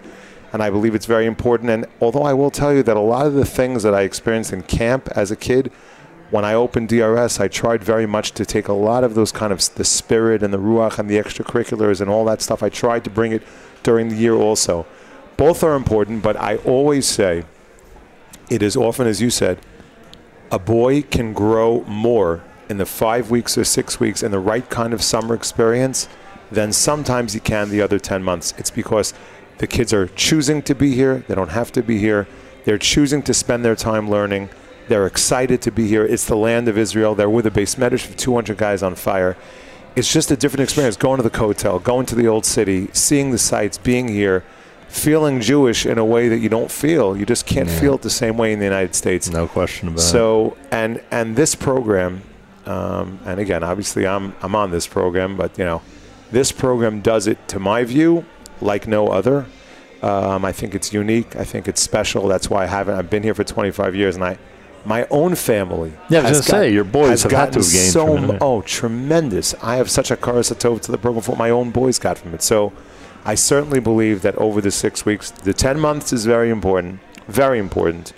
and I believe it's very important. And although I will tell you that a lot of the things that I experienced in camp as a kid, when I opened DRS, I tried very much to take a lot of those kind of the spirit and the ruach and the extracurriculars and all that stuff. I tried to bring it during the year also. Both are important, but I always say it is often, as you said, a boy can grow more in the five weeks or six weeks in the right kind of summer experience than sometimes he can the other 10 months. It's because the kids are choosing to be here, they don't have to be here, they're choosing to spend their time learning, they're excited to be here. It's the land of Israel, they're with a beis medrash of 200 guys on fire. It's just a different experience going to the hotel, going to the old city, seeing the sights, being here. Feeling Jewish in a way that you don't feel. You just can't feel it the same way in the United States.
No question about it.
So and and this program, um, and again, obviously I'm I'm on this program, but you know, this program does it to my view like no other. Um, I think it's unique. I think it's special. That's why I haven't. I've been here for 25 years, and I, my own family.
Yeah, I was gonna say, your boys have had to have gained
so mu-
yeah.
oh tremendous. I have such a karisatov to the program for what my own boys got from it. So. I certainly believe that over the six weeks, the 10 months is very important, very important,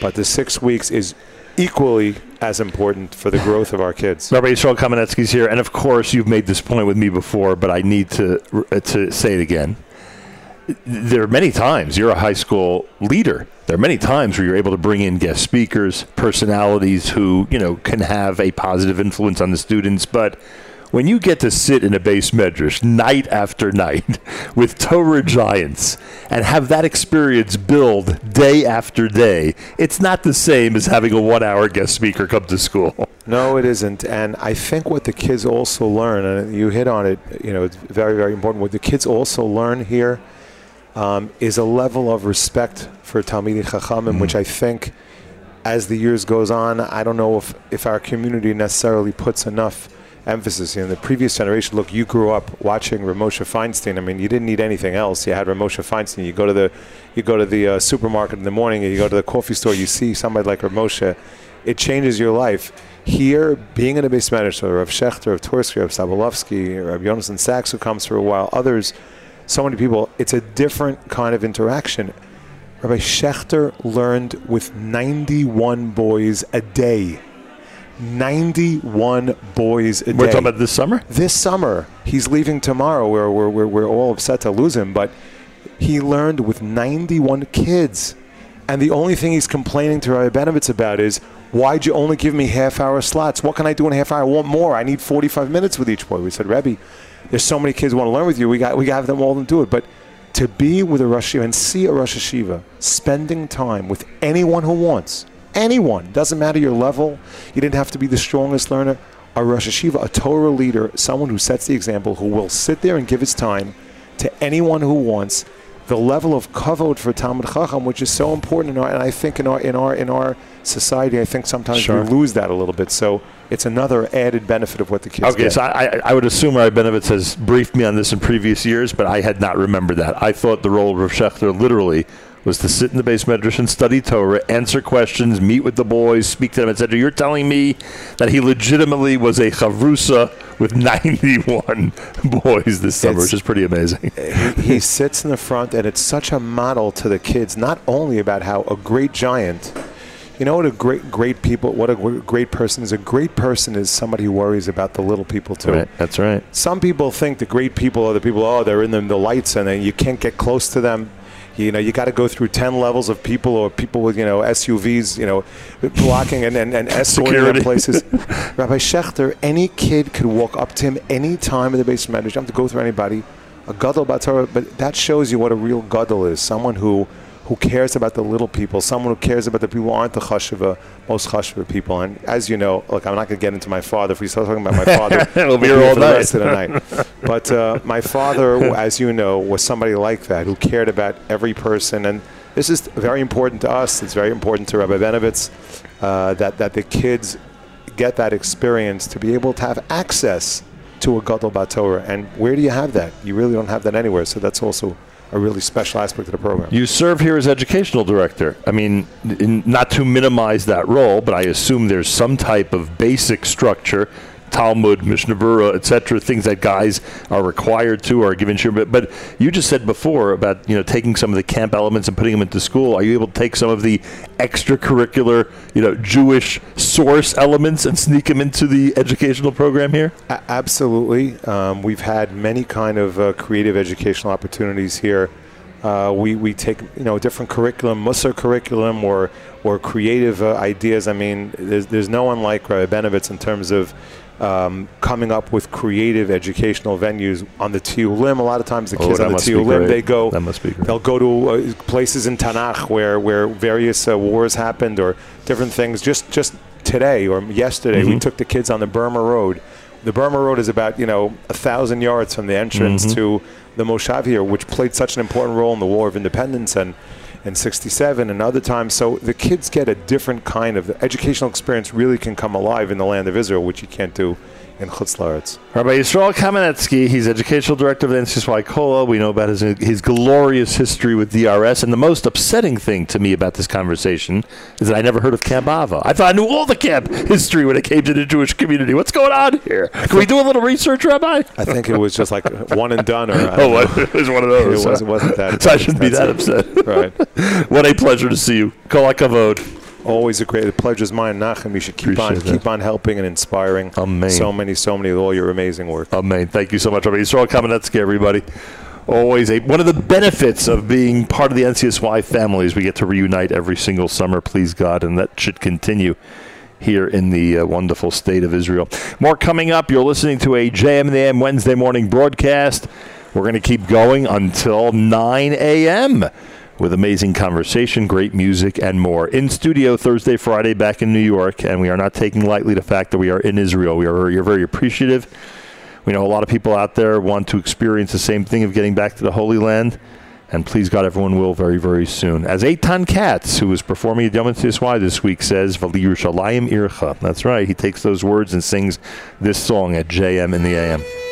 but the six weeks is equally as important for the growth of our kids.
Rabbi Yisrael Kamenetsky's here, and of course, you've made this point with me before, but I need to uh, to say it again. There are many times you're a high school leader. There are many times where you're able to bring in guest speakers, personalities who you know can have a positive influence on the students. But when you get to sit in a beis medrash night after night with Torah giants and have that experience build day after day, it's not the same as having a one-hour guest speaker come to school.
No, it isn't. And I think what the kids also learn, and you hit on it, you know, it's very, very important. What the kids also learn here um, is a level of respect for Talmidei Chachamim, which I think, as the years goes on, I don't know if, if our community necessarily puts enough emphasis. In the previous generation, look, you grew up watching Ramosha Feinstein. I mean, you didn't need anything else. You had Ramosha Feinstein. You go to the, you go to the uh, supermarket in the morning, you go to the coffee store. You see somebody like Ramosha. It changes your life. Here, being in a beis medrash, of Schachter, of Twersky, of Sobolofsky, of Jonathan Sachs, who comes for a while, others, so many people, it's a different kind of interaction. Rabbi Schachter learned with 91 boys a day. 91 boys a day.
We're talking about this summer?
This summer. He's leaving tomorrow. We're, we're, we're, we're all upset to lose him, but he learned with 91 kids. And the only thing he's complaining to Rabbi Benovitz about is, why'd you only give me half hour slots? What can I do in a half hour? I want more. I need 45 minutes with each boy. We said, Rebbe, there's so many kids who want to learn with you. We got we got to have them all to do it. But to be with a Rosh Yeshiva and see a Rosh Yeshiva spending time with anyone who wants, anyone, doesn't matter your level, you didn't have to be the strongest learner. A Rosh Yeshiva, a Torah leader, someone who sets the example, who will sit there and give his time to anyone who wants. The level of kavod for Talmud Chacham, which is so important in our, and I think in our in our in our society, I think sometimes
Sure.
we lose that a little bit. So it's another added benefit of what the kids
Okay,
get.
so I, I, would assume Rabbi Benovitz has briefed me on this in previous years, but I had not remembered that. I thought the role of Rav Schachter literally was to sit in the beis medrash and study Torah, answer questions, meet with the boys, speak to them, etc. You're telling me that he legitimately was a chavrusa with 91 boys this summer,
It's-
which is pretty amazing.
he, he sits in the front, and it's such a model to the kids, not only about how a great giant. You know what a great, great people, what a great person is. A great person is somebody who worries about the little people too.
Right, that's right.
Some people think the great people are the people. Oh, they're in the, the lights, and then you can't get close to them. You know, you got to go through ten levels of people, or people with you know SUVs, you know, blocking and and, and escorting places. Rabbi Schachter, any kid could walk up to him any time in the beis medrash. You don't have to go through anybody. A gadol but that shows you what a real gadol is. Someone who who cares about the little people, someone who cares about the people who aren't the chashuva, most chashuva people. And as you know, look, I'm not going to get into my father. If we start talking about my father,
We'll be here all night.
rest of the night. But uh, my father, as you know, was somebody like that who cared about every person. And this is very important to us. It's very important to Rabbi Benovitz uh, that, that the kids get that experience to be able to have access to a Gadol Batorah. And where do you have that? You really don't have that anywhere. So that's also a really special aspect of the program.
You serve here as educational director. I mean, n- not to minimize that role, but I assume there's some type of basic structure, Talmud, Mishnah Berurah, etc., things that guys are required to or are given sure. But, but you just said before about you know taking some of the camp elements and putting them into school. Are you able to take some of the extracurricular, you know, Jewish source elements and sneak them into the educational program here?
A- absolutely. Um, we've had many kind of uh, creative educational opportunities here. Uh, we, we take you know different curriculum, Musar curriculum, or or creative uh, ideas. I mean, there's, there's no one like Rabbi Benovitz in terms of um, coming up with creative educational venues on the Tiulim. A lot of times the
Oh,
kids on the Tiulim
great.
they go
That must be great.
they'll go to uh, places in Tanakh where where various uh, wars happened or different things. Just just today or yesterday, we
Mhm.
took the kids on the Burma Road. The Burma Road is about you know a thousand yards from the entrance
Mhm.
to the Moshav here, which played such an important role in the War of Independence and in '67 and other times. So the kids get a different kind of educational experience. Really can come alive in the land of Israel, which you can't do in Chutz La'aretz.
Rabbi Yisrael Kamenetsky, he's educational director of the NCSY Kollel. We know about his, his glorious history with DRS. And the most upsetting thing to me about this conversation is that I never heard of Camp Ahava. I thought I knew all the camp history when it came to the Jewish community. What's going on here? Can we do a little research, Rabbi?
I think it was just like one and done. Or
Oh,
know.
it was one of those.
It wasn't, wasn't that.
So I shouldn't be that upset.
Right.
what a pleasure to see you. Kol HaKavod.
Always a great the pleasure's mine, Nachum. You should keep on
Appreciate
keep on helping and inspiring.
Amen.
So many, so many of all your amazing work.
Amen. Thank you so much, Rabbi Yisrael Kamenetsky, everybody. Always a one of the benefits of being part of the NCSY family is we get to reunite every single summer, please God, and that should continue
here in the uh, wonderful state of Israel. More coming up. You're listening to a JM the AM Wednesday morning broadcast. We're going to keep going until 9 a.m. with amazing conversation, great music, and more. In studio Thursday, Friday, back in New York, and we are not taking lightly the fact that we are in Israel. We are very, very appreciative. We know a lot of people out there want to experience the same thing of getting back to the Holy Land, and please God, everyone will very, very soon. As Eitan Katz, who is performing at Yom NCSY this week, says. That's right. He takes those words and sings this song at JM in the AM.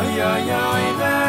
Ay ay ay ay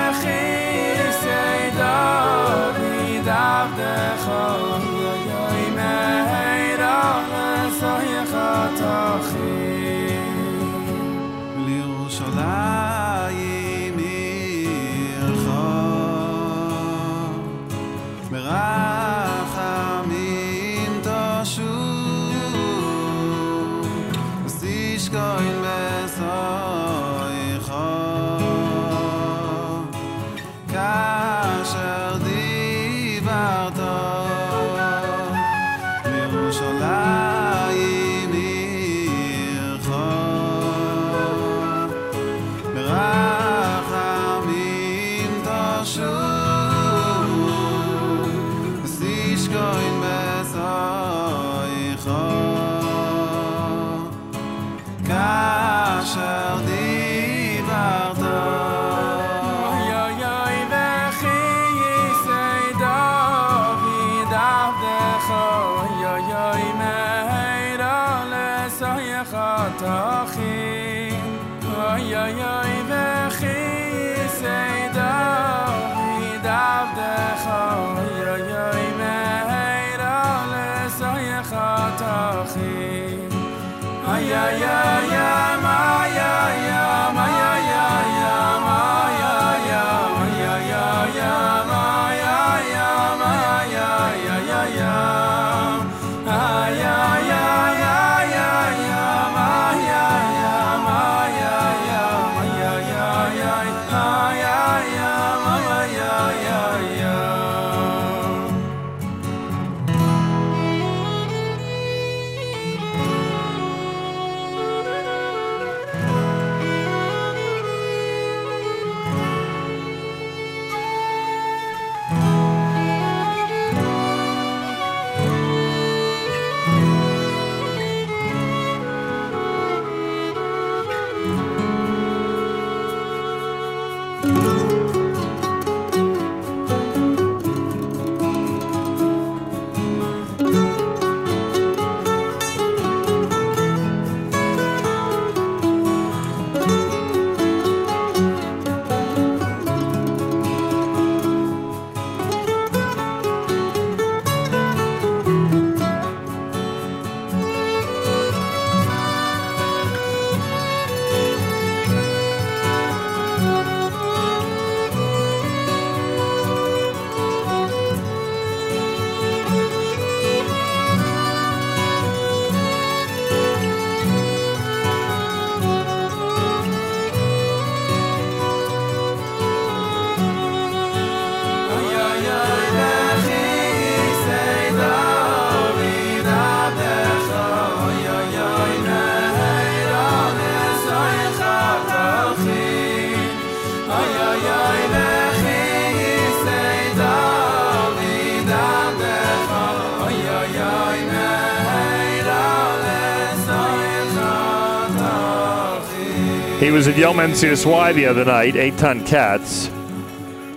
He was at Yom NCSY the other night, Eitan Katz.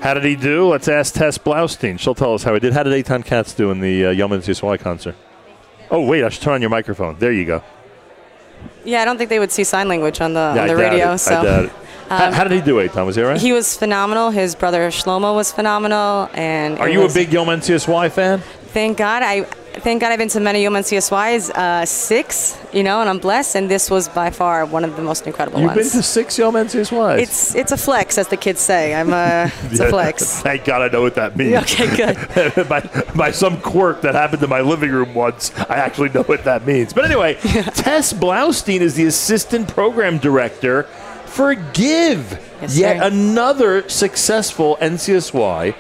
How did he do? Let's ask Tess Blaustein. She'll tell us how he did. How did Eitan Katz do in the uh, Yom NCSY concert? Oh, wait, I should turn on your microphone. There you go.
Yeah, I don't think they would see sign language on the
Yeah,
on
I
the radio.
it.
So
it. how,
um,
how did he do, Eitan? Was he right?
he was phenomenal. His brother Shlomo was phenomenal, and
Are you a
was-
big Yom NCSY fan?
Thank God, I thank God I've been to many Yom NCSYs, uh, six, you know, and I'm blessed. And this was by far one of the most incredible ones.
You've been to six Yom NCSYs?
it's it's a flex, as the kids say. I'm a it's a flex.
Thank God I know what that means.
Okay,
good. by, by some quirk that happened in my living room once, I actually know what that means. But anyway, Tess Blaustein is the assistant program director for Give,
Yes,
yet
sir.
another successful NCSY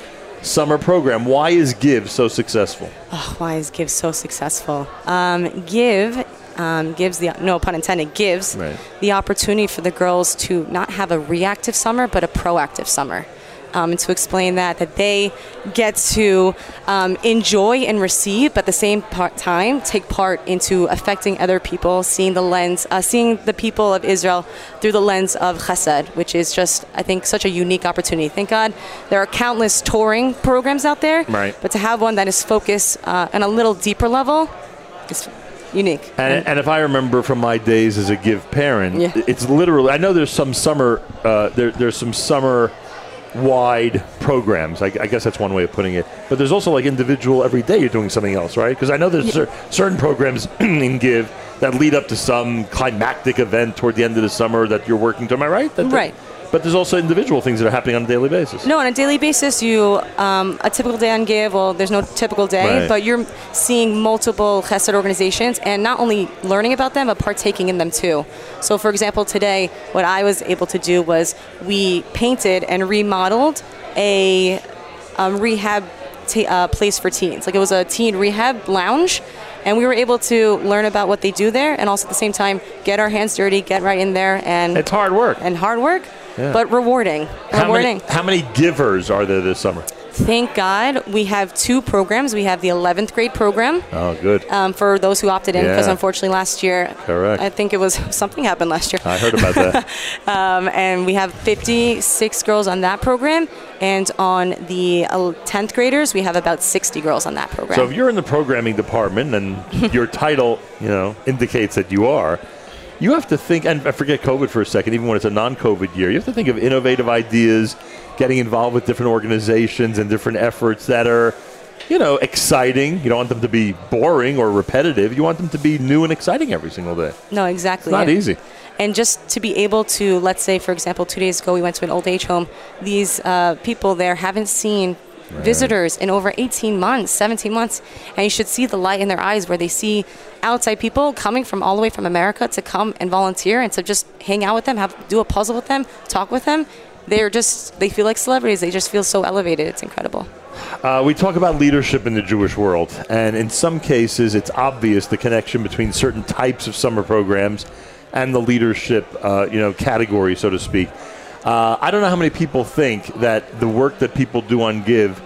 summer program. Why is Give so successful?
Oh, why is Give so successful? Um, Give um, gives the no pun intended gives
Right.
the opportunity for the girls to not have a reactive summer but a proactive summer. Um, and to explain that, that they get to um, enjoy and receive, but at the same part time take part into affecting other people, seeing the lens, uh, seeing the people of Israel through the lens of Chesed, which is just, I think, such a unique opportunity. Thank God there are countless touring programs out there,
Right.
but to have one that is focused uh, on a little deeper level is unique.
And, and if I remember from my days as a Give parent,
Yeah.
it's literally. I know there's some summer. Uh, there, there's some summer wide programs. I, I guess that's one way of putting it. But there's also like individual every day you're doing something else, right? Because I know there's cer- certain programs in Give that lead up to some climactic event toward the end of the summer that you're working to. Am I right? That- that-
Right.
But there's also individual things that are happening on a daily basis.
No, on a daily basis, you um, a typical day on Give. Well, there's no typical day,
Right.
but you're seeing multiple Chesed organizations and not only learning about them, but partaking in them too. So, for example, today, what I was able to do was we painted and remodeled a um, rehab t- uh, place for teens. Like it was a teen rehab lounge. And we were able to learn about what they do there, and also at the same time get our hands dirty, get right in there, and
it's hard work
and hard work,
Yeah.
but rewarding.
How
rewarding.
many, how many givers are there this summer?
Thank God we have two programs. We have the 11th grade program
Oh, good.
um, for those who opted in because
Yeah.
unfortunately last year,
Correct.
I think it was something happened last year.
I heard about that.
um, and we have 56 girls on that program. And on the uh, 10th graders, we have about 60 girls on that program.
So if you're in the programming department and your title, you know, indicates that you are, you have to think. And I forget COVID for a second. Even when it's a non-COVID year, you have to think of innovative ideas, getting involved with different organizations and different efforts that are, you know, exciting. You don't want them to be boring or repetitive. You want them to be new and exciting every single day.
No, exactly.
It's not
And-
easy.
And just to be able to, let's say, for example, two days ago we went to an old age home. These uh, people there haven't seen visitors in over 18 months, 17 months, and you should see the light in their eyes where they see outside people coming from all the way from America to come and volunteer and to just hang out with them, have do a puzzle with them, talk with them. They're just they feel like celebrities. They just feel so elevated. It's incredible.
Uh, we talk about leadership in the Jewish world, and in some cases, it's obvious the connection between certain types of summer programs and the leadership, uh, you know, category, so to speak. Uh, I don't know how many people think that the work that people do on Give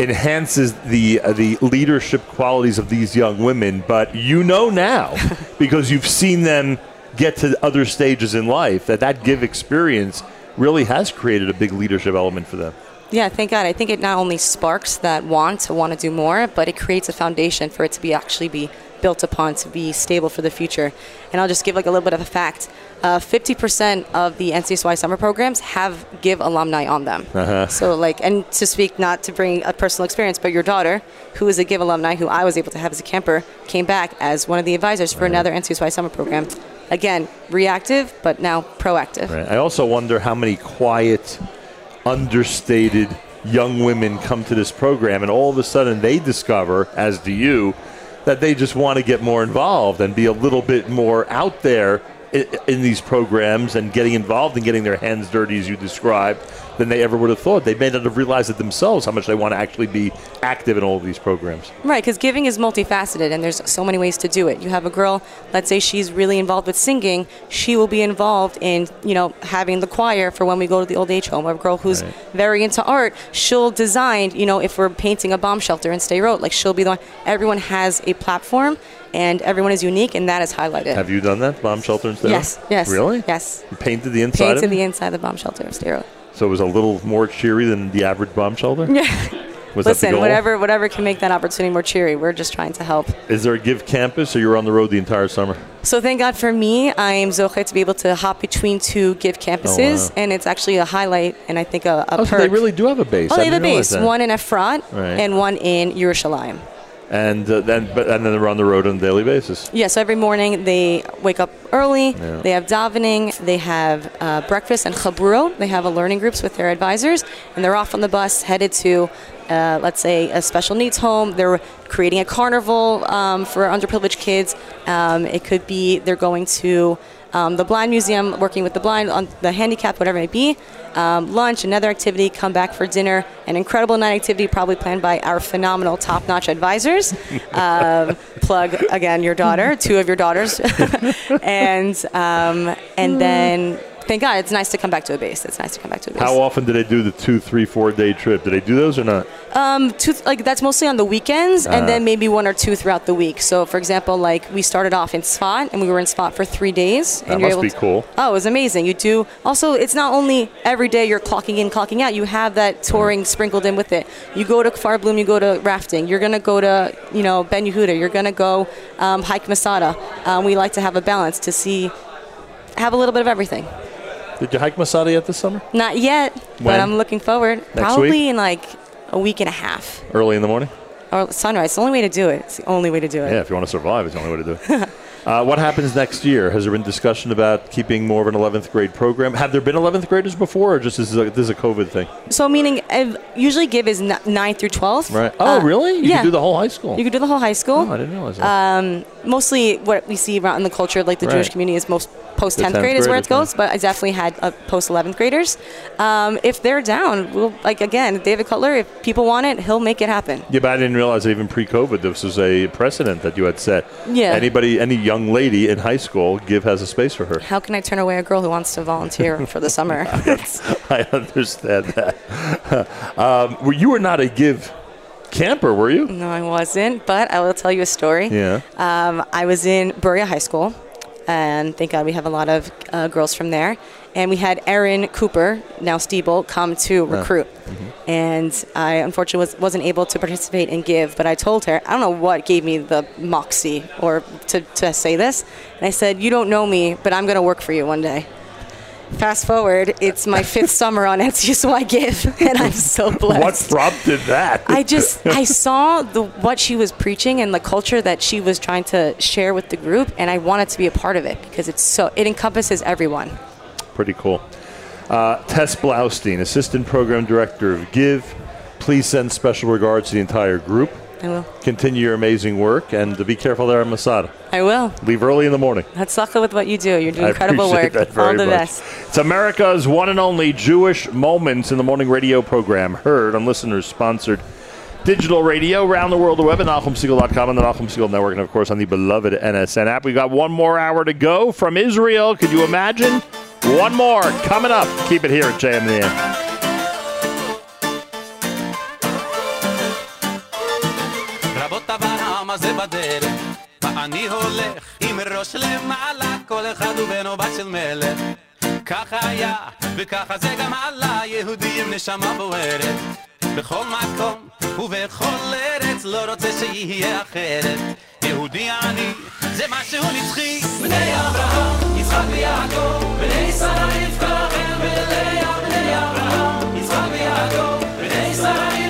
enhances the uh, the leadership qualities of these young women, but you know now because you've seen them get to other stages in life that that Give experience really has created a big leadership element for them.
Yeah, thank God. I think it not only sparks that want to want to do more, but it creates a foundation for it to be actually be built upon to be stable for the future. And I'll just give like a little bit of a fact. Uh, 50% of the NCSY summer programs have Give alumni on them.
Uh-huh.
So like, and to speak not to bring a personal experience, but your daughter, who is a Give alumni, who I was able to have as a camper, came back as one of the advisors for another NCSY summer program. Again, reactive, but now proactive.
Right. I also wonder how many quiet, understated young women come to this program, and all of a sudden they discover, as do you, that they just want to get more involved and be a little bit more out there in, these programs and getting involved and getting their hands dirty, as you described. Than they ever would have thought. They may not have realized it themselves how much they want to actually be active in all of these programs.
Right, because giving is multifaceted and there's so many ways to do it. You have a girl, let's say she's really involved with singing, she will be involved in, you know, having the choir for when we go to the old age home. A girl who's
Right.
very into art, she'll design, you know, if we're painting a bomb shelter in Sderot, like she'll be the one. Everyone has a platform and everyone is unique and that is highlighted.
Have you done that bomb shelter instead?
Yes, yes.
Really?
Yes.
You painted the inside
Painted
of it?
the inside of the bomb shelter Sderot.
So it was a little more cheery than the average bomb shelter.
Yeah.
Was that the
Listen, whatever whatever can make that opportunity more cheery, we're just trying to help.
Is there a Give campus, or you're on the road the entire summer?
So thank God for me, I am zoche to be able to hop between two give oh, campuses,
wow.
and it's actually a highlight, and I think a, a
Oh, so they really do have a base.
oh,
I
they have a base,
that.
one in Efrat
Right.
and one in Yerushalayim.
And uh, then but and then they're on the road on a daily basis.
Yeah, so every morning they wake up early,
Yeah.
they have davening, they have uh, breakfast and chaburo. They have a learning groups with their advisors, and they're off on the bus headed to, uh, let's say, a special needs home. They're creating a carnival um, for underprivileged kids. Um, it could be they're going to um, the blind museum, working with the blind, on the handicapped, whatever it may be. Um, lunch, another activity, come back for dinner. An incredible night activity, probably planned by our phenomenal, top-notch advisors. um, plug again your daughter, two of your daughters, and um, and then thank God it's nice to come back to a base. It's nice to come back to a base.
How often do they do the two, three, four day trip? Do they do those or not?
Um, two, like that's mostly on the weekends,
Ah.
and then maybe one or two throughout the week. So, for example, like we started off in Sfat, and we were in Sfat for three days.
That
and
must be
to-
cool.
Oh, it was amazing. You do also. It's not only every day you're clocking in, clocking out. You have that touring sprinkled in with it. You go to Kfar Blum, you go to rafting. You're gonna go to you know Ben Yehuda. You're gonna go um, hike Masada. Um, we like to have a balance to see, have a little bit of everything.
Did you hike Masada yet this summer?
Not yet,
When?
but I'm looking forward.
Next
Probably
week?
in like a week and a half
Early in the morning?
or sunrise. It's the only way to do it. It's the only way to do it.
Yeah, if you want to survive, it's the only way to do it. uh, what happens next year? Has there been discussion about keeping more of an 11th grade program? Have there been 11th graders before, or just this is a, this is a COVID thing?
So meaning, uh, usually give is n- 9 through 12.
Right. Oh,
Uh,
really? You
yeah.
can do the whole high school.
You could do the whole high school.
Oh, I didn't realize that.
Um, mostly what we see around in the culture of like the
Right.
Jewish community is most post 10th
10th
grade is where it goes, but I definitely had uh, post 11th graders. Um, if they're down, we'll, like again, David Cutler, if people want it, he'll make it happen.
yeah, but I didn't realize even pre-COVID, this was a precedent that you had set.
Yeah.
Anybody, any young lady in high school, Give has a space for her.
How can I turn away a girl who wants to volunteer for the summer?
I understand that. um, well, you were not a Give camper, were you?
no, I wasn't, but I will tell you a story.
Yeah.
Um, I was in Bruriah High School, and thank God we have a lot of uh, girls from there. And we had Erin Cooper, now Steeble, come to
Ah.
recruit.
Mm-hmm.
And I unfortunately was, wasn't able to participate and give, but I told her, I don't know what gave me the moxie or to, to say this. And I said, You don't know me, but I'm going to work for you one day. Fast forward, it's my fifth summer on Etsy, so I give, and I'm so blessed.
What prompted that?
I just I saw the what she was preaching and the culture that she was trying to share with the group, and I wanted to be a part of it because it's so it encompasses everyone.
Pretty cool. Uh, Tess Blaustein, Assistant Program Director of Give. Please send special regards to the entire group.
I will.
Continue your amazing work and be careful there at Masada.
I will.
Leave early in the morning.
Hatzlacha with what you do. You're doing
I
incredible work.
that very
All the
much.
best.
It's America's one and only Jewish Moments in the Morning radio program, heard on listeners sponsored digital radio around the world, the web at NachumSegal.com and the Nachum Segal Network, and of course on the beloved NSN app. We've got one more hour to go from Israel. Could you imagine? One more coming up. Keep it here at JMN.
הזה בדרך, ואני הולך עם ראש למעלה, כל אחד הוא בן או בת של מלך. ככה היה, וככה זה גם עלה, יהודי עם נשמה בוערת. בכל מקום ובכל ארץ, לא רוצה שיהיה אחרת. יהודי אני, זה משהו נצחי. בני אברהם, יצחק ויעקב, בני רבקה, רחל ולאה. בני אברהם, יצחק ויעקב, בני שרה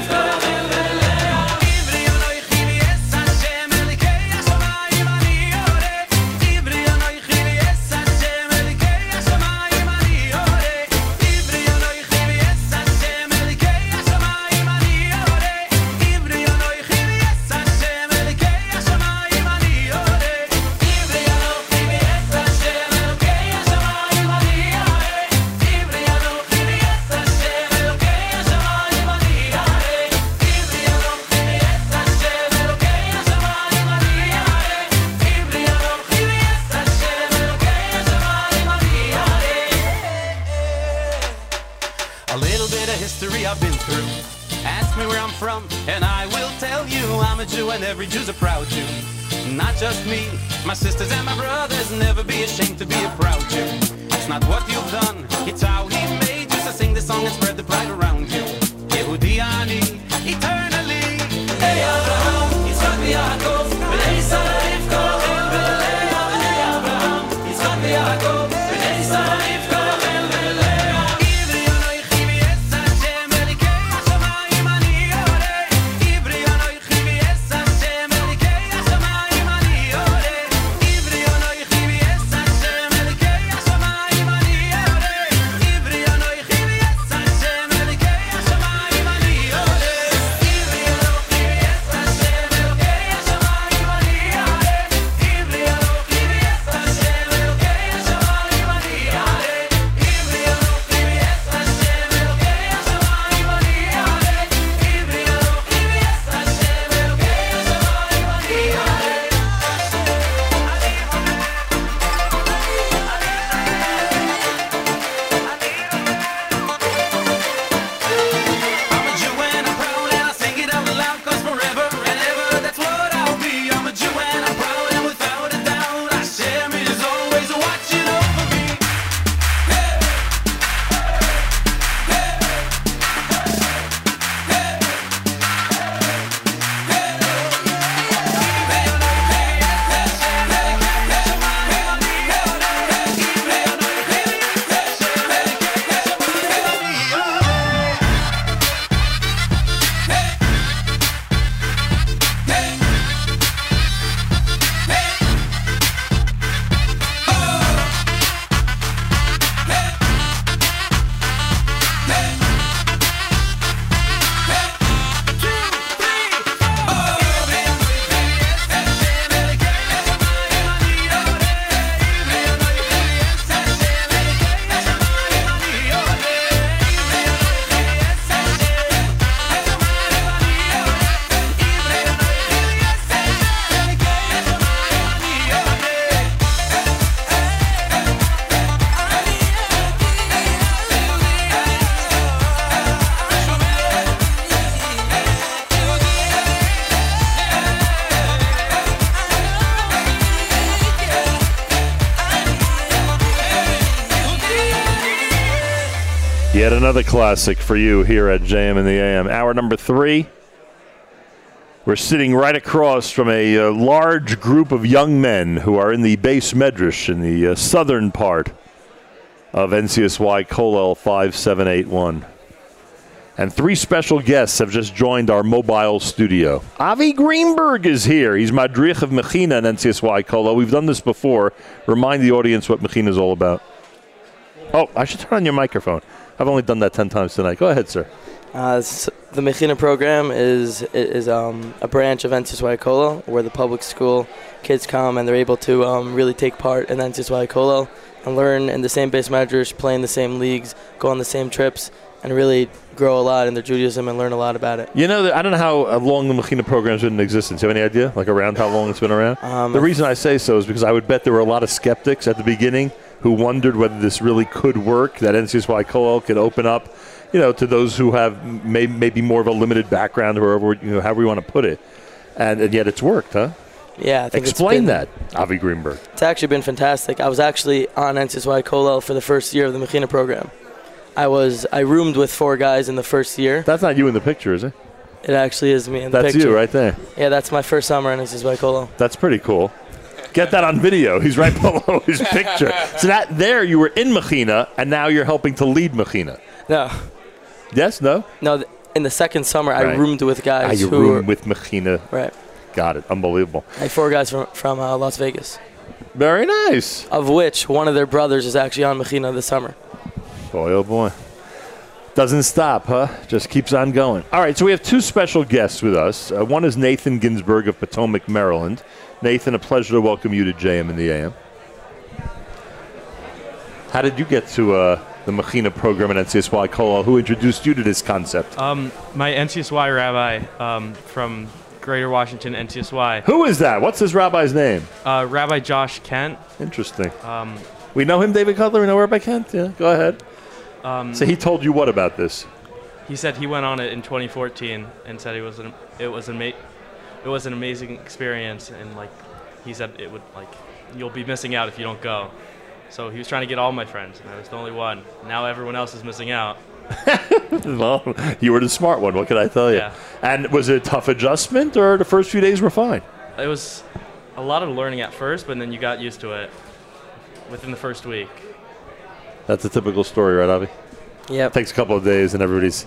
I'm from, and I will tell you I'm a Jew, and every Jew's a proud Jew. Not just me, my sisters and my brothers. Never be ashamed to be a proud Jew. It's not what you've done, it's how He made you. So sing the song and spread the pride around you. Yehudi eternally. Hey Abraham,
another classic for you here at JM in the AM. Hour number three. We're sitting right across from a uh, large group of young men who are in the beis medrash in the uh, southern part of NCSY Kollel 5781. And three special guests have just joined our mobile studio. Avi Greenberg is here. He's Madrich of Mechina and NCSY Kollel. We've done this before. Remind the audience what Mechina is all about. Oh, I should turn on your microphone. I've only done that 10 times tonight. Go ahead, sir.
Uh, the Mechina program is is um, a branch of NCSY where the public school kids come and they're able to um, really take part in NCSY and learn in the same base measures, play in the same leagues, go on the same trips, and really grow a lot in their Judaism and learn a lot about it.
You know, I don't know how uh, long the Mechina program's been in existence. Do you have any idea? Like around how long it's been around?
Um,
the reason I say so is because I would bet there were a lot of skeptics at the beginning who wondered whether this really could work, that NCSY Kollel could open up, you know, to those who have may, maybe more of a limited background or whatever, you know, however you want to put it. And, and yet it's worked, huh?
Yeah, I think
Explain
been-
that, Avi Greenberg.
It's actually been fantastic. I was actually on NCSY Kollel for the first year of the Mechina program. I was I roomed with four guys in the first year.
That's not you in the picture, is it?
It actually is me in the picture.
That's you right there.
Yeah, that's my first summer in NCSY Kollel.
That's pretty cool. Get that on video. He's right below his picture. So that there you were in Mechina, and now you're helping to lead Mechina.
No.
Yes, no?
No, th- in the second summer, I roomed with guys
Ah, you
who
room
were
with Mechina.
Right.
Got it. Unbelievable.
like four guys from from uh, Las Vegas.
Very nice.
Of which one of their brothers is actually on Mechina this summer.
Boy, oh boy. Doesn't stop, huh? Just keeps on going. All right, so we have two special guests with us. Uh, one is Nathan Ginsburg of Potomac, Maryland. Nathan, a pleasure to welcome you to JM in the AM. How did you get to uh, the Mechina program at NCSY? Who introduced you to this concept?
Um, my NCSY rabbi um, from Greater Washington NCSY.
Who is that? What's this rabbi's name?
Uh, rabbi Josh Kent.
Interesting.
Um,
We know him, David Cutler. We know Rabbi Kent. Yeah, go ahead.
Um,
so he told you what about this?
he said he went on it in 2014 and said it was an it was an it was an amazing experience and like he said it would like you'll be missing out if you don't go. So he was trying to get all my friends, and I was the only one. Now everyone else is missing out.
well, you were the smart one. What can I tell you?
Yeah.
And was it a tough adjustment, or the first few days were fine?
It was a lot of learning at first, but then you got used to it within the first week.
That's a typical story, right, Avi?
Yeah.
Takes a couple of days, and everybody's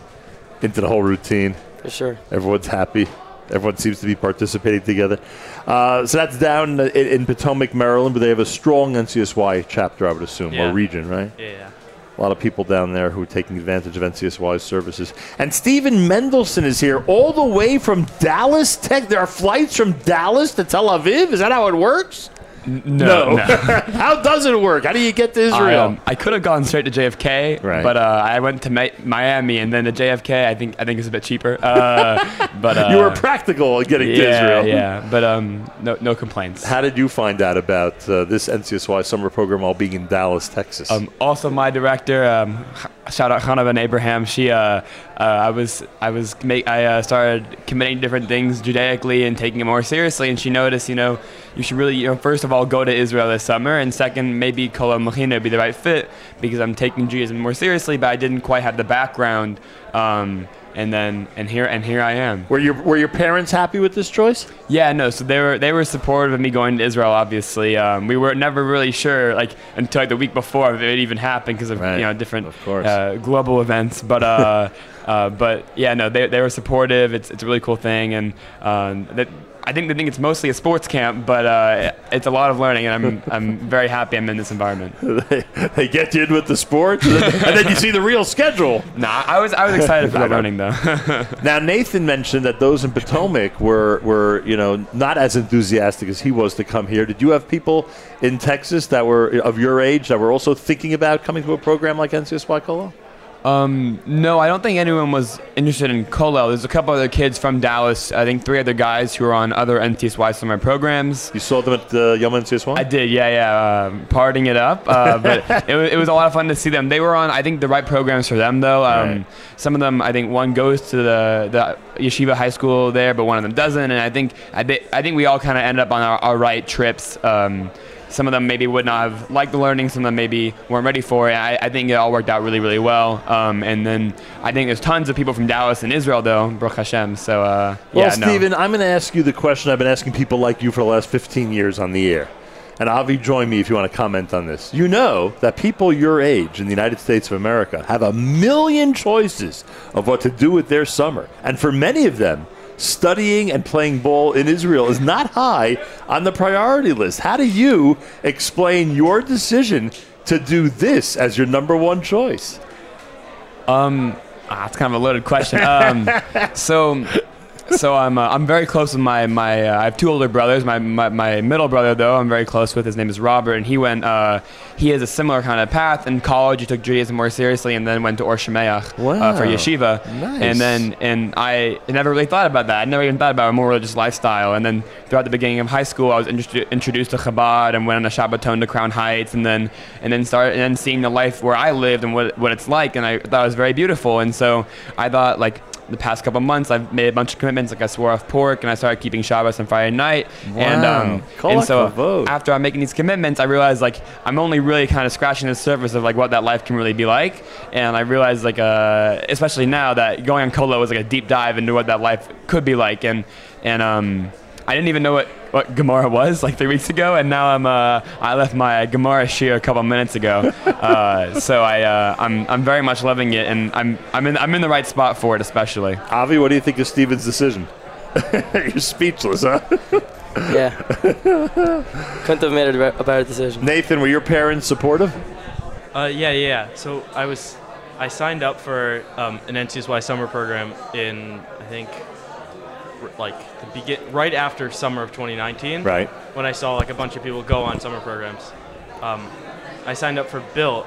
into the whole routine.
For sure.
Everyone's happy. Everyone seems to be participating together. Uh, so that's down in, in Potomac, Maryland, but they have a strong NCSY chapter, I would assume,
Yeah.
or region, right?
Yeah.
A lot of people down there who are taking advantage of NCSY's services. And Stephen Mendelson is here all the way from Dallas, Tech. There are flights from Dallas to Tel Aviv. Is that how it works?
No, no.
how does it work? How do you get to Israel?
I, um, I could have gone straight to JFK,
Right.
but uh, I went to Mi- Miami and then to JFK. I think I think it's a bit cheaper. Uh, but uh,
you were practical in getting
yeah,
to Israel.
Yeah, but um, no no complaints.
How did you find out about uh, this NCSY summer program while being in Dallas, Texas?
Um, also, my director, um, shout out Hannah Van Abraham. She, uh, uh, I was, I was, make, I uh, started committing different things Judaically and taking it more seriously. And she noticed, you know, you should really, you know, first of all, go to Israel this summer, and second, maybe Kollel Mechina would be the right fit because I'm taking Judaism more seriously, but I didn't quite have the background. Um, and then, and here, and here I am.
Were your Were your parents happy with this choice?
Yeah, no. So they were they were supportive of me going to Israel. Obviously, um, we were never really sure, like until like the week before, if it even happened because of you know different uh, global events. But uh, uh, but yeah, no, they, they were supportive. It's it's a really cool thing, and um, that. I think they think it's mostly a sports camp, but uh, it's a lot of learning, and I'm, I'm very happy I'm in this environment.
they, they get you in with the sports, and then, and then you see the real schedule.
Nah, I was I was excited for the learning though.
now Nathan mentioned that those in Potomac were were you know not as enthusiastic as he was to come here. Did you have people in Texas that were of your age that were also thinking about coming to a program like NCSY Kollel?
Um, no, I don't think anyone was interested in Kollel. There's a couple other kids from Dallas. I think three other guys who are on other NCSY summer programs.
You saw them at the Yom NCSY?
I did, yeah, yeah. Um, partying it up. Uh, but it, wa- it was a lot of fun to see them. They were on, I think, the right programs for them, though. Um,
Right.
Some of them, I think, one goes to the, the yeshiva high school there, but one of them doesn't. And I think I, I think we all kind of end up on our, our right trips. Um, some of them maybe would not have liked the learning. Some of them maybe weren't ready for it. I, I think it all worked out really, really well. Um, and then I think there's tons of people from Dallas and Israel, though, Baruch Hashem. So, uh,
Well,
yeah, no.
Stephen, I'm going to ask you the question I've been asking people like you for the last 15 years on the air. And Avi, join me if you want to comment on this. You know that people your age in the United States of America have a million choices of what to do with their summer. And for many of them, studying and playing ball in Israel is not high on the priority list. How do you explain your decision to do this as your number one choice?
Um, ah, it's kind of a loaded question. Um, so, so I'm uh, I'm very close with my my. Uh, I have two older brothers. My, my my middle brother though I'm very close with. His name is Robert, and he went. Uh, he has a similar kind of path in college. He took Judaism more seriously, and then went to Ohr Somayach uh,
Wow.
for yeshiva.
Nice.
And then and I never really thought about that. I never even thought about a more religious lifestyle. And then throughout the beginning of high school, I was introdu- introduced to Chabad and went on a Shabbaton to Crown Heights, and then and then started and then seeing the life where I lived and what what it's like, and I thought it was very beautiful. And so I thought like. The past couple months, I've made a bunch of commitments. Like I swore off pork, and I started keeping Shabbos on Friday night. And
Wow.
um, and so
hakavod.
after I'm making these commitments, I realized like I'm only really kind of scratching the surface of like what that life can really be like. And I realized like uh, especially now that going on Kollel was like a deep dive into what that life could be like. And and um, I didn't even know what what Gemara was like three weeks ago, and now I'm uh, I left my Gemara shiur a couple minutes ago. Uh, so I uh, I'm I'm very much loving it, and I'm I'm in I'm in the right spot for it, especially.
Avi, what do you think of Stephen's decision? You're speechless, huh?
Yeah. Couldn't have made a, a better decision.
Nathan, were your parents supportive?
Uh, yeah, yeah. So I was, I signed up for um, an NCSY summer program in I think, r- like the begin right after summer of 2019.
Right.
When I saw like a bunch of people go on summer programs, um, I signed up for Built.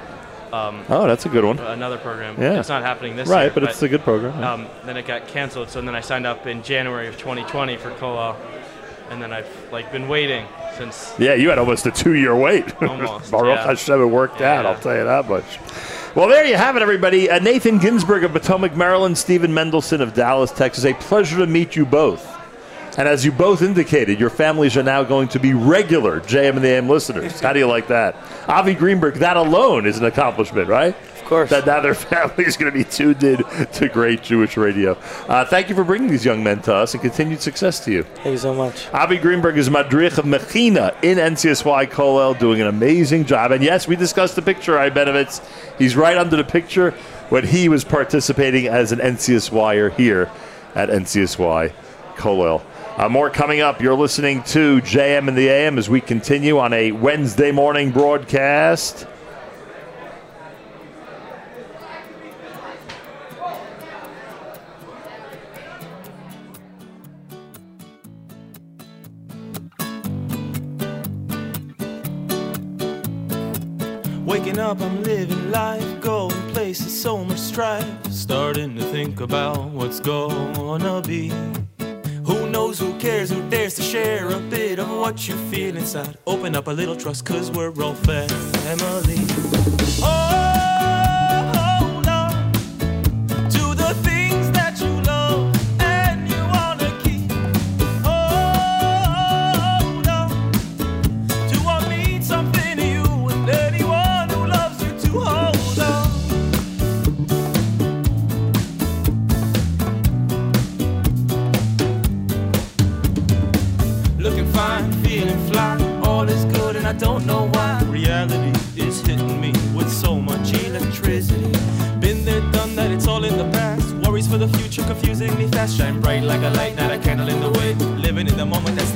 Um,
Oh, that's a good one.
Another program.
Yeah.
It's not happening this
Right,
year.
Right, but it's a good program, yeah.
Um, then it got canceled, so then I signed up in January of 2020 for Kollel, and then I've like been waiting since.
Yeah, you had almost a two-year wait.
Almost,
Baruch
yeah.
Hashem, it worked out.
Yeah.
I'll tell you that much. Well, there you have it, everybody. Uh, Nathan Ginsburg of Potomac, Maryland, Stephen Mendelson of Dallas, Texas. A pleasure to meet you both. And as you both indicated, your families are now going to be regular JM in the AM listeners. How do you like that? Avi Greenberg, that alone is an accomplishment, right? Of
course.
That now their family is going to be tuned in to great Jewish radio. Uh, thank you for bringing these young men to us and continued success to you.
Thank you so much.
Avi Greenberg is Madrich of Mechina in NCSY Kollel, doing an amazing job. And yes, we discussed the picture, I Benovitz. He's right under the picture when he was participating as an NCSYer here at NCSY Kollel. Uh, more coming up. You're listening to JM in the AM as we continue on a Wednesday morning broadcast.
Up, I'm living life, going places, so much strife. Starting to think about what's gonna be. Who knows, who cares, who dares to share a bit of what you feel inside? Open up a little trust, cause we're all family. Hold oh! Me fast. Shine bright like a light, not a candle in the wind. Living in the moment, that's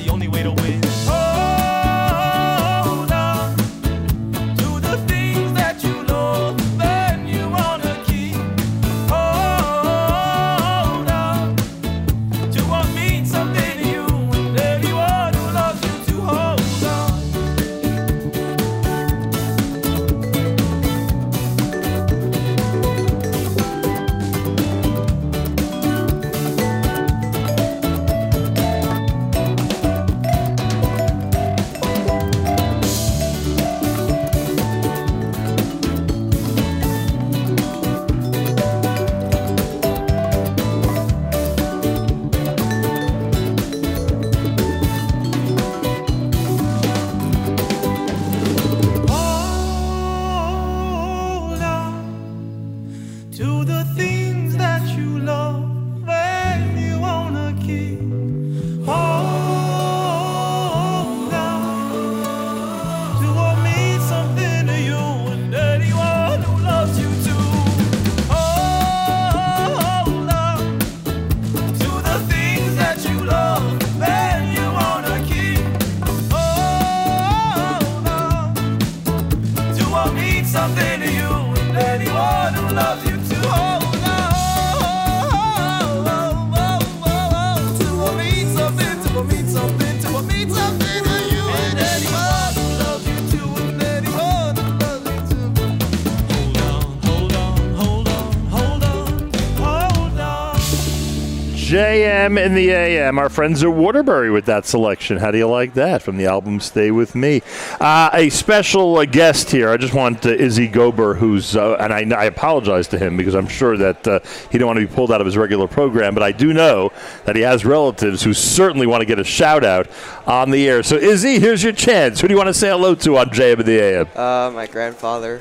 JM in the AM. Our friends at Waterbury with that selection. How do you like that from the album Stay With Me? Uh, a special uh, guest here. I just want uh, Izzy Gober, who's, uh, and I, I apologize to him because I'm sure that uh, he don't want to be pulled out of his regular program, but I do know that he has relatives who certainly want to get a shout out on the air. So, Izzy, here's your chance. Who do you want to say hello to on JM in the AM?
Uh, my grandfather,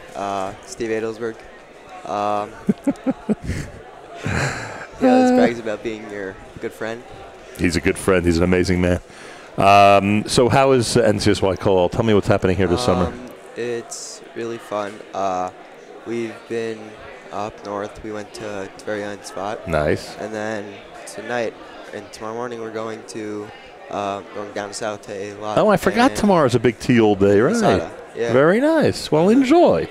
Steve Adelsberg. Um, yeah, this brags about being your good friend.
He's a good friend. He's an amazing man. Um, so, how is NCSY Kollel? Tell me what's happening here this summer.
Um, It's really fun. Uh, we've been up north. We went to a very young spot.
Nice.
And then tonight and tomorrow morning we're going to uh, going down south to Eilat.
Oh, I forgot tomorrow's a big tiyul day, right?
Yeah.
Very nice. Well, enjoy.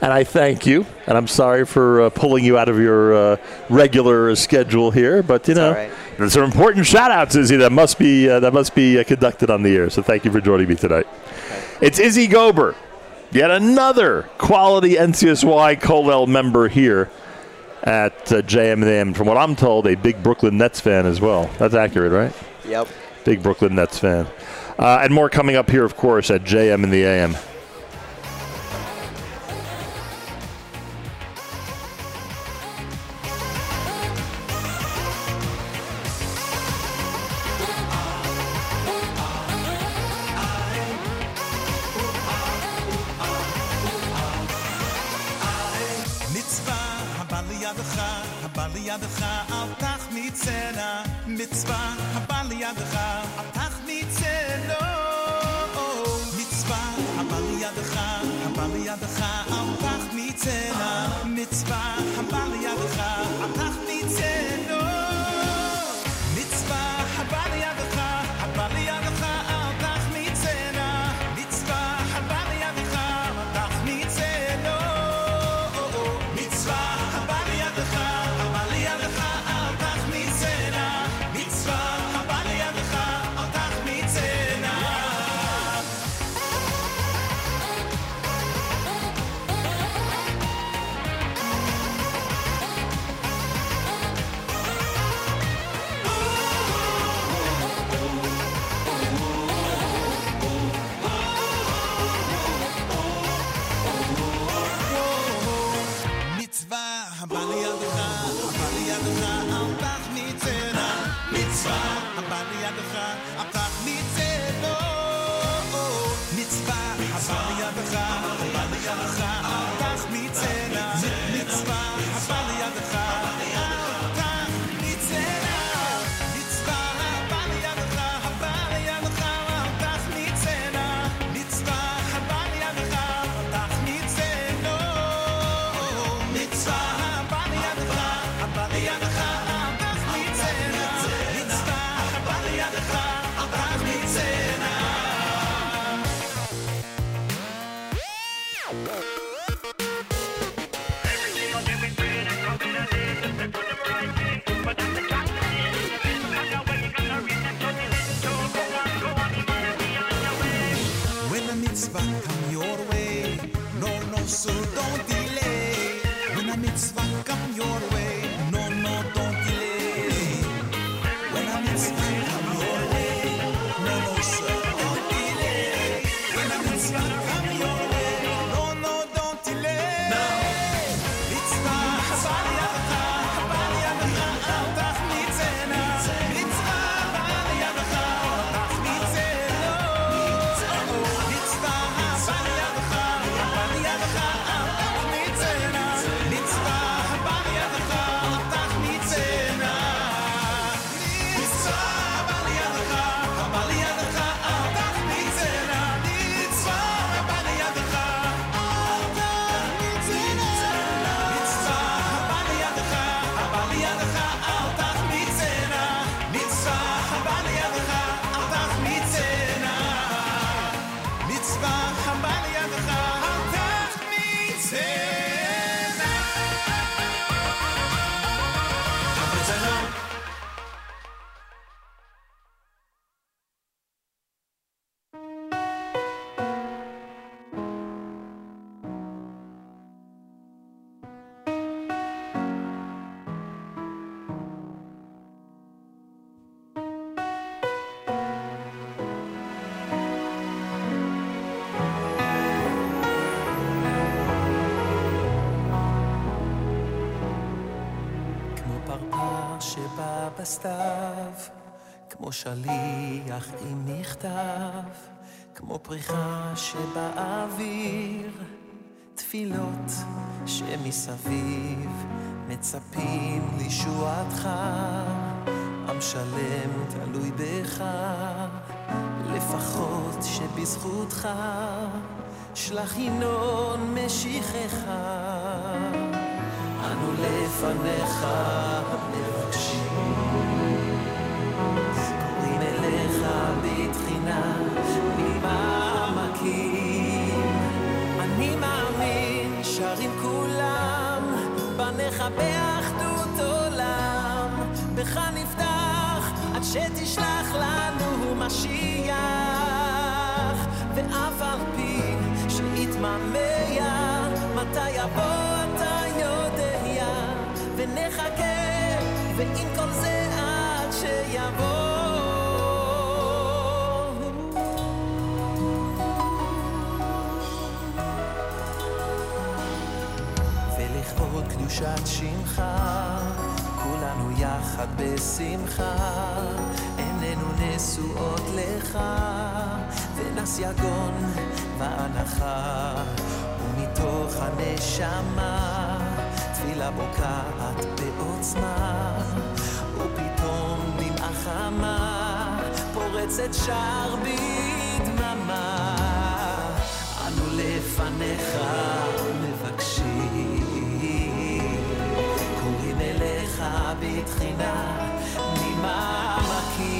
And I thank you, and I'm sorry for uh, pulling you out of your uh, regular schedule here, but you know,
all right.
there's some important shout-outs, Izzy, that must be uh, that must be uh, conducted on the air. So thank you for joining me tonight. It's Izzy Gober, yet another quality NCSY Kollel member here at uh, JM&M. From what I'm told, a big Brooklyn Nets fan as well. That's accurate, right?
Yep.
Big Brooklyn Nets fan. Uh, and more coming up here, of course, at JM in the AM.
לפניך מבקשים, קוראים אליך בתחינה ממעמקים.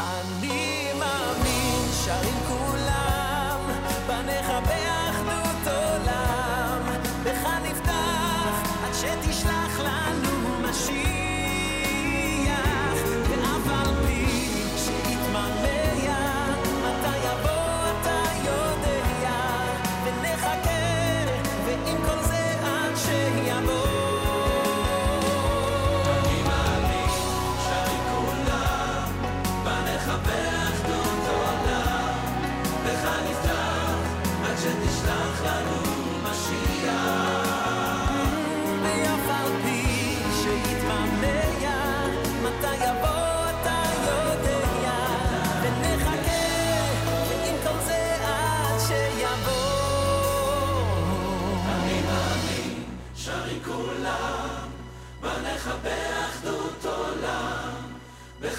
אני מאמין, שרים כולם, בניך באחדות עולם, בך נפתח עד שתשלח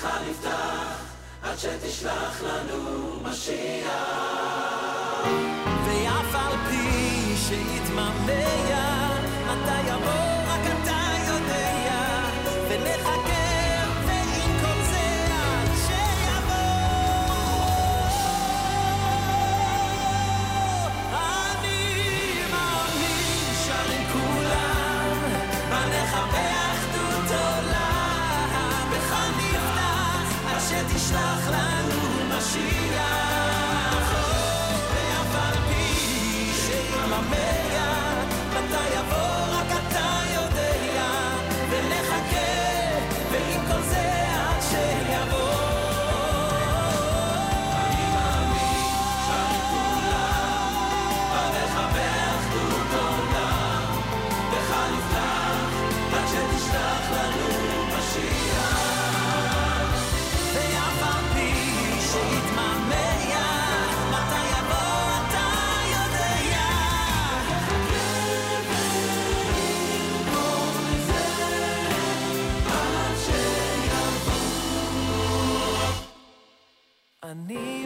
ידך נפתח, עד שתשלח לנו משיח. ואף על פי שיתממח תשלח לנו משיח, ואף על פי שגם המלך money.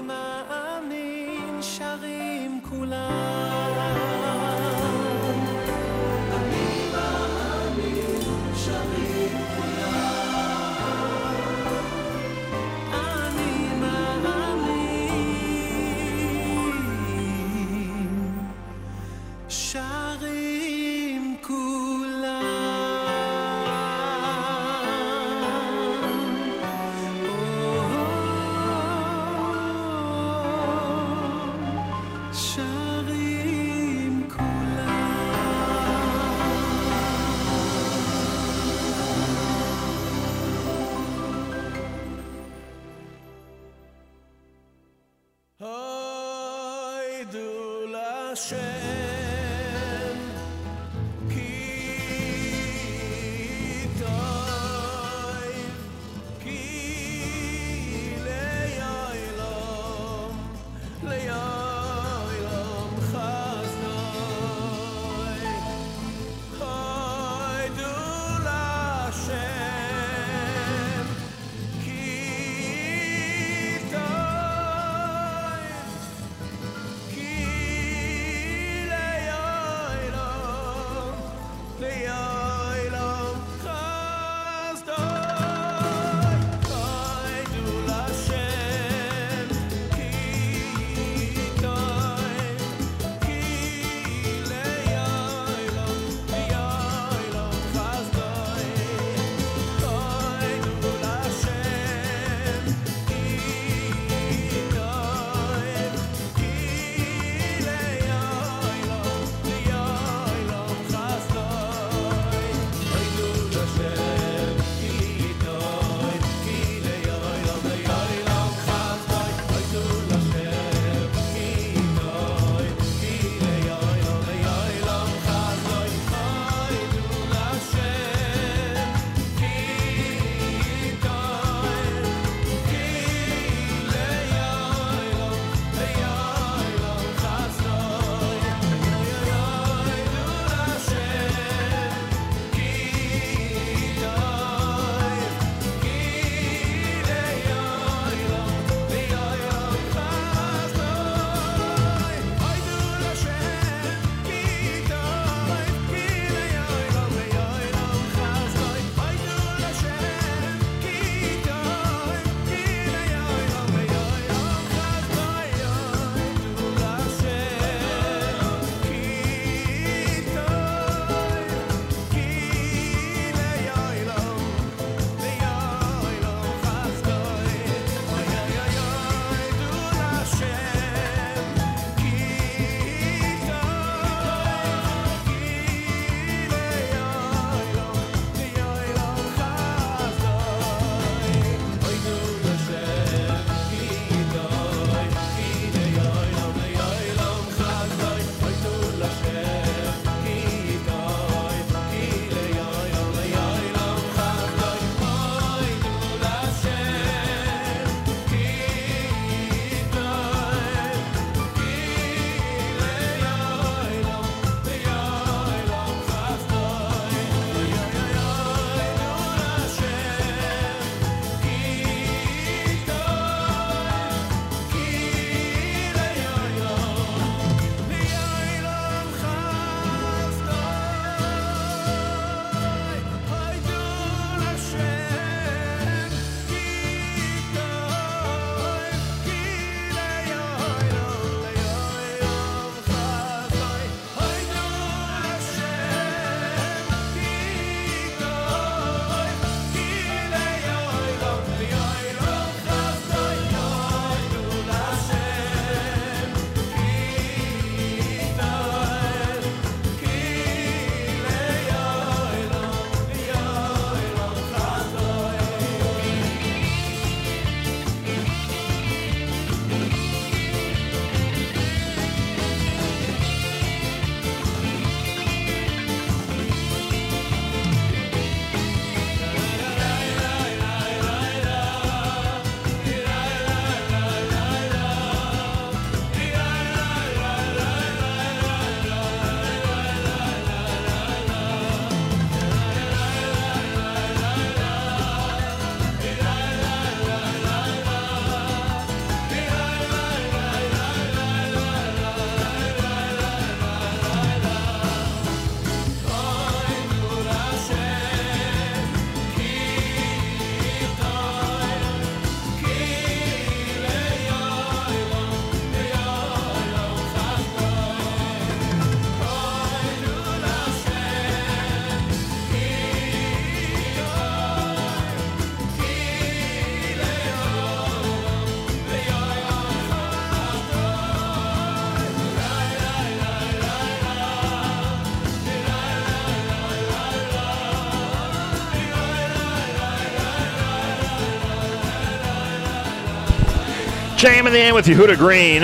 JM in the AM with Yehuda Green.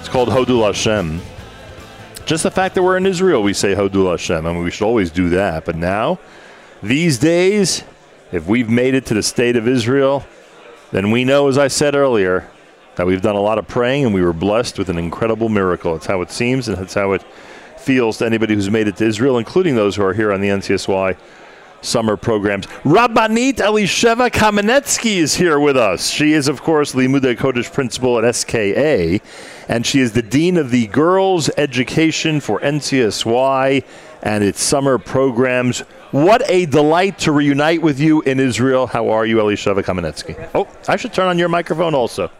It's called Hodu LaShem. Just the fact that we're in Israel, we say Hodu LaShem. I mean, we should always do that. But now, these days, if we've made it to the state of Israel, then we know, as I said earlier, that we've done a lot of praying and we were blessed with an incredible miracle. It's how it seems and it's how it feels to anybody who's made it to Israel, including those who are here on the NCSY summer programs. Rabbanit Elisheva Kamenetsky is here with us. She is, of course, Limudei Kodesh principal at SKA, and she is the dean of the Girls Education for NCSY and its summer programs. What a delight to reunite with you in Israel. How are you, Elisheva Kamenetsky? Oh, I should turn on your microphone also.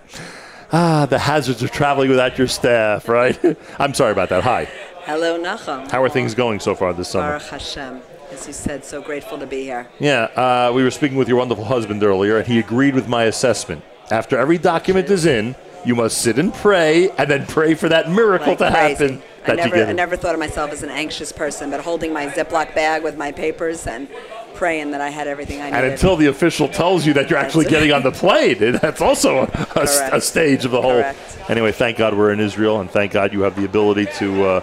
Ah, the hazards of traveling without your staff, right? I'm sorry about that. Hi.
Hello, Nachum.
How are things going so far this summer?
Baruch Hashem. As you said, so grateful to be here.
Yeah, uh, we were speaking with your wonderful husband earlier, and he agreed with my assessment. After every document is in, you must sit and pray, and then pray for that miracle
Like
to
crazy.
happen.
I never,
you get
I never thought of myself as an anxious person, but holding my Ziploc bag with my papers and praying that I had everything I needed.
And until the official tells you that you're actually getting on the plane, that's also a, a, a stage of the whole.
Correct.
Anyway, thank God we're in Israel, and thank God you have the ability to uh,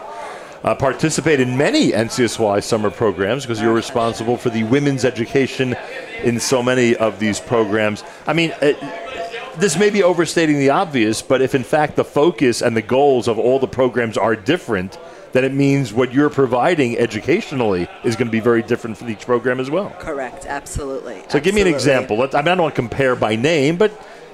uh, participate in many NCSY summer programs because you're responsible for the women's education in so many of these programs. I mean, uh, this may be overstating the obvious, but if in fact the focus and the goals of all the programs are different, then it means what you're providing educationally is going to be very different for each program as well.
Correct, absolutely.
So give me an example. I mean, I don't want to compare by name, but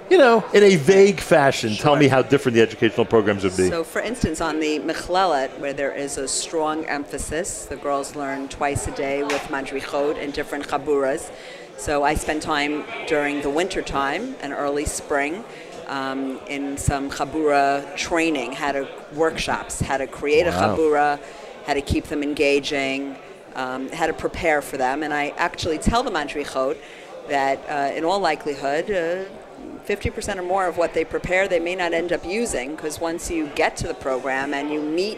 you know, in a vague fashion, tell me how different the educational programs would be.
So, for instance, on the Michlelet, where there is a strong emphasis, the girls learn twice a day with madrichot and different chaburas. So, I spend time during the winter time and early spring um, in some chabura training, how to workshops, how to create a
Wow.
chabura, how to keep them engaging, um, how to prepare for them. And I actually tell the madrichot that, uh, in all likelihood, uh, 50% or more of what they prepare they may not end up using because once you get to the program and you meet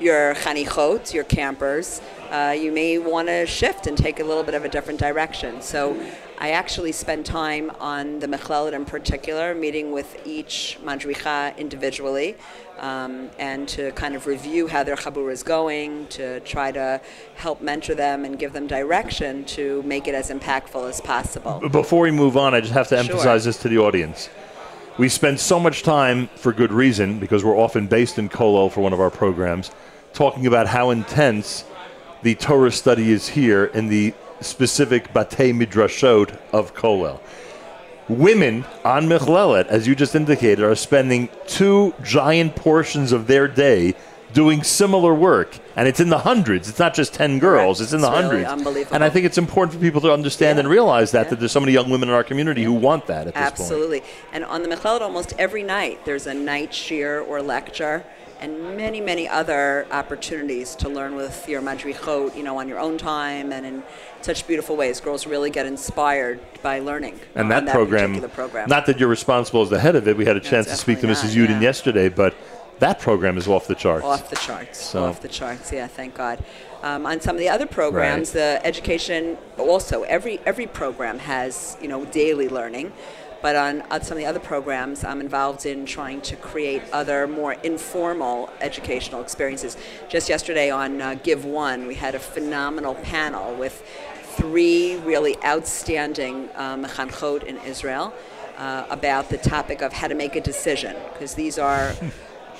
your chanichot, your campers, uh, you may want to shift and take a little bit of a different direction. So I actually spend time on the Michlelet in particular, meeting with each madricha individually um, and to kind of review how their chabur is going, to try to help mentor them and give them direction to make it as impactful as possible.
Before we move on, I just have to
Sure.
emphasize this to the audience. We spend so much time, for good reason, because we're often based in Kollel for one of our programs, talking about how intense the Torah study is here in the specific Batei Midrashot of Kollel. Women on Michlelet, as you just indicated, are spending two giant portions of their day doing similar work. And it's in the hundreds. It's not just 10 girls, it's in the
It's really
hundreds.
unbelievable.
And I think it's important for people to understand and realize that, that there's so many young women in our community who want that at this point.
Absolutely. And on the Michlelet, almost every night there's a night shiur or lecture, and many, many other opportunities to learn with your madrichot, you know, on your own time and in such beautiful ways. Girls really get inspired by learning
And that,
that
program,
program.
not that you're responsible as the head of it, we had a chance to speak to Mrs.
definitely
Uden yesterday, but that program is off the charts.
Off the charts.
So-
Off the charts. Yeah, thank God. Um, on some of the other programs, the education also every every program has you know daily learning, but on, on some of the other programs, I'm involved in trying to create other more informal educational experiences. Just yesterday on uh, Give One, we had a phenomenal panel with three really outstanding um, mechanchot in Israel uh, about the topic of how to make a decision, because these are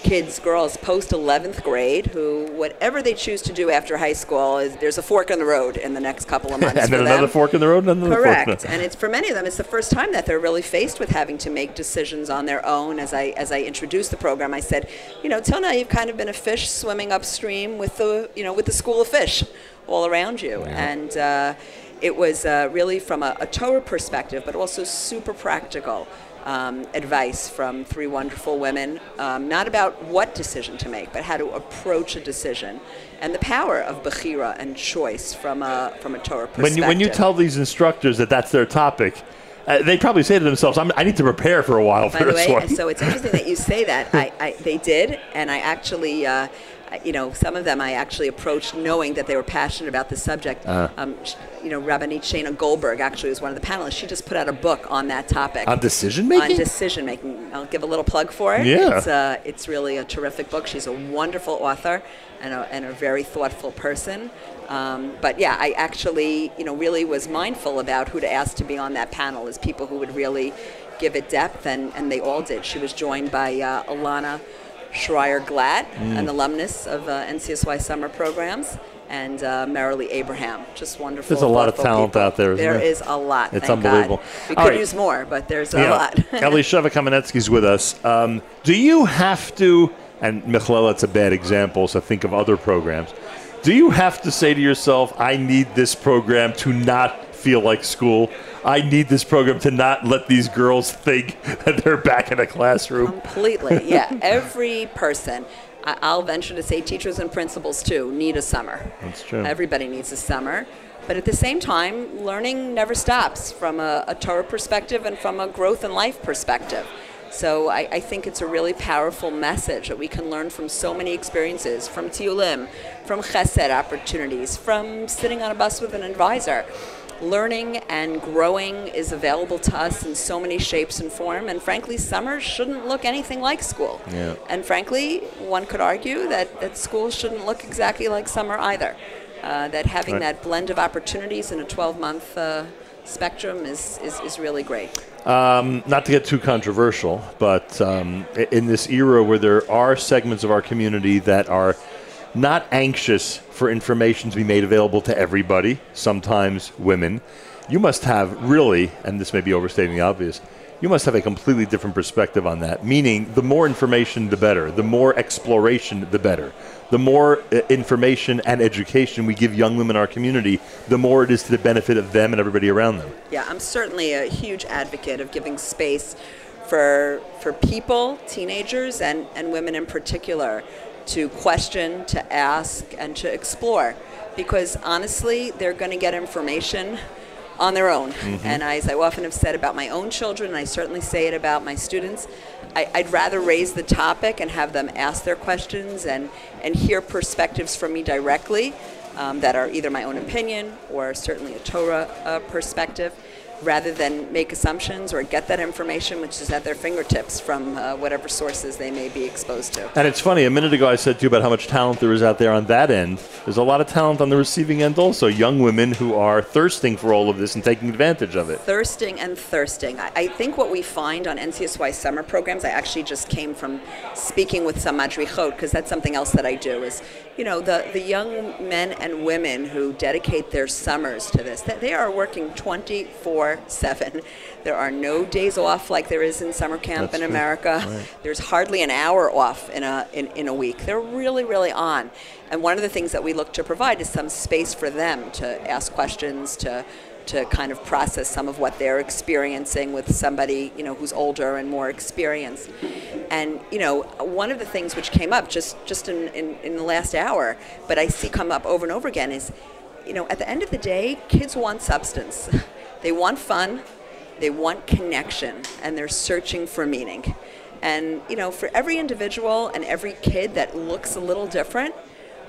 kids, girls post 11th grade who, whatever they choose to do after high school, is there's a fork in the road in the next couple of months.
and then another fork in the road, and another
Correct,
fork
and it's for many of them. It's the first time that they're really faced with having to make decisions on their own. As I as I introduced the program, I said, you know, till now you've kind of been a fish swimming upstream with the you know with the school of fish all around you, and uh, it was uh, really from a, a Torah perspective, but also super practical. Um, advice from three wonderful women, um, not about what decision to make, but how to approach a decision, and the power of bechira and choice from a from a Torah perspective.
When you, when you tell these instructors that that's their topic, uh, they probably say to themselves, I'm, I need to prepare for a while
By
for
the
this
way,
one.
so it's interesting that you say that. I, I they did, and I actually. Uh, you know, some of them I actually approached knowing that they were passionate about the subject.
Uh.
Um, you know, Rabbanit Shana Goldberg actually was one of the panelists. She just put out a book on that topic.
On decision making?
On decision making. I'll give a little plug for it.
Yeah.
It's, uh, it's really a terrific book. She's a wonderful author and a, and a very thoughtful person. Um, but yeah, I actually, you know, really was mindful about who to ask to be on that panel as people who would really give it depth, and, and they all did. She was joined by uh, Alana Schreier Glatt,
Mm.
an alumnus of uh, NCSY summer programs, and uh, Marilee Abraham. Just wonderful.
There's a lot of talent
people.
out there,
There
there?
is a lot.
It's unbelievable.
God. We
All
could
right.
use more, but there's a
Yeah.
lot.
Elisheva Kamenetsky's with us. Um, do you have to, and Michlelet's a bad example, so think of other programs. Do you have to say to yourself, I need this program to not feel like school? I need this program to not let these girls think that they're back in a classroom.
Completely, yeah. Every person, I'll venture to say teachers and principals too, need a summer.
That's true.
Everybody needs a summer. But at the same time, learning never stops from a, a Torah perspective and from a growth and life perspective. So I, I think it's a really powerful message that we can learn from so many experiences, from Tiulim, from Chesed opportunities, from sitting on a bus with an advisor. Learning and growing is available to us in so many shapes and form, and frankly, summer shouldn't look anything like school.
Yeah.
And frankly, one could argue that, that school shouldn't look exactly like summer either. Uh, that having
Right.
that blend of opportunities in a 12 month uh, spectrum is, is, is really great.
Um, not to get too controversial, but um, in this era where there are segments of our community that are not anxious for information to be made available to everybody, sometimes women, you must have really, and this may be overstating the obvious, you must have a completely different perspective on that. Meaning, the more information, the better. The more exploration, the better. The more uh, information and education we give young women in our community, the more it is to the benefit of them and everybody around them.
Yeah, I'm certainly a huge advocate of giving space for for people, teenagers, and, and women in particular, to question, to ask, and to explore. Because honestly, they're going to get information on their own.
Mhm.
And as I often have said about my own children, and I certainly say it about my students, I, I'd rather raise the topic and have them ask their questions and, and hear perspectives from me directly um, that are either my own opinion or certainly a Torah uh, perspective, rather than make assumptions or get that information which is at their fingertips from uh, whatever sources they may be exposed to.
And it's funny, a minute ago I said to you about how much talent there is out there on that end. There's a lot of talent on the receiving end also. Young women who are thirsting for all of this and taking advantage of it.
thirsting and thirsting. I, I think what we find on NCSY summer programs, I actually just came from speaking with some madrichot because that's something else that I do is, you know, the, the young men and women who dedicate their summers to this, that they are working 24-7. There are no days off like there is in summer camp
That's
in. America.
Right.
There's hardly an hour off in a, in, in a week. They're really, really on. And one of the things that we look to provide is some space for them to ask questions, to to kind of process some of what they're experiencing with somebody you know who's older and more experienced. And you know, one of the things which came up just just in, in, in the last hour, but I see come up over and over again is, you know, at the end of the day, kids want substance. they want fun, they want connection, and they're searching for meaning. And you know, for every individual and every kid that looks a little different,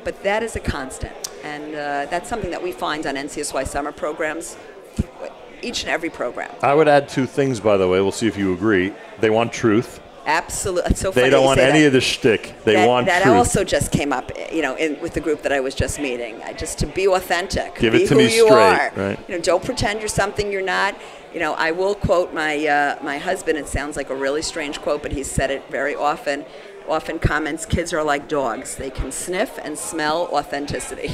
but that is a constant, and uh, that's something that we find on NCSY summer programs, each and every program.
I would add two things, by the way. We'll see if you agree. They want truth.
Absolutely, it's so
they don't want any
that.
of the shtick. They
that,
want
that
truth.
also just came up, you know, in, with the group that I was just meeting. I just to be authentic,
Give
be
it to
who
me
you
straight,
are.
right.
You know, don't pretend you're something you're not. You know, I will quote my uh, my husband. It sounds like a really strange quote, but he's said it very often. Often comments, kids are like dogs. They can sniff and smell authenticity,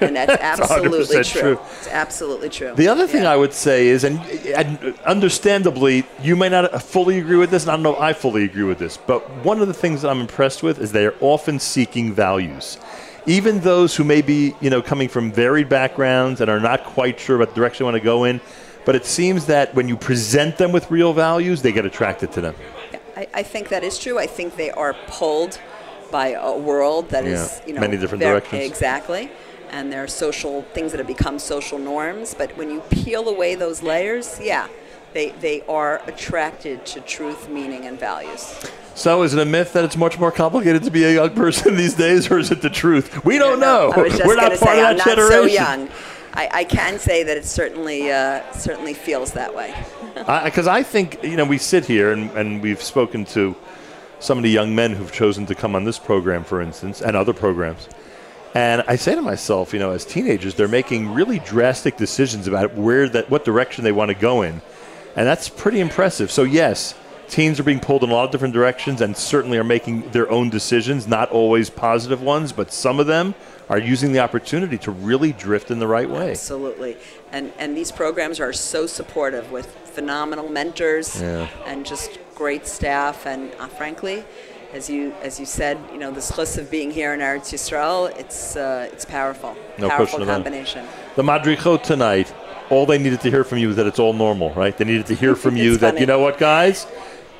and that's
That's
absolutely
100%
true.
true.
It's absolutely true.
The other thing I would say is, and, and understandably, you may not fully agree with this, and I don't know if I fully agree with this, but one of the things that I'm impressed with is they are often seeking values. Even those who may be, you know, coming from varied backgrounds and are not quite sure about the direction they want to go in, but it seems that when you present them with real values, they get attracted to them.
I, I think that is true. I think they are pulled by a world that is,
Yeah,
you know,
many different directions.
Exactly. And there are social things that have become social norms. But when you peel away those layers, yeah, they, they are attracted to truth, meaning, and values.
So, is it a myth that it's much more complicated to be a young person these days, or is it the truth? We don't know. We're not part
say,
of
I'm
that
not
generation.
so young. I, I can say that it certainly, uh, certainly feels that way.
Because I, think, you know, we sit here and, and we've spoken to some of the young men who've chosen to come on this program, for instance, and other programs. And I say to myself, you know, as teenagers, they're making really drastic decisions about where that, what direction they want to go in. And that's pretty impressive. So, yes, teens are being pulled in a lot of different directions and certainly are making their own decisions, not always positive ones, but some of them are using the opportunity to really drift in the right way.
Absolutely. And, and these programs are so supportive with phenomenal mentors
Yeah.
and just great staff. And uh, frankly, as you, as you said, you know, the schluss of being here in Eretz Yisrael, it's, uh, it's powerful.
No
powerful
question about it.
combination.
The Madrichot tonight, all they needed to hear from you is that it's all normal, right? They needed to hear from you that,
funny.
you know what, guys?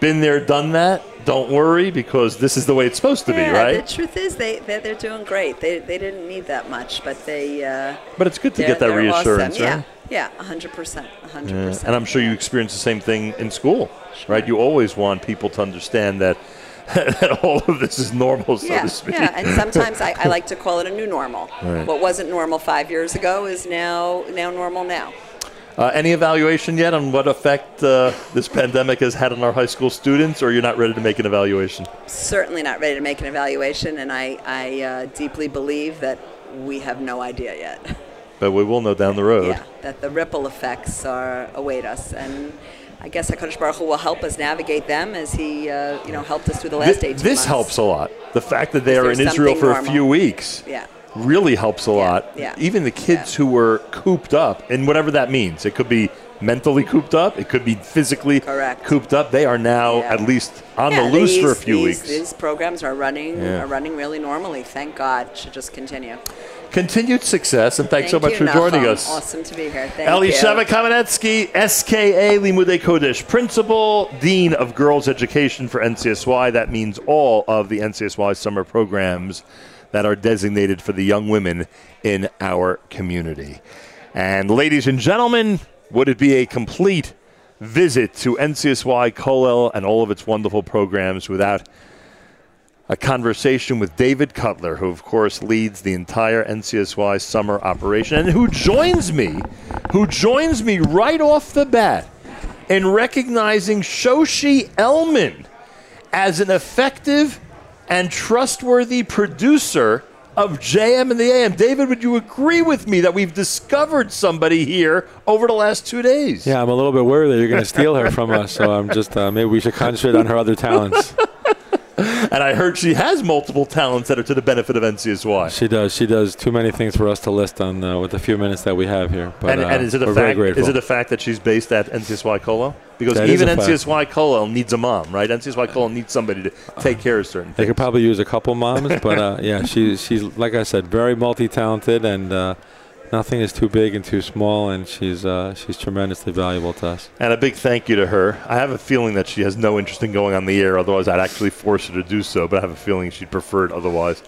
Been there, done that. Don't worry because this is the way it's supposed to
yeah,
be, right?
The truth is, they they're, they're doing great. They, they didn't need that much, but they. Uh,
But it's good to get that reassurance,
awesome.
right?
Yeah, yeah, hundred percent, hundred percent.
And I'm sure you experience the same thing in school, right? You always want people to understand that, that all of this is normal, so
yeah,
to speak.
yeah, and sometimes I, I like to call it a new normal.
Right.
What wasn't normal five years ago is now now normal now.
Uh, any evaluation yet on what effect uh, this pandemic has had on our high school students, or you're not ready to make an evaluation?
Certainly not ready to make an evaluation, and I I uh, deeply believe that we have no idea yet.
But we will know down the road.
Yeah, that the ripple effects are await us, and I guess Hakadosh Baruch Hu will help us navigate them as He, uh, you know, helped us through the last
Thi-
18
this
months.
helps a lot. The fact that they are in Israel for a few weeks
Yeah.
Really helps a lot.
yeah.
Even the kids who were cooped up, and whatever that means, it could be mentally cooped up, it could be physically cooped up. They are now
Yeah.
at least on
Yeah,
the loose for a few
these,
weeks.
These programs are running
Yeah.
are running really normally. Thank God. Should just continue.
Continued success, and thanks so much for joining
Nachum.
us.
Awesome to be here. Thank
Elisheva
you.
Kamenetsky, SKA Limudei Kodesh, Principal Dean of Girls Education for NCSY. That means all of the NCSY summer programs that are designated for the young women in our community. And ladies and gentlemen, would it be a complete visit to NCSY Kollel and all of its wonderful programs without a conversation with David Cutler, who, of course, leads the entire NCSY summer operation and who joins me, who joins me right off the bat in recognizing Shoshi Elman as an effective and trustworthy producer of JM in the AM. David, would you agree with me that we've discovered somebody here over the last two days?
Yeah, I'm a little bit worried that you're going to steal her from us. So I'm just uh, maybe we should concentrate on her other talents.
And I heard she has multiple talents that are to the benefit of NCSY.
She does. She does too many things for us to list on uh, with the few minutes that we have here. But
and,
uh,
and is it a fact? Is it a fact that she's based at NCSY Kollel? Because
That
even. NCSY Kollel needs a mom, right? NCSY Kollel needs somebody to take care of certain
They
things.
could probably use a couple moms, but uh, yeah, she, she's like I said, very multi-talented, and uh, nothing is too big and too small, and she's uh, she's tremendously valuable to us.
And a big thank you to her. I have a feeling that she has no interest in going on the air, otherwise I'd actually force her to do so, but I have a feeling she'd prefer it otherwise.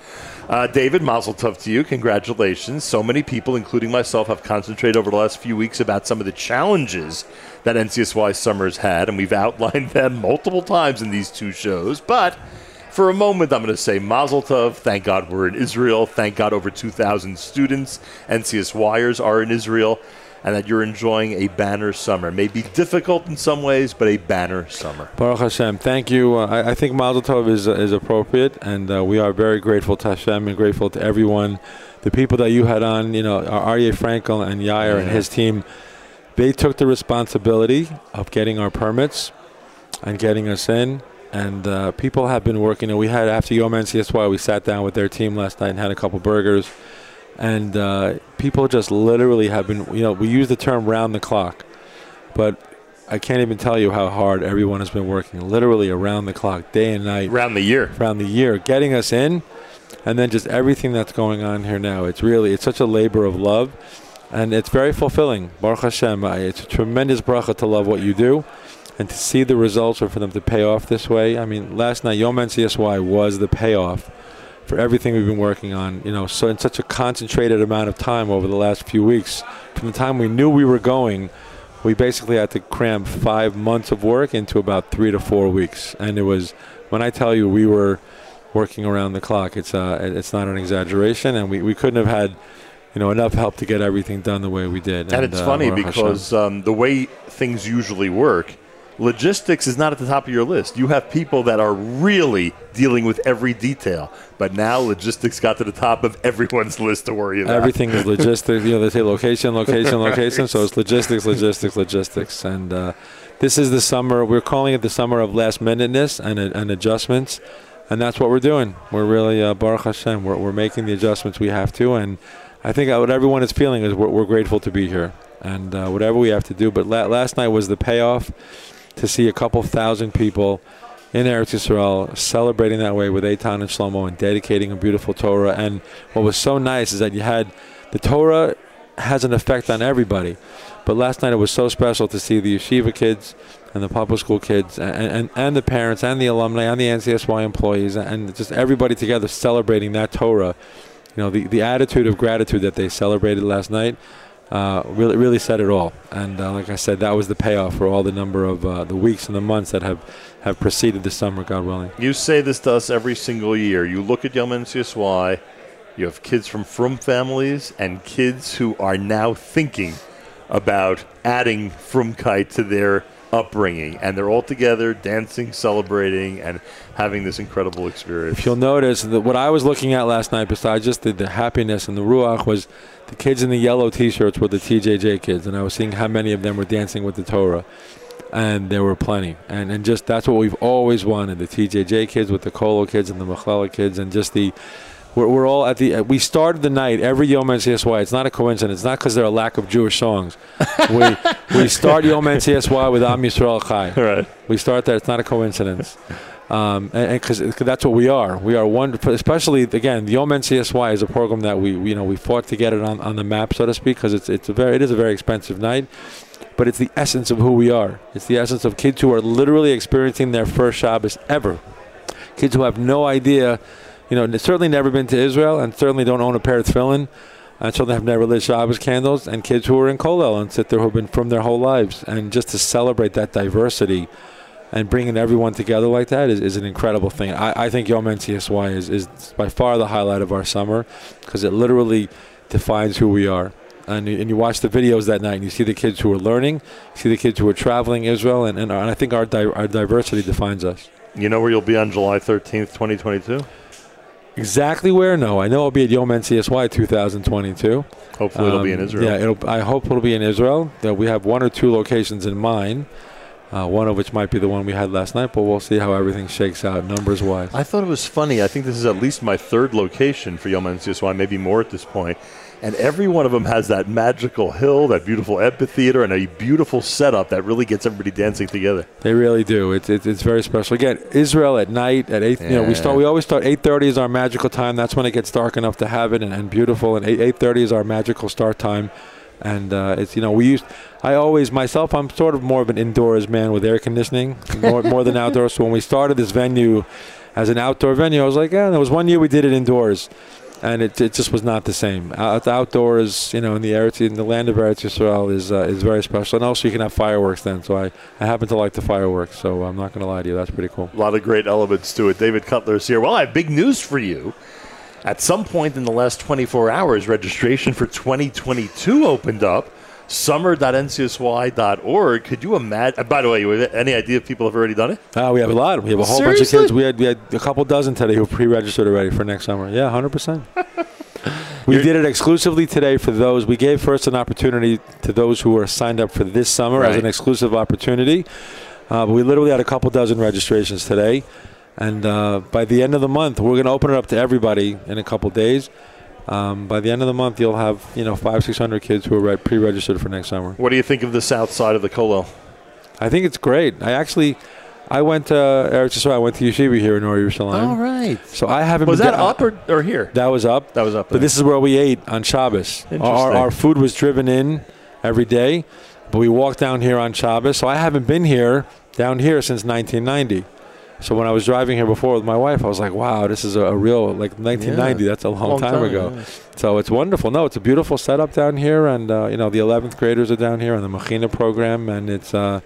Uh, David, mazel tov to you. Congratulations. So many people, including myself, have concentrated over the last few weeks about some of the challenges that NCSY Summers had, and we've outlined them multiple times in these two shows. But for a moment, I'm going to say Mazel Tov. Thank God we're in Israel. Thank God over 2,000 students, NCSYers are in Israel, and that you're enjoying a banner summer. May be difficult in some ways, but a banner summer.
Baruch Hashem, thank you. Uh, I, I think Mazel Tov is, uh, is appropriate, and uh, we are very grateful to Hashem and grateful to everyone. The people that you had on, you know, Aryeh Frankel and Yair and his team, they took the responsibility of getting our permits and getting us in. And uh, people have been working. And we had after Yom NCSY, we sat down with their team last night and had a couple burgers. And uh, people just literally have been, you know, we use the term round the clock, but I can't even tell you how hard everyone has been working, literally around the clock, day and night.
Around the year.
Around the year, getting us in, and then just everything that's going on here now. It's really, it's such a labor of love, and it's very fulfilling. Baruch Hashem, it's a tremendous bracha to love what you do, and to see the results or for them to pay off this way. I mean, last night, Yom NCSY was the payoff for everything we've been working on, you know, so in such a concentrated amount of time over the last few weeks. From the time we knew we were going we basically had to cram five months of work into about three to four weeks. And it was, when I tell you we were working around the clock, It's uh, it's not an exaggeration. And we, we couldn't have had, you know, enough help to get everything done the way we did.
And, it's
uh,
funny because um, the way things usually work, logistics is not at the top of your list. You have people that are really dealing with every detail, but now logistics got to the top of everyone's list to worry about.
Everything is logistics. You know, they say location, location,
Right.
location. So it's logistics, logistics, logistics. And uh, this is the summer. We're calling it the summer of last minuteness and, and adjustments. And that's what we're doing. We're really, uh, Baruch Hashem, we're, we're making the adjustments we have to. And I think what everyone is feeling is we're, we're grateful to be here. And uh, whatever we have to do. But la- last night was the payoff to see a couple thousand people in Eretz Yisrael celebrating that way with Eitan and Shlomo and dedicating a beautiful Torah. And what was so nice is that you had the Torah has an effect on everybody. But last night it was so special to see the yeshiva kids and the public school kids and, and, and the parents and the alumni and the NCSY employees and just everybody together celebrating that Torah. You know, the, the attitude of gratitude that they celebrated last night uh, really really said it all. And uh, like I said, that was the payoff for all the number of uh, the weeks and the months that have, have preceded the summer, God willing.
You say this to us every single year. You look at Yom NCSY, you have kids from Frum families and kids who are now thinking about adding Frumkeit to their upbringing, and they're all together dancing, celebrating, and having this incredible experience.
If you'll notice that what I was looking at last night, besides just the, the happiness and the ruach, was the kids in the yellow T-shirts were the TJJ kids, and I was seeing how many of them were dancing with the Torah, and there were plenty, and and just that's what we've always wanted: the TJJ kids with the Kollel kids and the Machlala kids, and just the. We're, we're all at the. Uh, we started the night every Yom NCSY. It's not a coincidence. It's not because there are a lack of Jewish songs. we we start Yom NCSY with Am Yisrael Chai.
Right.
We start there. It's not a coincidence. Um, and because that's what we are, we are one. Especially again, the Yom NCSY is a program that we, you know we fought to get it on, on the map, so to speak, because it's it's a very it is a very expensive night, but it's the essence of who we are. It's the essence of kids who are literally experiencing their first Shabbos ever. Kids who have no idea, you know, certainly never been to Israel and certainly don't own a pair of tefillin. And certainly have never lit Shabbos candles, and kids who are in Kollel and sit there who've been from their whole lives, and just to celebrate that diversity and bringing everyone together like that is, is an incredible thing. I, I think Yom NCSY is, is by far the highlight of our summer because it literally defines who we are. And you, and you watch the videos that night and you see the kids who are learning, you see the kids who are traveling Israel, and, and, and I think our, di- our diversity defines us.
You know where you'll be on July 13th, 2022?
Exactly where? No, I know I'll be at Yom NCSY 2022.
Hopefully it'll be in Israel.
Um, Yeah, it'll, I hope it'll be in Israel. Uh, we have one or two locations in mind, uh, one of which might be the one we had last night, but we'll see how everything shakes out numbers wise.
I thought it was funny. I think this is at least my third location for Yom NCSY, maybe more at this point. And every one of them has that magical hill, that beautiful amphitheater, and a beautiful setup that really gets everybody dancing together.
They really do. It's it's, it's very special. Again, Israel at night at eight. You know, we start. We always start eight thirty is our magical time. That's when it gets dark enough to have it and, and beautiful. And eight eight thirty is our magical start time. And uh, it's you know we used. I always myself. I'm sort of more of an indoors man with air conditioning more more than outdoors. So when we started this venue as an outdoor venue, I was like, yeah. There was one year we did it indoors. And it, it just was not the same. Out, outdoors, you know, in the Eretz, in the land of Eretz Yisrael is uh, is very special. And also, you can have fireworks then. So I, I happen to like the fireworks. So I'm not going to lie to you, that's pretty cool.
A lot of great elements to it. David Cutler is here. Well, I have big news for you. At some point in the last 24 hours, registration for 2022 opened up. Summer.ncsy.org. Could you imagine? By the way, any idea if people have already done it?
Uh, we have a lot. We have a whole bunch of kids. We had we had a couple dozen today who pre-registered already for next summer. Yeah, hundred percent. We did it exclusively today for those. We gave first an opportunity to those who were signed up for this summer as an exclusive opportunity. Uh, but we literally had a couple dozen registrations today, and uh, by the end of the month, we're going to open it up to everybody in a couple days. Um, by the end of the month, you'll have you know five six hundred kids who are re- pre-registered for next summer.
What do you think of the south side of the Kollel?
I think it's great. I actually, I went to Eretz Yisrael. I went to Yeshiva here in Or Yerushalayim.
All right.
So I haven't.
Been Was
been
that
down-
up or, or here?
That was up.
That was up.
But this is where we ate on Shabbos. Our,
Interesting.
our food was driven in every day, but we walked down here on Shabbos. So I haven't been here down here since 1990. So when I was driving here before with my wife, I was like, "Wow, this is a, a real like 1990.
Yeah.
That's a long,
Long
time,
time,
ago."
yeah.
So it's wonderful. No, it's a beautiful setup down here, and uh, you know the 11th graders are down here on the Mechina program, and it's uh,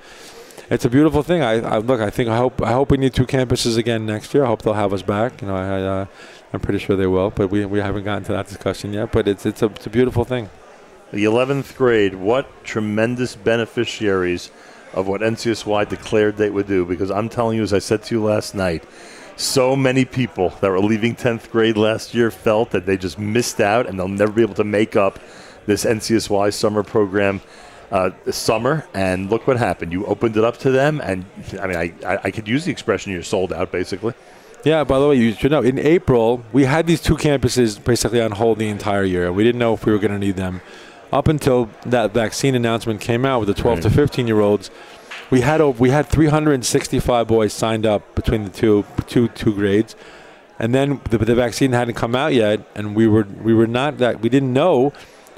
it's a beautiful thing. I, I look. I think I hope I hope we need two campuses again next year. I hope they'll have us back. You know, I, I uh, I'm pretty sure they will, but we we haven't gotten to that discussion yet. But it's it's a it's a beautiful thing.
The 11th grade, what tremendous beneficiaries of what NCSY declared they would do. Because I'm telling you, as I said to you last night, so many people that were leaving 10th grade last year felt that they just missed out and they'll never be able to make up this NCSY summer program uh, summer. And look what happened. You opened it up to them. And I mean, I, I, I could use the expression you're sold out, basically.
Yeah, by the way, you should know in April we had these two campuses basically on hold the entire year. We didn't know if we were going to need them up until that vaccine announcement came out with the 12 to 15 year olds. We had over, we had 365 boys signed up between the two two two grades, and then the, the vaccine hadn't come out yet, and we were we were not that we didn't know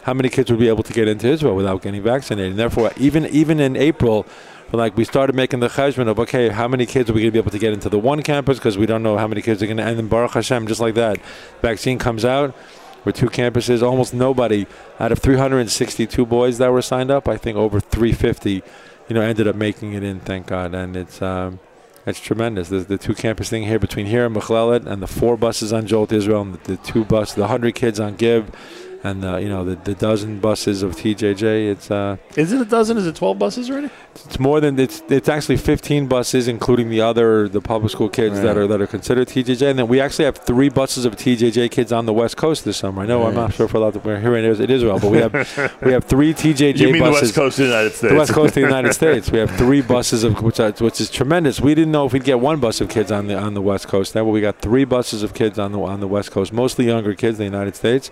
how many kids would be able to get into Israel without getting vaccinated. And therefore, even even in April, like we started making the cheshbon of okay, how many kids are we going to be able to get into the one campus because we don't know how many kids are going to. And then Baruch Hashem, just like that, vaccine comes out. With two campuses, almost nobody out of 362 boys that were signed up, I think over 350, you know, ended up making it in. Thank God, and it's um, it's tremendous. The, the two campus thing here between here and Michlelet, and the four buses on Jolt Israel, and the, the two bus, the hundred kids on Gib, and uh, you know the, the dozen buses of TJJ. It's uh,
Is it a dozen? Is it 12 buses already?
it's more than it's it's actually 15 buses, including the other the public school kids that are that are considered TJJ, and then we actually have three buses of TJJ kids on the West Coast this summer. I know I'm not sure if we're allowed to. We're here in Is- in Israel, but we have we have three TJJ
You mean the
buses.
West Coast of the United States.
The West Coast of the United States. We have three buses of which, are, which is tremendous. We didn't know if we'd get one bus of kids on the on the West Coast. Now, but we got three buses of kids on the on the West Coast, mostly younger kids in the United States,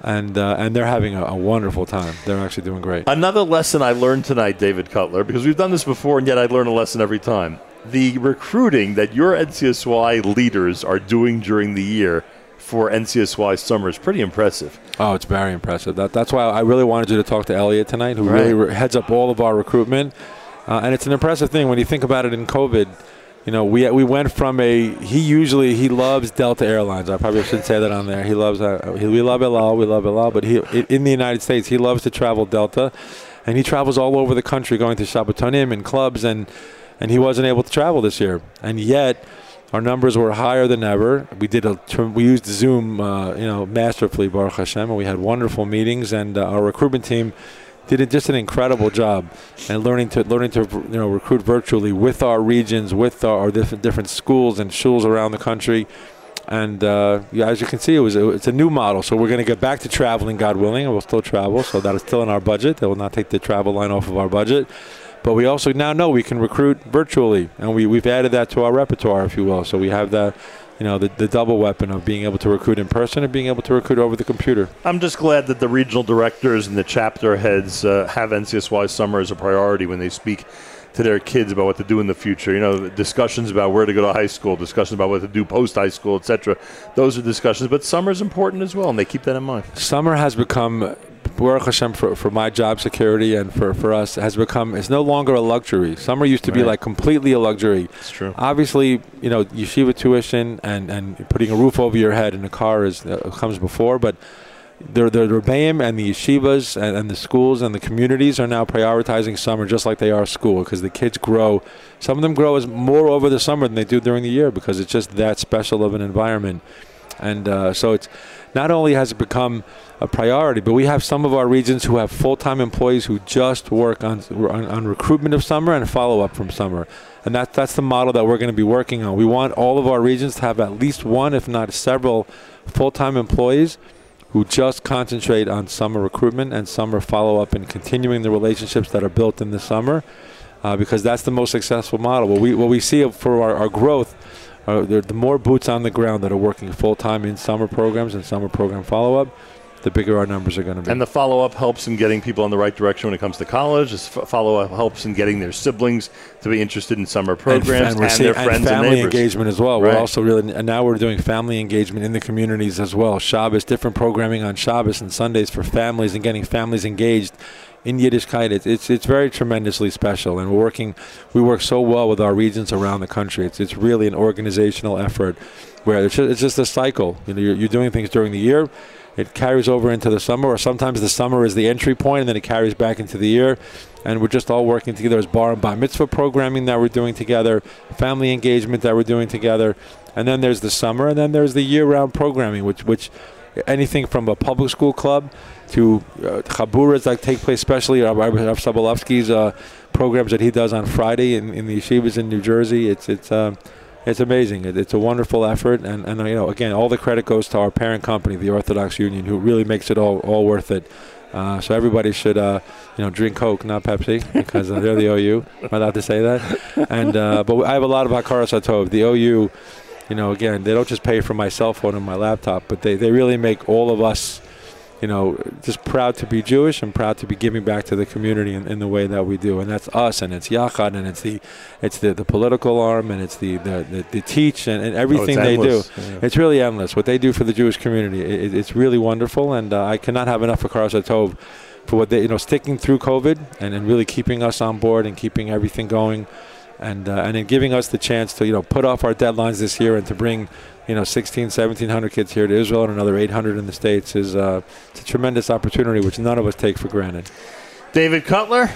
and uh, and they're having a, a wonderful time. They're actually doing great.
Another lesson I learned tonight, David Cutler, because we've done this before, and yet I learn a lesson every time. The recruiting that your NCSY leaders are doing during the year for NCSY summer is pretty impressive.
Oh, it's very impressive. That, that's why I really wanted you to talk to Elliot tonight, who really re- heads up all of our recruitment. Uh, and it's an impressive thing when you think about it in COVID. You know, we we went from a he usually he loves Delta Airlines. I probably shouldn't say that on there. He loves uh, he, we love El Al, we love El Al, but he in the United States he loves to travel Delta, and he travels all over the country going to Shabbatonim and clubs and and he wasn't able to travel this year, and yet our numbers were higher than ever. We did a we used Zoom, uh, you know, masterfully, Baruch Hashem, and we had wonderful meetings. And uh, our recruitment team did a, just an incredible job, and learning to learning to you know recruit virtually with our regions, with our, our different different schools and schools around the country. And uh, yeah, as you can see, it was it's a new model. So we're going to get back to traveling, God willing, and we'll still travel. So that is still in our budget. That will not take the travel line off of our budget. But we also now know we can recruit virtually, and we, we've added that to our repertoire, if you will. So we have that, you know, the, the double weapon of being able to recruit in person and being able to recruit over the computer.
I'm just glad that the regional directors and the chapter heads uh, have NCSY summer as a priority when they speak to their kids about what to do in the future. You know, discussions about where to go to high school, discussions about what to do post high school, etc. Those are discussions, but summer is important as well, and they keep that in mind.
Summer has become, Baruch Hashem, for, for my job security and for, for us, has become, it's no longer a luxury. Summer used to be like completely a luxury.
It's true.
Obviously, you know, yeshiva tuition and, and putting a roof over your head and a car is uh, comes before, but the, the Rebbeim and the yeshivas and, and the schools and the communities are now prioritizing summer just like they are school because the kids grow. Some of them grow as more over the summer than they do during the year because it's just that special of an environment. And uh, so it's not only has it become a priority, but we have some of our regions who have full-time employees who just work on on, on recruitment of summer and follow-up from summer, and that that's the model that we're going to be working on. We want all of our regions to have at least one, if not several, full-time employees who just concentrate on summer recruitment and summer follow-up and continuing the relationships that are built in the summer, uh, because that's the most successful model. What we what we see for our, our growth. Uh, the, more boots on the ground that are working full time in summer programs and summer program follow up, the bigger our numbers are going to be.
And the follow up helps in getting people in the right direction when it comes to college. This follow up helps in getting their siblings to be interested in summer programs and,
we're seeing-
their friends and,
family
neighbors.
engagement as well.
Right.
We're also really and now we're doing family engagement in the communities as well. Shabbos, different programming on Shabbos and Sundays for families and getting families engaged in Yiddishkeit. It's, it's it's very tremendously special, and we're working. We work so well with our regions around the country. It's it's really an organizational effort where it's just, it's just a cycle. You know, you're, you're doing things during the year. It carries over into the summer, or sometimes the summer is the entry point, and then it carries back into the year. And we're just all working together. as bar and bar mitzvah programming that we're doing together, family engagement that we're doing together, and then there's the summer, and then there's the year-round programming, which which anything from a public school club to uh, chaburas that take place, especially Rav Sobolofsky's uh, programs that he does on Friday in, in the yeshivas in New Jersey. It's it's um, it's amazing. It, it's a wonderful effort, and, and you know, again, all the credit goes to our parent company, the Orthodox Union, who really makes it all all worth it. Uh, so everybody should, uh, you know, drink Coke, not Pepsi, because uh, they're the OU. Am I allowed to say that? And uh, but I have a lot of Hakaras Hatov. The OU, you know, again, they don't just pay for my cell phone and my laptop, but they, they really make all of us, you know, just proud to be Jewish and proud to be giving back to the community in, in the way that we do. And that's us, and it's Yachad, and it's the it's the, the political arm, and it's the the, the, the teach, and, and everything they do.
yeah.
It's really endless. What they do for the Jewish community, it, it's really wonderful, and uh, I cannot have enough for Karas Tov for what they, you know, sticking through COVID and, and really keeping us on board and keeping everything going and uh, and in giving us the chance to you know put off our deadlines this year and to bring you know 16 1700 kids here to Israel and another 800 in the states is uh, it's a tremendous opportunity which none of us take for granted.
David Cutler,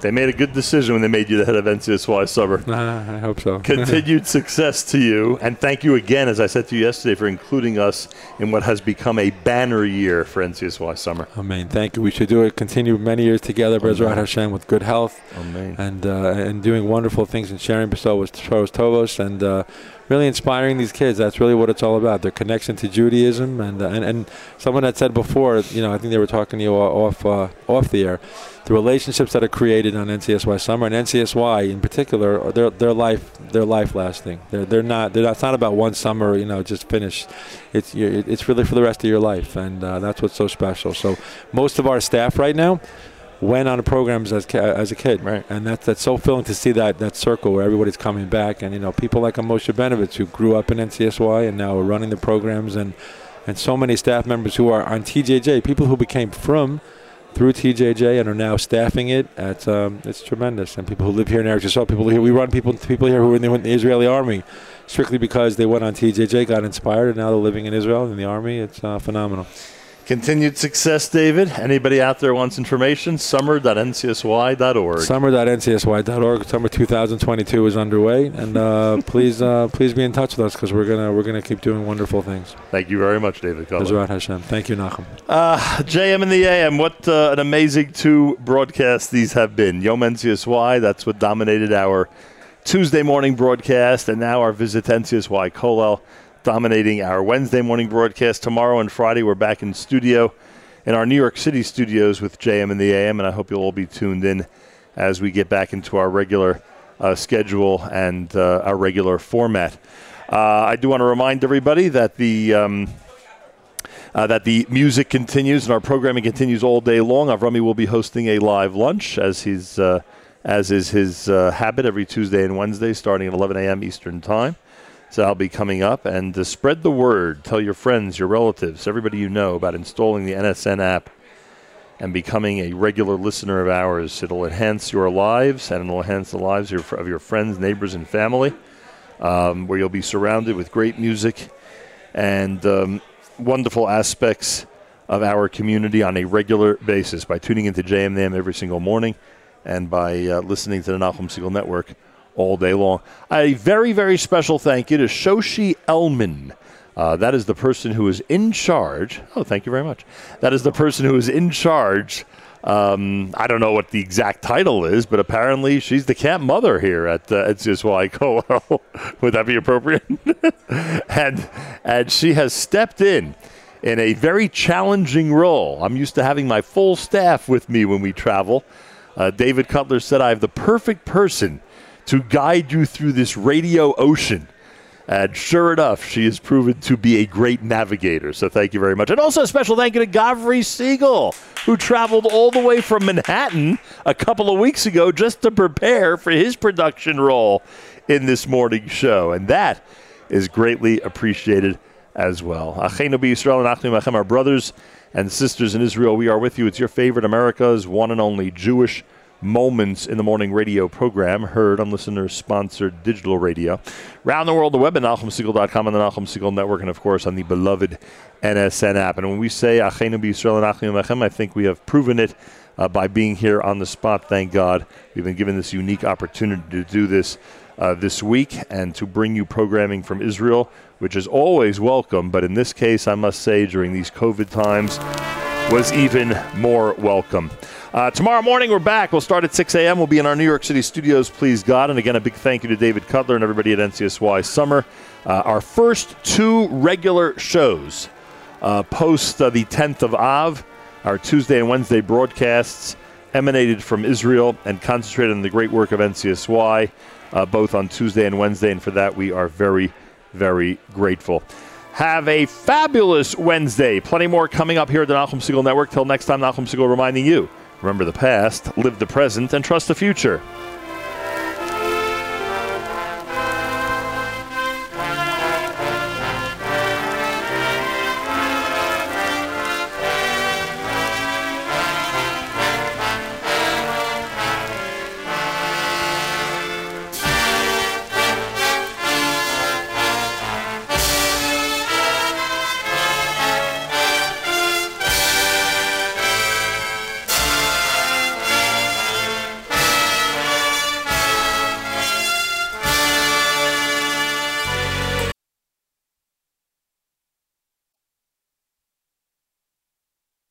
they made a good decision when they made you the head of NCSY Summer.
I hope so.
Continued success to you, and thank you again, as I said to you yesterday, for including us in what has become a banner year for NCSY Summer.
Amen. Thank you. We should do it. Continue many years together, Bezrat. Hashem, with good health,
Amen.
and uh, and doing wonderful things and sharing Beso with Toros Tovos, and uh, really inspiring these kids. That's really what it's all about. Their connection to Judaism, and uh, and and someone had said before, you know, I think they were talking to you off uh, off the air. The relationships that are created on NCSY Summer and NCSY in particular, are- they're their life their life lasting. They're they're not they're not, it's not about one summer, you know, just finished. It's it's really for the rest of your life, and uh, that's what's so special. So most of our staff right now went on programs as as a kid, right? And that's that's so filling to see that that circle where everybody's coming back, and you know people like a Moshe Benovitz who grew up in NCSY and now are running the programs, and and so many staff members who are on TJJ, people who became from through TJJ and are now staffing it. It's um, it's tremendous, and people who live here in Eretz Yisrael, people here we run people people here who are in the, in the Israeli army. Strictly because they went on TJJ, got inspired, and now they're living in Israel in the army. It's uh, phenomenal.
Continued success, David. Anybody out there wants information? Summer.ncsy.org.
Summer.ncsy.org. Summer 2022 is underway, and uh, please, uh, please be in touch with us because we're gonna we're gonna keep doing wonderful things.
Thank you very much, David.
Bezrat Hashem. Thank you, Nachum.
Uh, JM in the AM, what uh, an amazing two broadcasts these have been. Yom NCSY, that's what dominated our Tuesday morning broadcast, and now our visit to NCSY Kollel dominating our Wednesday morning broadcast. Tomorrow and Friday, we're back in studio in our New York City studios with JM in the AM, and I hope you'll all be tuned in as we get back into our regular uh, schedule and uh, our regular format. Uh, I do want to remind everybody that the. Um, uh, that the music continues and our programming continues all day long. Avrami will be hosting a live lunch as he's uh, as is his uh, habit every Tuesday and Wednesday, starting at 11 a.m. Eastern Time. So I'll be coming up and to spread the word. Tell your friends, your relatives, everybody you know about installing the NSN app and becoming a regular listener of ours. It'll enhance your lives and it'll enhance the lives of your, of your friends, neighbors, and family. Um, where you'll be surrounded with great music and um, wonderful aspects of our community on a regular basis by tuning into JMNAM every single morning and by uh, listening to the Nachum Segal Network all day long. A very, very special thank you to Shoshi Elman. Uh, that is the person who is in charge. Oh, thank you very much. That is the person who is in charge. Um, I don't know what the exact title is, but apparently she's the camp mother here at uh, NCSY Kollel. Would that be appropriate? and and she has stepped in in a very challenging role. I'm used to having my full staff with me when we travel. Uh, David Cutler said I have the perfect person to guide you through this radio ocean. And sure enough, she has proven to be a great navigator. So thank you very much. And also a special thank you to Gavri Segal, who traveled all the way from Manhattan a couple of weeks ago just to prepare for his production role in this morning show. And that is greatly appreciated as well. Achenu b'Yisrael and Achnu Machem, our brothers and sisters in Israel, we are with you. It's your favorite America's one and only Jewish Moments in the Morning radio program, heard on listener sponsored digital radio. Round the world, the web at NachumSegal.com and the Nachum Segal Network, and of course on the beloved NSN app. And when we say Achenu B'Yisrael and Achim Lechem, I think we have proven it uh, by being here on the spot. Thank God. We've been given this unique opportunity to do this uh, this week and to bring you programming from Israel, which is always welcome. But in this case, I must say, during these COVID times, was even more welcome. Uh, tomorrow morning, we're back. We'll start at 6 a.m. We'll be in our New York City studios, please God. And again, a big thank you to David Cutler and everybody at NCSY Summer. Uh, our first two regular shows uh, post uh, the 10th of Av, our Tuesday and Wednesday broadcasts emanated from Israel and concentrated on the great work of NCSY, uh, both on Tuesday and Wednesday. And for that, we are very, very grateful. Have a fabulous Wednesday. Plenty more coming up here at the Nachum Segal Network. Till next time, Nachum Segal reminding you remember the past, live the present, and trust the future.